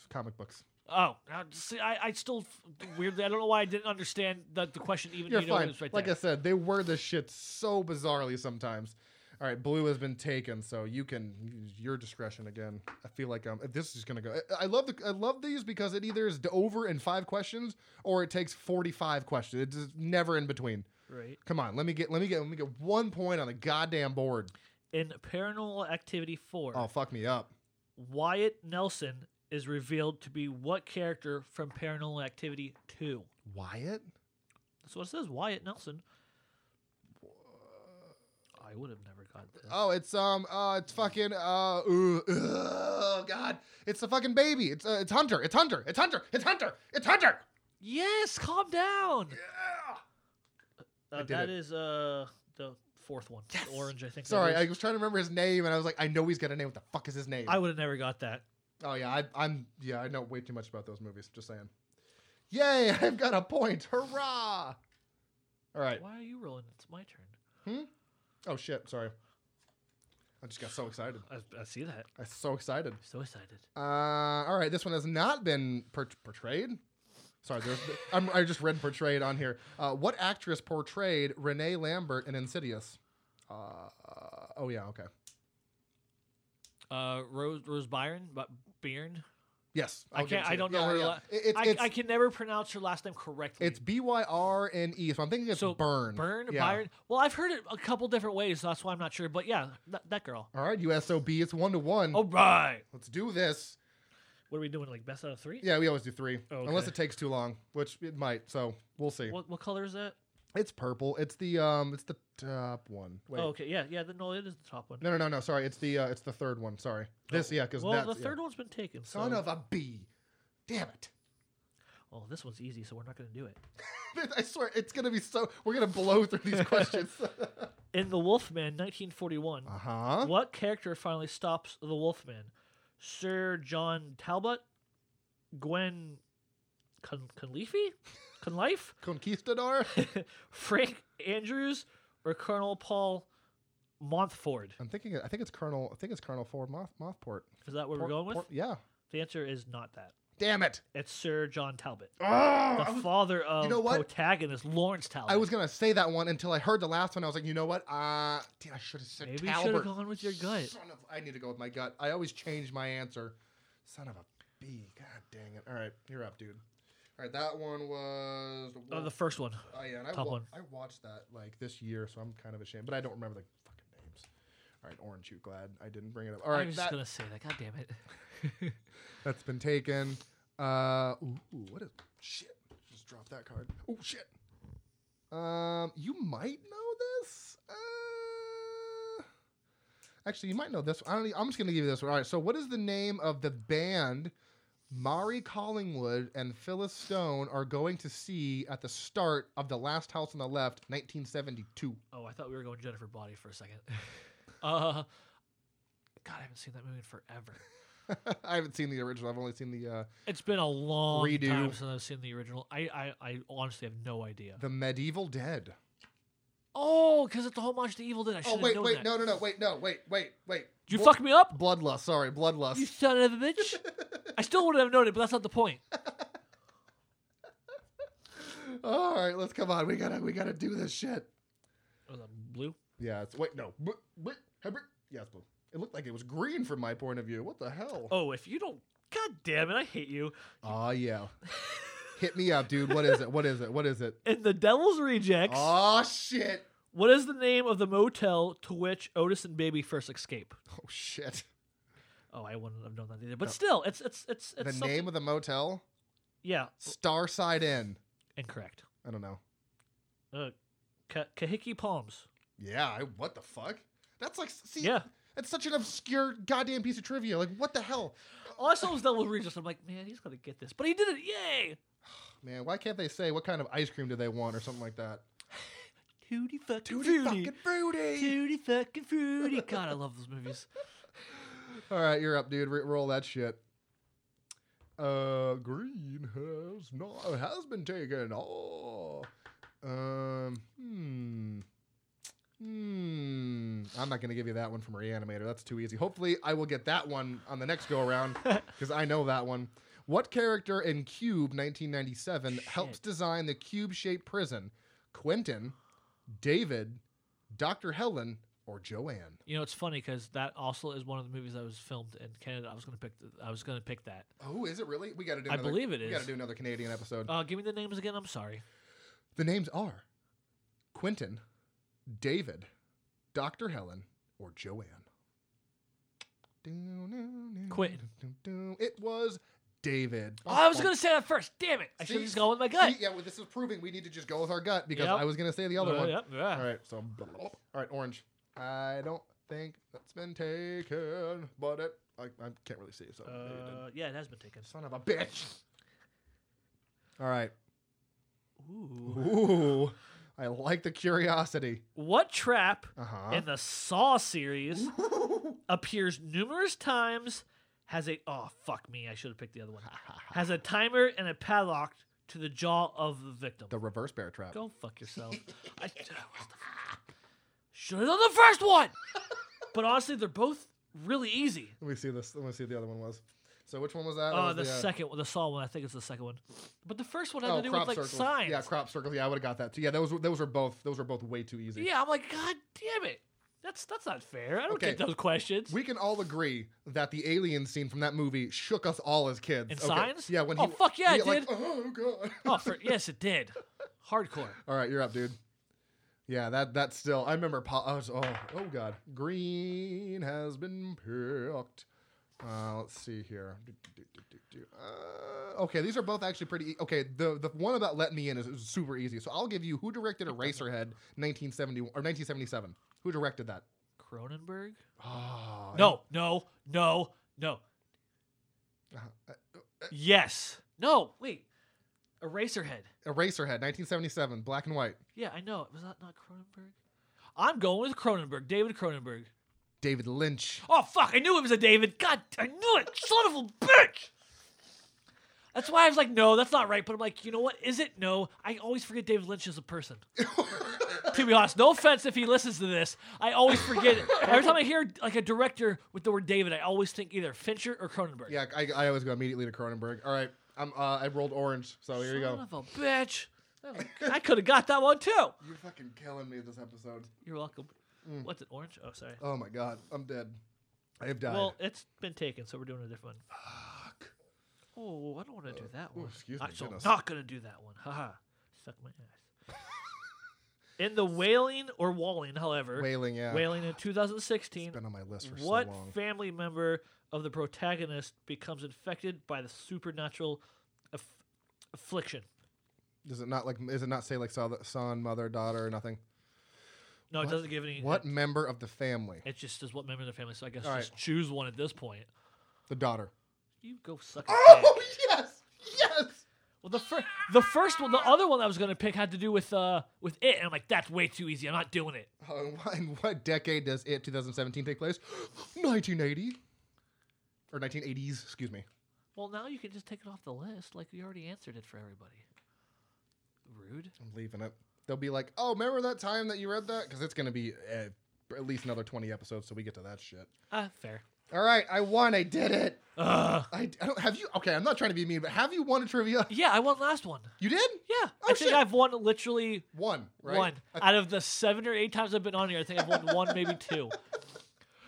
B: Comic books.
A: Oh, now, see, I, I still weirdly I don't know why I didn't understand the, the question even
B: You're
A: you know
B: fine.
A: was right
B: like
A: there.
B: I said, they word this shit so bizarrely sometimes. All right, blue has been taken, so you can use your discretion again. I feel like um, this is gonna go. I I love the I love these because it either is over in five questions or it takes forty five questions. It's just never in between.
A: Right.
B: Come on, let me get let me get let me get one point on the goddamn board.
A: In Paranormal Activity 4,
B: Oh fuck me up.
A: Wyatt Nelson is revealed to be what character from Paranormal Activity 2?
B: Wyatt.
A: That's what it says. Wyatt Nelson. I would have never got this.
B: Oh, it's um, uh, it's fucking uh, ooh, oh god, it's the fucking baby. It's uh, it's Hunter. It's Hunter. It's Hunter. It's Hunter. It's Hunter.
A: Yes, calm down.
B: Yeah.
A: Uh,
B: did
A: that
B: it.
A: is uh the fourth one. The Orange, I think.
B: Sorry, I was trying to remember his name, and I was like, I know he's got a name. What the fuck is his name?
A: I would have never got that.
B: oh yeah, I, I'm yeah, I know way too much about those movies. Just saying. Yay! I've got a point. Hurrah! All right.
A: Why are you rolling? It's my turn.
B: Oh shit! Sorry. I just got so excited.
A: I, I see that.
B: I'm so excited.
A: So excited.
B: Uh, all right, this one has not been per- portrayed. Sorry, there's, I'm, I just read portrayed on here. Uh, what actress portrayed Renee Lambert in Insidious? Uh, uh, oh yeah, okay.
A: Uh, Rose Rose Byron, but Byrne.
B: Yes,
A: I
B: I'll give it
A: can't. I don't know her. La-
B: It- it's,
A: I,
B: it's,
A: I can never pronounce her last name correctly.
B: it's B Y R N E, so I'm thinking it's
A: so
B: Burn.
A: Burn,
B: Yeah.
A: Byron. Well, I've heard it a couple different ways, so that's why I'm not sure. But yeah, that, that girl.
B: All right, USOB, it's one to one.
A: All right.
B: Let's do this.
A: What are we doing? Like best out of three?
B: Yeah, we always do three,
A: Oh,
B: unless it takes too long, which it might. So we'll see.
A: What, what color is that?
B: It's purple. It's the um, it's the top one. Wait.
A: Oh, okay. Yeah, yeah. The, no, it is the top one.
B: No, no, no, no. Sorry, it's the uh, it's the third one. Sorry. This, yeah, because
A: well,
B: that's
A: the
B: yeah.
A: third one's been taken.
B: son
A: so-
B: of a bee. Damn it!
A: Well, this one's easy, so we're not going to do it.
B: I swear it's gonna be so. We're gonna blow through these questions.
A: In The Wolfman, 1941,
B: uh huh.
A: what character finally stops the Wolfman? Sir John Talbot, Gwen Con- Conleafy, Conlife,
B: Conquistador.
A: Frank Andrews, or Colonel Paul Montford?
B: I'm thinking. I think it's Colonel. I think it's Colonel Ford Moth, Mothport.
A: Is that what
B: Port-
A: we're going with?
B: Port- yeah.
A: The answer is not that.
B: Damn it!
A: It's Sir John Talbot,
B: Oh,
A: the
B: was,
A: father of
B: know what?
A: protagonist Lawrence Talbot.
B: I was gonna say that one until I heard the last one. I was like, you know what? Uh, damn, I should have said
A: Maybe you should have gone with your gut.
B: Son of, I need to go with my gut. I always change my answer. Son of a bee. God dang it. All right, you're up, dude. All right, that one was.
A: Oh, the first one.
B: Oh yeah, and I,
A: top
B: wa-
A: one.
B: I watched that like this year, so I'm kind of ashamed, but I don't remember the fucking names. All right, Orange, you glad I didn't bring it up. All right, I'm
A: was
B: that,
A: just gonna say that. God damn it.
B: that's been taken. Uh, ooh, what is shit? Just drop that card. Oh shit. Um, you might know this. Uh, actually, you might know this. I don't. I'm just gonna give you this one. All right. So, what is the name of the band? Mari Collingwood and Phyllis Stone are going to see at the start of The Last House on the Left, 1972.
A: Oh, I thought we were going Jennifer Body for a second. uh, God, I haven't seen that movie in forever.
B: I haven't seen the original. I've only seen the uh,
A: It's been a long
B: Redo.
A: time since I've seen the original. I, I, I honestly have no idea.
B: the Medieval Dead.
A: Oh, because it's a homage to Evil Dead. I should
B: Oh wait,
A: known
B: wait,
A: that.
B: no, no, no, wait, no, wait, wait, wait.
A: Did you
B: Blo-
A: fuck me up?
B: Bloodlust. Sorry, Bloodlust.
A: You son of a bitch. I still wouldn't have known it, but that's not the point.
B: All right, let's come on. We gotta, we gotta do this shit.
A: Was that blue?
B: Yeah. It's, wait, no. Yeah, it's blue. It looked like it was green from my point of view. What the hell?
A: Oh, if you don't. God damn it, I hate you.
B: Oh yeah. Hit me up, dude. What is it? What is it? What is it?
A: In The Devil's Rejects,
B: Oh shit.
A: what is the name of the motel to which Otis and Baby first escape?
B: Oh shit.
A: Oh, I wouldn't have known that either. But still, it's it's it's it's
B: the
A: something-
B: name of the motel?
A: Yeah,
B: Starside Inn.
A: incorrect.
B: I don't know.
A: Uh, Ka- Kahiki Palms.
B: Yeah. I, what the fuck? That's like see.
A: Yeah.
B: It's such an obscure goddamn piece of trivia. Like what the hell?
A: All I saw was Devil's Rejects. I'm like, man, he's gonna get this, but he did it. Yay!
B: Man, why can't they say what kind of ice cream do they want or something like that?
A: Tutti fucking
B: Tutti
A: fruity.
B: fucking fruity.
A: Tutti fucking fruity. God, I love those movies.
B: All right, you're up, dude. Roll that shit. Uh, green has not has been taken. Oh, um, hmm, hmm. I'm not gonna give you that one from Reanimator. That's too easy. Hopefully, I will get that one on the next go around because I know that one. What character in Cube 1997 helps design the cube-shaped prison? Quentin, David, Dr. Helen, or Joanne?
A: You know, it's funny because that also is one of the movies that was filmed in Canada. I was gonna pick. The, I was gonna pick that.
B: Oh, is it really? We got to do.
A: I believe it
B: We got to do another Canadian episode.
A: Uh, give me the names again. I'm sorry.
B: the names are Quentin, David, Doctor Helen, or Joanne.
A: Quentin.
B: It was David.
A: Oh, I was gonna say that first. Damn it! I should just gone with my gut.
B: See, yeah, well, this is proving we need to just go with our gut because
A: Yep.
B: I was gonna say the other
A: Uh,
B: one.
A: yep, yeah.
B: All right, so all right, orange. I don't think that's been taken, but it I, I can't really see. So maybe it.
A: Uh, yeah, it has been taken.
B: son of a bitch. All right.
A: Ooh.
B: Ooh, I like the curiosity.
A: What trap
B: Uh huh.
A: in the Saw series appears numerous times? Has a oh fuck me! I should have picked the other one. Has a timer and a padlock to the jaw of the victim.
B: the reverse bear trap.
A: Go fuck yourself. I should have done the first one. But honestly, they're both really easy.
B: Let me see this. Let me see what the other one was. So which one was that?
A: Oh,
B: was
A: the
B: uh,
A: second one, the Saw one. I think it's the second one. But the first one had
B: oh,
A: to do with like
B: circles.
A: signs.
B: Yeah, crop circles. Yeah, I would have got that too. Yeah, those were those were both those were both way too easy.
A: Yeah, I'm like, God damn it. That's that's not fair. I don't
B: Okay.
A: get those questions.
B: We can all agree that the alien scene from that movie shook us all as kids.
A: In
B: Okay.
A: Signs?
B: Yeah, when
A: Oh,
B: he
A: fuck yeah, it
B: like, oh god.
A: oh, for, yes, it did. Hardcore.
B: All right, you're up, dude. Yeah, that that's still. I remember. Po- I was, oh, oh god, green has been picked. Uh, let's see here. Do, do, do, do, do. Uh, okay, these are both actually pretty. E- okay, the the one about Let Me In is, is super easy. So I'll give you who directed Eraserhead, 1970 or 1977. Who directed that?
A: Cronenberg?
B: Oh,
A: No, no, no, no.
B: uh,
A: Yes. No, wait. Eraserhead.
B: Eraserhead, 1977, black and white.
A: Yeah, I know. Was that not Cronenberg? I'm going with Cronenberg. David Cronenberg.
B: David Lynch.
A: Oh fuck! I knew it was a David. God, I knew it. Son of a bitch. That's why I was like, no, that's not right. But I'm like, you know what? Is it? No. I always forget David Lynch is a person. to be honest, no offense if he listens to this. I always forget it. Every time I hear like a director with the word David, I always think either Fincher or Cronenberg.
B: Yeah, I, I always go immediately to Cronenberg. All right, I'm. Uh, I rolled orange, so here you go.
A: Son of a bitch. I could have got that one too.
B: You're fucking killing me this episode.
A: You're welcome.
B: Mm.
A: What's it? Orange? Oh, sorry.
B: Oh my god, I'm dead. I have died.
A: Well, it's been taken, so we're doing a different one.
B: Fuck.
A: Oh, I don't want to do that
B: ooh,
A: one.
B: excuse me,
A: I'm
B: goodness.
A: not gonna do that one. Haha. Suck my ass. in the Wailing or Walling, however,
B: Wailing, yeah.
A: Wailing in 2016,
B: It's been on my list for
A: what
B: so long.
A: What family member of the protagonist becomes infected by the supernatural aff- affliction?
B: Does it not like? Is it not say like son, mother, daughter, or nothing?
A: No,
B: What-
A: it doesn't give any.
B: What member of the family?
A: It just says what member of the family. So I guess
B: All
A: just choose one at this point.
B: The daughter.
A: You go suck a dick.
B: Oh yes, yes.
A: Well, the first, the first one, the other one I was gonna pick had to do with uh with it, and I'm like, that's way too easy. I'm not doing it.
B: Uh, in what decade does it 2017 take place? 1980 or 1980s? Excuse me.
A: Well, now you can just take it off the list. Like we already answered it for everybody. Rude.
B: I'm leaving it. They'll be like, "Oh, remember that time that you read that?" Because it's gonna be uh, at least another 20 episodes, so we get to that shit.
A: Ah, fair.
B: All right, I won. I did it.
A: Ugh.
B: I, I don't have you. Okay, I'm not trying to be mean, but have you won a trivia?
A: Yeah, I won last one.
B: You did
A: Yeah,
B: Oh,
A: I think
B: shit.
A: I've won literally
B: one. Right?
A: one
B: I-
A: out of the seven or eight times I've been on here. I think I've won one, maybe two.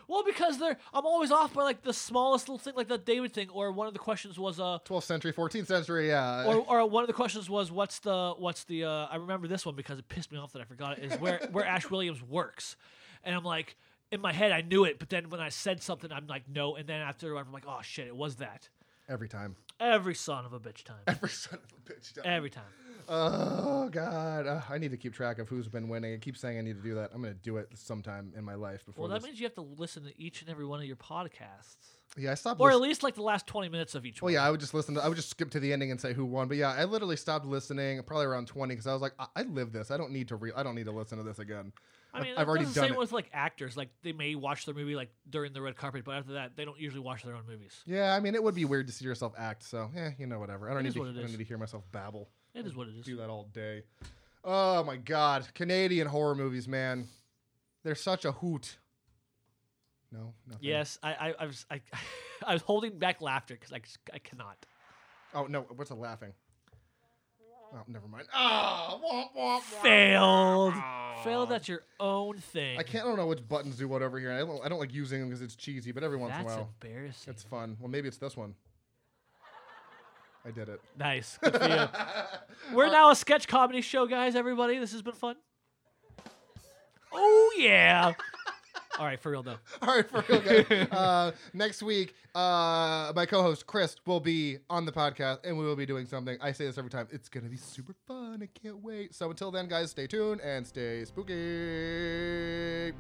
A: Well, because they're I'm always off by like the smallest little thing, like the David thing, or one of the questions was uh,
B: 12th century, 14th century. Yeah.
A: or, or one of the questions was what's the what's the uh, I remember this one because it pissed me off that I forgot it is where where Ash Williams works, and I'm like in my head I knew it, but then when I said something I'm like no, and then after I'm like oh shit it was that
B: Every time.
A: every son of a bitch time
B: Every son of a bitch. time.
A: every time.
B: Oh God, uh, I need to keep track of who's been winning. I keep saying I need to do that. I'm gonna do it sometime in my life before
A: Well, that
B: this.
A: means you have to listen to each and every one of your podcasts,
B: yeah, I stopped.
A: or at least like the last 20 minutes of each one.
B: well,
A: one.
B: yeah, I would just listen. To, I would just skip to the ending and say who won. But yeah, I literally stopped listening probably around 20 because I was like, I-, I live this. I don't need to. Re- I don't need to listen to this again.
A: I mean,
B: I've already
A: the
B: done
A: same
B: it.
A: with like actors. Like they may watch their movie like during the red carpet, but after that, they don't usually watch their own movies.
B: Yeah, I mean, it would be weird to see yourself act. So, yeah, you know, whatever. I don't
A: It
B: need to. I don't need to hear myself babble.
A: It is what it is.
B: Do that all day. Oh my God, Canadian horror movies, man. They're such a hoot. No, nothing.
A: Yes, I, I, I was, I, I was holding back laughter because I, I cannot.
B: Oh no, what's a laughing? Oh, never mind. Ah, womp, womp, womp.
A: Failed.
B: Ah.
A: Failed at your own thing.
B: I can't. I don't know which buttons do what over here. I don't. I don't like using them because it's cheesy. But every once
A: That's
B: in a while,
A: embarrassing.
B: it's fun. Well, maybe it's this one. I did it.
A: nice. Good for you. We're now a sketch comedy show, guys. Everybody, this has been fun. Oh yeah. All right, for real though.
B: All right, for real, guys. uh, next week, uh, my co-host Chris will be on the podcast, and we will be doing something. I say this every time. It's gonna be super fun. I can't wait. So until then, guys, stay tuned and stay spooky.